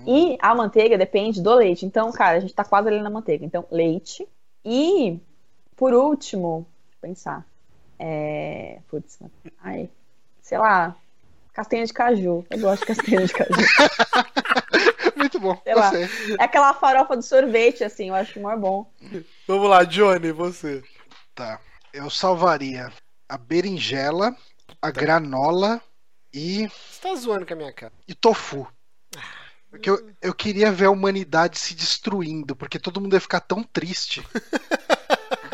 E a manteiga depende do leite. Então, cara, a gente tá quase ali na manteiga. Então, leite. E, por último, deixa eu pensar. É. Putz, ai, sei lá. Castanha de caju. Eu gosto de castanha de caju. Muito bom. Sei lá. É aquela farofa do sorvete, assim, eu acho mó bom. Vamos lá, Johnny, você. Tá. Eu salvaria a berinjela, a granola e, Você tá zoando com a minha cara. e tofu. Porque eu, eu queria ver a humanidade se destruindo, porque todo mundo ia ficar tão triste.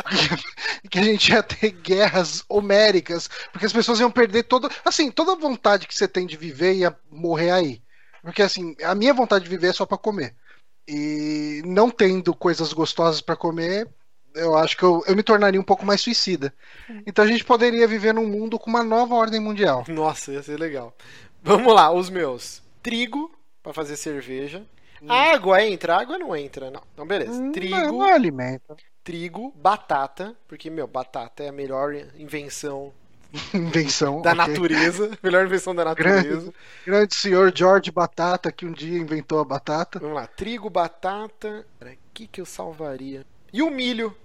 que a gente ia ter guerras homéricas, porque as pessoas iam perder toda, assim, toda a vontade que você tem de viver ia morrer aí. Porque assim, a minha vontade de viver é só pra comer. E não tendo coisas gostosas pra comer, eu acho que eu, eu me tornaria um pouco mais suicida. Então a gente poderia viver num mundo com uma nova ordem mundial. Nossa, ia ser legal. Vamos lá, os meus. Trigo pra fazer cerveja. Água entra, água não entra, não. Então, beleza. Hum, Trigo, Não, não alimento. Trigo, batata, porque, meu, batata é a melhor invenção Invenção. da ok. natureza. Melhor invenção da natureza. Grande senhor George Batata, que um dia inventou a batata. Vamos lá, trigo, batata. O que que eu salvaria? E o milho.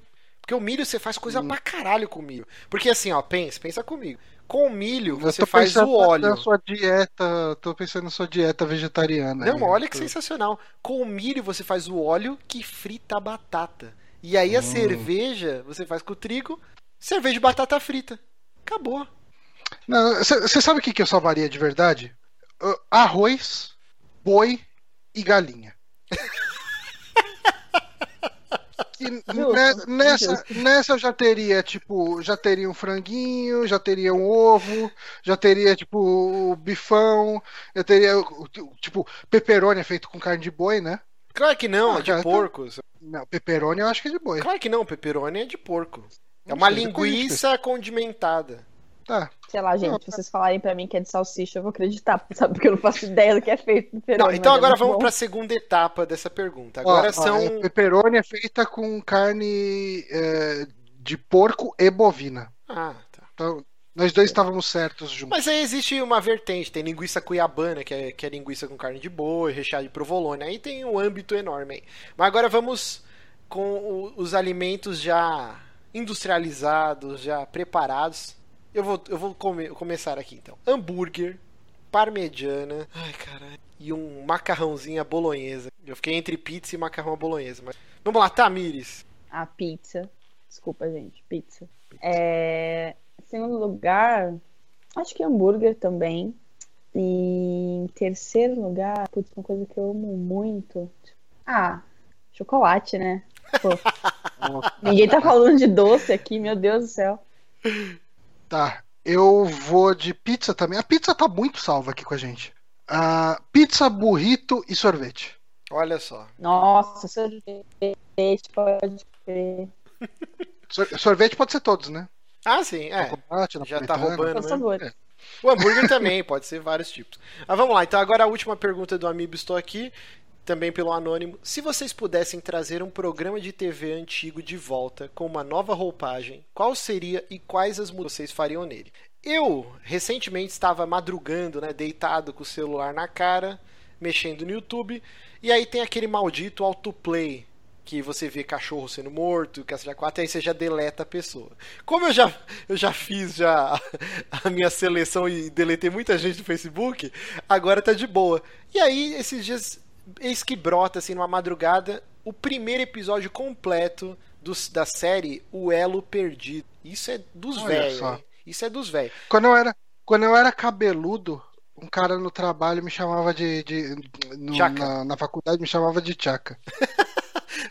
Porque o milho você faz Hum. coisa pra caralho com o milho. Porque assim, ó, pensa, pensa comigo. Com o milho você faz o óleo. Na sua dieta, tô pensando na sua dieta vegetariana. Não, aí. olha que sensacional. Com o milho você faz o óleo que frita a batata. E aí a Hum. cerveja você faz com o trigo, cerveja de batata frita. Acabou. Você sabe o que, que eu salvaria de verdade? Uh, Arroz, boi e galinha. Que ne- nessa, nessa eu já teria, tipo, já teria um franguinho, já teria um ovo, já teria, tipo, bifão, já teria, tipo, pepperoni é feito com carne de boi, né? Claro que não, Ah, é de cara, porco. Não, pepperoni eu acho que é de boi. Claro que não, pepperoni é de porco. É uma linguiça condimentada. Tá. Sei lá, gente, se vocês falarem pra mim que é de salsicha, eu vou acreditar, sabe? Porque eu não faço ideia do que é feito no Não, pepperoni, então é agora muito vamos bom. para a segunda etapa dessa pergunta. Ó, Agora ó, são. é, pepperoni é feita com carne é, de porco e bovina. Ah, tá. Então, nós dois estávamos certos juntos. Mas aí existe uma vertente, tem linguiça cuiabana, que é, que é linguiça com carne de boi, recheada de provolone, aí tem um âmbito enorme aí. Mas agora vamos com o- os alimentos já industrializados, já preparados. Eu vou, eu vou come- começar aqui então. Hambúrguer, parmegiana, ai caralho, e um macarrãozinho à bolonhesa. Eu fiquei entre pizza e macarrão à bolonhesa, mas... Vamos lá, Tamires. A pizza. Desculpa, gente, pizza. É... Segundo lugar, acho que hambúrguer também. E em terceiro lugar, putz, uma coisa que eu amo muito. Ah, chocolate, né? Pô, ninguém tá falando de doce aqui, meu Deus do céu. Tá. Eu vou de pizza também. A pizza tá muito salva aqui com a gente. Ah, pizza, burrito e sorvete. Olha só. Nossa, sorvete, pode crer. Sor- sorvete pode ser todos, né? Ah, sim, é. Chocolate, Já tá napolitano. roubando favor. É. O hambúrguer também, pode ser vários tipos. Mas vamos lá, então agora a última pergunta do Amiibo Estou Aqui, também pelo Anônimo. Se vocês pudessem trazer um programa de TV antigo de volta com uma nova roupagem, qual seria e quais as mudanças vocês fariam nele? Eu, recentemente, estava madrugando, né, deitado com o celular na cara, mexendo no YouTube, e aí tem aquele maldito autoplay que você vê cachorro sendo morto, cacete a quatro, aí você já deleta a pessoa. Como eu já, eu já fiz já a minha seleção e deletei muita gente do Facebook, agora tá de boa. E aí, esses dias, eis que brota, assim, numa madrugada, o primeiro episódio completo dos, da série O Elo Perdido. Isso é dos velhos. Isso é dos velhos. Quando eu era, quando eu era cabeludo, um cara no trabalho me chamava de. de no- na, na faculdade me chamava de Tchaca.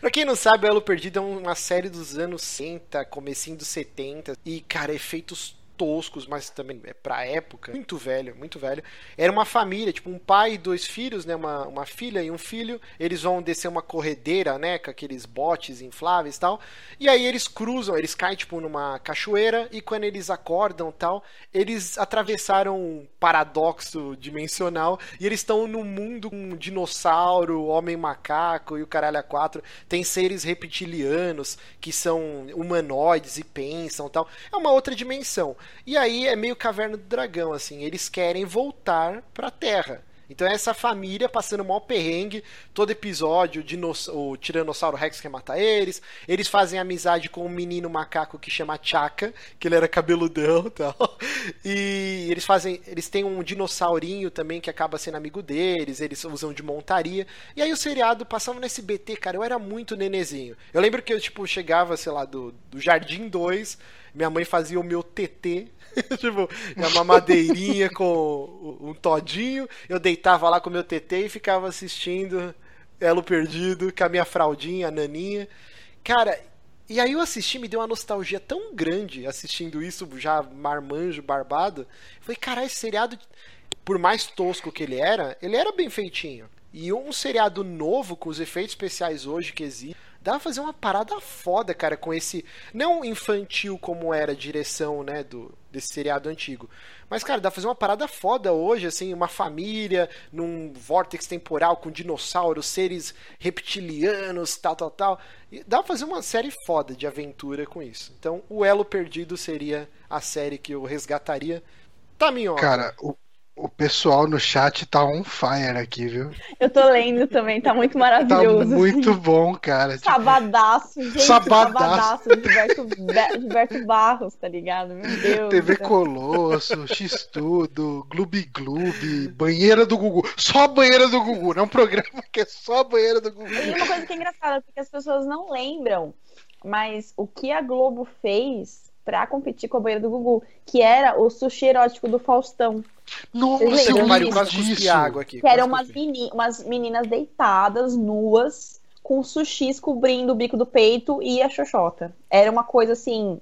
Pra quem não sabe, Elo Perdido é uma série dos anos 60, comecinho dos 70. E, cara, efeitos toscos, mas também é pra época. Muito velho, muito velho. Era uma família, tipo um pai e dois filhos, né? Uma, uma filha e um filho. Eles vão descer uma corredeira, né? Com aqueles botes infláveis e tal. E aí eles cruzam, eles caem, tipo, numa cachoeira. E quando eles acordam tal, eles atravessaram um paradoxo dimensional. E eles estão num mundo com dinossauro, homem macaco e o caralho a quatro. Tem seres reptilianos que são humanoides e pensam tal. É uma outra dimensão. E aí é meio caverna do dragão, assim. Eles querem voltar pra Terra. Então é essa família passando o maior perrengue, todo episódio, dinoss- o Tiranossauro Rex quer matar eles, eles fazem amizade com um menino macaco que chama Chaka, que ele era cabeludão e tal. E eles fazem. Eles têm um dinossaurinho também que acaba sendo amigo deles, eles usam de montaria. E aí o seriado passava no SBT, cara, eu era muito nenezinho. Eu lembro que eu, tipo, chegava, sei lá, do, do Jardim 2, minha mãe fazia o meu TT, tipo, uma mamadeirinha com um todinho, eu deitava lá com o meu TT e ficava assistindo Elo Perdido, com a minha fraldinha, a naninha. Cara, e aí eu assisti, me deu uma nostalgia tão grande assistindo isso, já marmanjo, barbado. Eu falei, caralho, esse seriado, por mais tosco que ele era, ele era bem feitinho. E um seriado novo, com os efeitos especiais hoje que existem, dá pra fazer uma parada foda, cara, com esse. Não infantil como era a direção, né, do, desse seriado antigo. Mas, cara, dá pra fazer uma parada foda hoje, assim, uma família num vórtex temporal com dinossauros, seres reptilianos, tal, tal, tal. E dá pra fazer uma série foda de aventura com isso. Então, o Elo Perdido seria a série que eu resgataria. Tá, minhoca. Cara, o, o pessoal no chat tá on fire aqui, viu? Eu tô lendo também, tá muito Tá maravilhoso. muito bom, cara. Tipo, Sabadaço, gente. Sabadaço. Sabadaço. Gilberto, Be- Gilberto Barros, tá ligado? Meu Deus. TV. Colosso, X-Tudo, Gloob Gloob, Banheira do Gugu. Só a Banheira do Gugu, não é um programa que é só Banheira do Gugu. E uma coisa que é engraçada, porque as pessoas não lembram, mas o que a Globo fez pra competir com a banheira do Gugu, que era o sushi erótico do Faustão. Nossa, eu Pariu, quase cuspi água aqui. Que eram umas, meni- umas meninas deitadas, nuas, com sushis cobrindo o bico do peito e a xoxota. Era uma coisa assim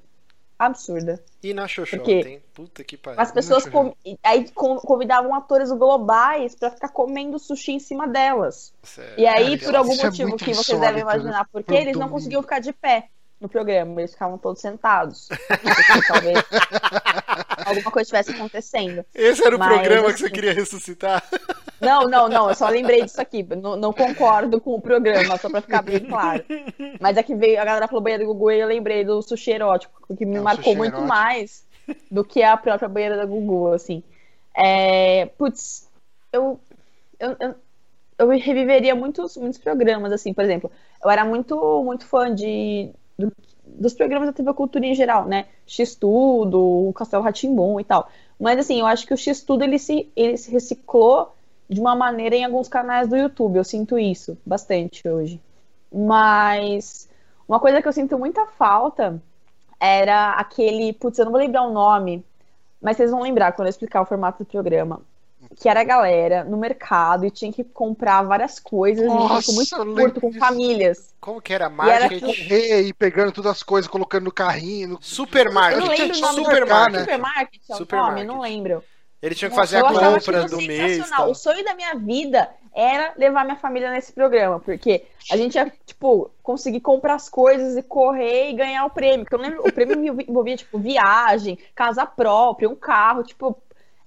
absurda. E na Xoxota, Porque hein? Puta que pariu. As pessoas com- aí con- convidavam atores globais pra ficar comendo sushi em cima delas. Sério. E aí, Cara, por algum é motivo muito que vocês devem imaginar, porque Pro eles não conseguiam ficar de pé no programa, eles ficavam todos sentados. Porque talvez alguma coisa estivesse acontecendo. Esse era o Mas, programa que você assim, queria ressuscitar? Não, não, não, eu só lembrei disso aqui. Não, não concordo com o programa, só pra ficar bem claro. Mas é que veio, a galera falou banheira do Gugu e eu lembrei do sushi erótico, que me É, marcou muito erótico. mais do que a própria banheira da Gugu, assim. É, putz, eu, eu, eu, eu reviveria muitos, muitos programas, assim, por exemplo, eu era muito, muito fã de, do- dos programas da TV Cultura em geral, né? X-Tudo, o Castelo Ratimbum e tal. Mas, assim, eu acho que o X-Tudo, ele se, ele se reciclou de uma maneira em alguns canais do YouTube, eu sinto isso bastante hoje. Mas uma coisa que eu sinto muita falta era aquele, putz, eu não vou lembrar o nome, mas vocês vão lembrar quando eu explicar o formato do programa. Que era a galera no mercado e tinha que comprar várias coisas Nossa, muito curto com famílias. Como que era? era Market? aquilo- Correr e pegando todas as coisas, colocando no carrinho. no- Supermarket. Eu não lembro o nome do Supermarket. Supermarket é o Supermarket. nome, não lembro. Ele tinha que fazer a eu achava compra do mês. Tal. O sonho da minha vida era levar minha família nesse programa, porque a gente ia, tipo, conseguir comprar as coisas e correr e ganhar o prêmio. Porque eu lembro, o prêmio envolvia, envolvia, tipo, viagem, casa própria, um carro, tipo,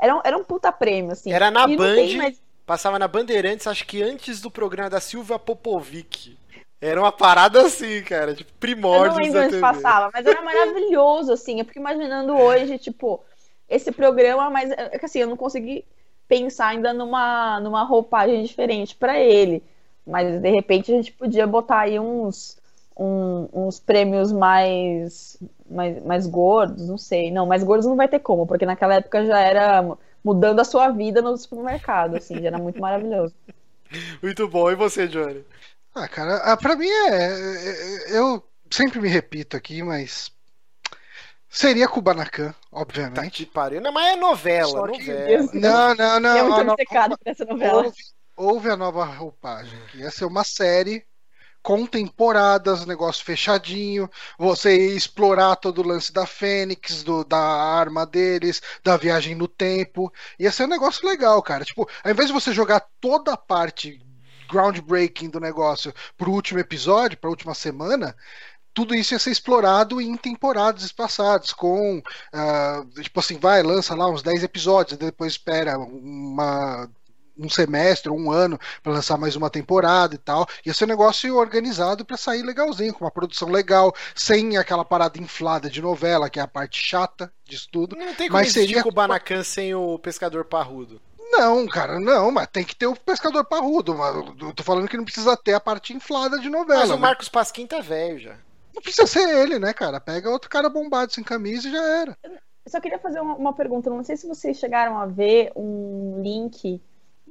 era um, era um puta prêmio, assim. Era na E Band, mais- passava na Bandeirantes, acho que antes do programa da Silvia Popovic. Era uma parada assim, cara, tipo, Eu não primórdios lembro onde passava, mas era maravilhoso, assim. Eu fico imaginando hoje, tipo, esse programa, mas é que assim, eu não consegui pensar ainda numa, numa roupagem diferente pra ele. Mas de repente a gente podia botar aí uns, um- uns prêmios mais, mais, mais gordos, não sei. Não, mais gordos não vai ter como, porque naquela época já era mudando a sua vida no supermercado, assim, já era muito maravilhoso. Muito bom. E você, Johnny? Ah, cara, ah, pra mim é, é- é- Eu sempre me repito aqui, mas. Seria Kubanacan, Tá obviamente. que pariu. Não, mas é novela, Só que- novela. Não, não, não. é a muito nova- obcecado por essa novela. houve, houve a nova roupagem. Que ia ser uma série com temporadas, negócio fechadinho. Você explorar todo o lance da Fênix, do, da arma deles, da viagem no tempo. Ia ser um negócio legal, cara. Tipo, ao invés de você jogar toda a parte groundbreaking do negócio pro último episódio, pra última semana. Tudo isso ia ser explorado em temporadas espaçadas, com ah, tipo assim, vai, lança lá uns 10 episódios, depois espera uma, um semestre, um ano para lançar mais uma temporada e tal. Ia ser um negócio organizado para sair legalzinho, com uma produção legal, sem aquela parada inflada de novela, que é a parte chata disso tudo. Não tem como Mas seria- Kubanacan sem o pescador parrudo. Não, cara, não, mas tem que ter o pescador parrudo. Mas eu tô falando que não precisa ter a parte inflada de novela. Mas o né? Marcos Pasquim tá velho já. Não precisa ser ele, né, cara? Pega outro cara bombado sem camisa e já era. Eu só queria fazer uma pergunta. Não sei se vocês chegaram a ver um link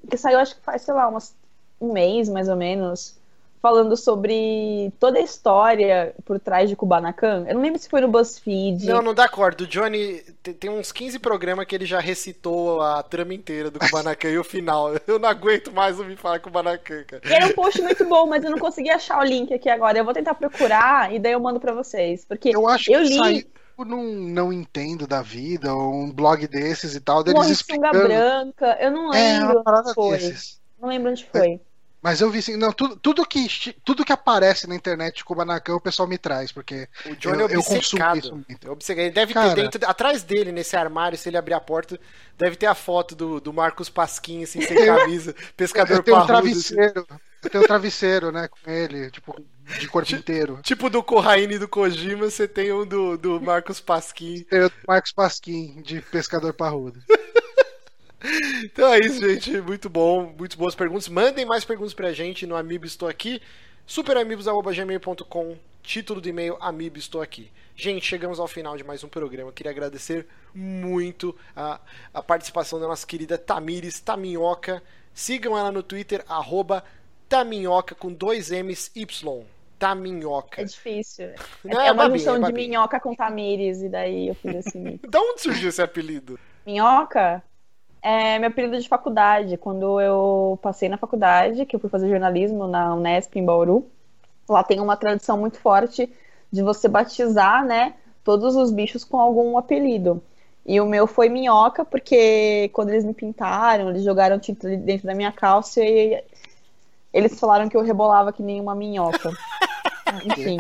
que saiu, acho que faz, sei lá, umas, um mês mais ou menos, falando sobre toda a história por trás de Kubanacan. Eu não lembro se foi no BuzzFeed. Não, não dá corda. O Johnny tem, tem uns 15 programas que ele já recitou a trama inteira do Kubanacan e o final. Eu não aguento mais ouvir falar Kubanacan, cara. E era um post muito bom, mas eu não consegui achar o link aqui agora. Eu vou tentar procurar e daí eu mando pra vocês. Porque Eu acho eu que li saiu num não entendo da vida, ou um blog desses e tal, deles Morre Sunga explicando. Branca. Eu não É, lembro uma onde foi. desses. Não lembro onde foi. Mas eu vi assim, não, tudo, tudo, que, tudo que aparece na internet de Kubanacan o pessoal me traz, porque O Johnny Eu- é eu consumo obcecado. isso muito. É obcecado. Ele deve Cara. ter dentro, atrás dele, nesse armário, se ele abrir a porta, deve ter a foto do, do Marcos Pasquim, assim, sem camisa, pescador eu tenho um parrudo. assim. travesseiro, eu tenho um travesseiro, né, com ele, tipo, de corpo inteiro. Tipo do Corraine e do Kojima, você tem um do, do Marcos Pasquim. Eu, Marcos Pasquim, de pescador parrudo. Então é isso, gente. Muito bom. Muito boas perguntas. Mandem mais perguntas pra gente no Amiibo Estou Aqui. superamigos.gmail.com Título do e-mail Amiibo Estou Aqui. Gente, chegamos ao final de mais um programa. Queria agradecer muito a, a participação da nossa querida Tamires Taminhoca. Sigam ela no Twitter, arroba Taminhoca com dois M's Y. Taminhoca. É difícil. Não, é é uma junção é de minhoca com Tamires, e daí eu fiz assim. Da onde surgiu esse apelido? Minhoca é meu período de faculdade. Quando eu passei na faculdade, que eu fui fazer jornalismo na Unesp em Bauru, lá tem uma tradição muito forte de você batizar, né, todos os bichos com algum apelido. E o meu foi minhoca, porque quando eles me pintaram, eles jogaram tinta dentro da minha calça e eles falaram que eu rebolava que nem uma minhoca. Enfim.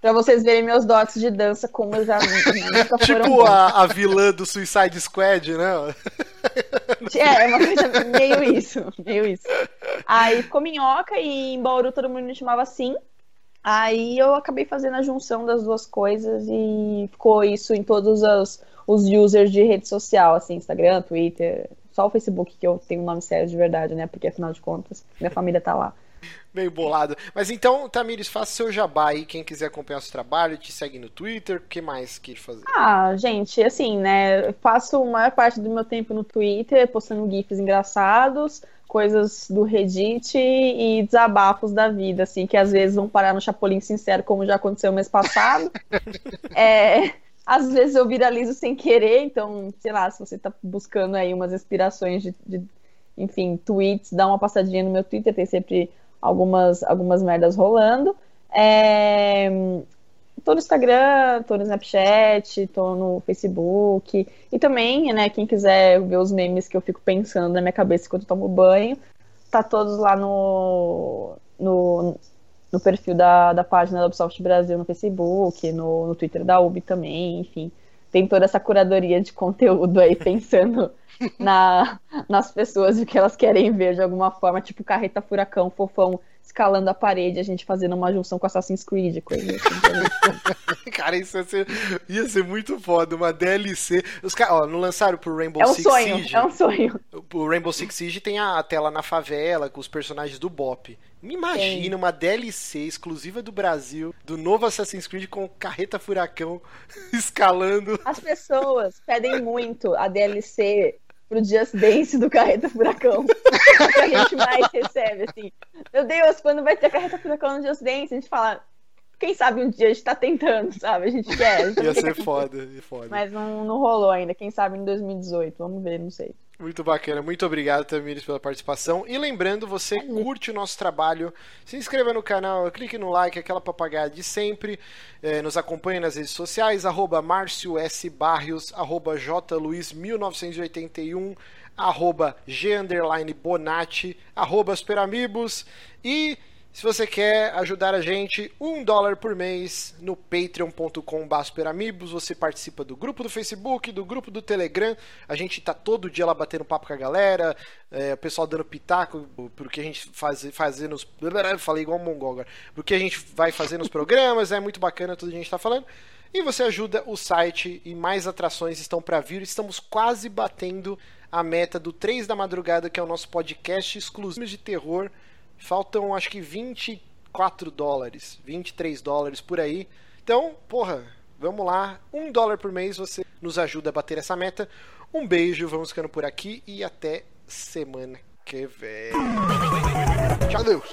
Pra vocês verem meus dotes de dança, como eu já nunca Tipo a, a vilã do Suicide Squad, né? É, é uma coisa meio isso, meio isso. Aí ficou minhoca e em Bauru todo mundo me chamava assim. Aí eu acabei fazendo a junção das duas coisas e ficou isso em todos os, os users de rede social, assim, Instagram, Twitter. Só o Facebook que eu tenho um nome sério de verdade, né? Porque afinal de contas, minha família tá lá. Meio bolado. Mas então, Tamires, faça seu jabá aí. Quem quiser acompanhar o seu trabalho, te segue no Twitter. O que mais quer fazer? Ah, gente, assim, né? Eu passo a maior parte do meu tempo no Twitter, postando GIFs engraçados, coisas do Reddit e desabafos da vida, assim, que às vezes vão parar no Chapolin Sincero, como já aconteceu mês passado. É, às vezes eu viralizo sem querer, então, sei lá, se você tá buscando aí umas inspirações de, de, enfim, tweets, dá uma passadinha no meu Twitter, tem sempre algumas, algumas merdas rolando. É, tô no Instagram, tô no Snapchat, tô no Facebook. E também, né, quem quiser ver os memes que eu fico pensando na minha cabeça enquanto eu tomo banho, tá todos lá no, no, no perfil da, da página da Ubisoft Brasil no Facebook, no, no Twitter da UB também, enfim. Tem toda essa curadoria de conteúdo aí pensando na, nas pessoas e o que elas querem ver de alguma forma, tipo carreta furacão, fofão escalando a parede, a gente fazendo uma junção com Assassin's Creed, coisa assim. também. Cara, isso ia ser, ia ser muito foda. Uma DLC. Os caras, ó, não lançaram pro Rainbow É um Six sonho, Siege? é um sonho. O Rainbow Six Siege tem a tela na favela com os personagens do Bop. Me imagina uma DLC exclusiva do Brasil, do novo Assassin's Creed com carreta furacão escalando. As pessoas pedem muito a DLC pro Just Dance do Carreta Furacão. Que a gente mais recebe, assim. Meu Deus, quando vai ter a Carreta Furacão no Just Dance? A gente fala, quem sabe um dia a gente tá tentando, sabe? A gente quer. A gente Ia ser foda, ia foda. Mas não, não rolou ainda. Quem sabe em 2018. Vamos ver, não sei. Muito bacana, muito obrigado, Tamires, pela participação. E lembrando, você curte o nosso trabalho, se inscreva no canal, clique no like, aquela papagaia de sempre. Eh, nos acompanhe nas redes sociais, arroba Márcio S. Barrios, arroba JLuiz1981, arroba G Bonatti, arroba Superamigos. E se você quer ajudar a gente, um dólar por mês no patreon.com superamigos. Você participa do grupo do Facebook, do grupo do Telegram. A gente tá todo dia lá batendo papo com a galera. é, o pessoal dando pitaco pro que a gente faz, fazer nos. Falei igual um mongol agora. Pro que a gente vai fazer nos programas. É muito bacana tudo que a gente tá falando. E você ajuda o site e mais atrações estão para vir. Estamos quase batendo a meta do 3 da madrugada, que é o nosso podcast exclusivo de terror. Faltam acho que 24 dólares, 23 dólares por aí. Então, porra, vamos lá. Um dólar por mês você nos ajuda a bater essa meta. Um beijo, vamos ficando por aqui e até semana que vem. Tchau, Deus.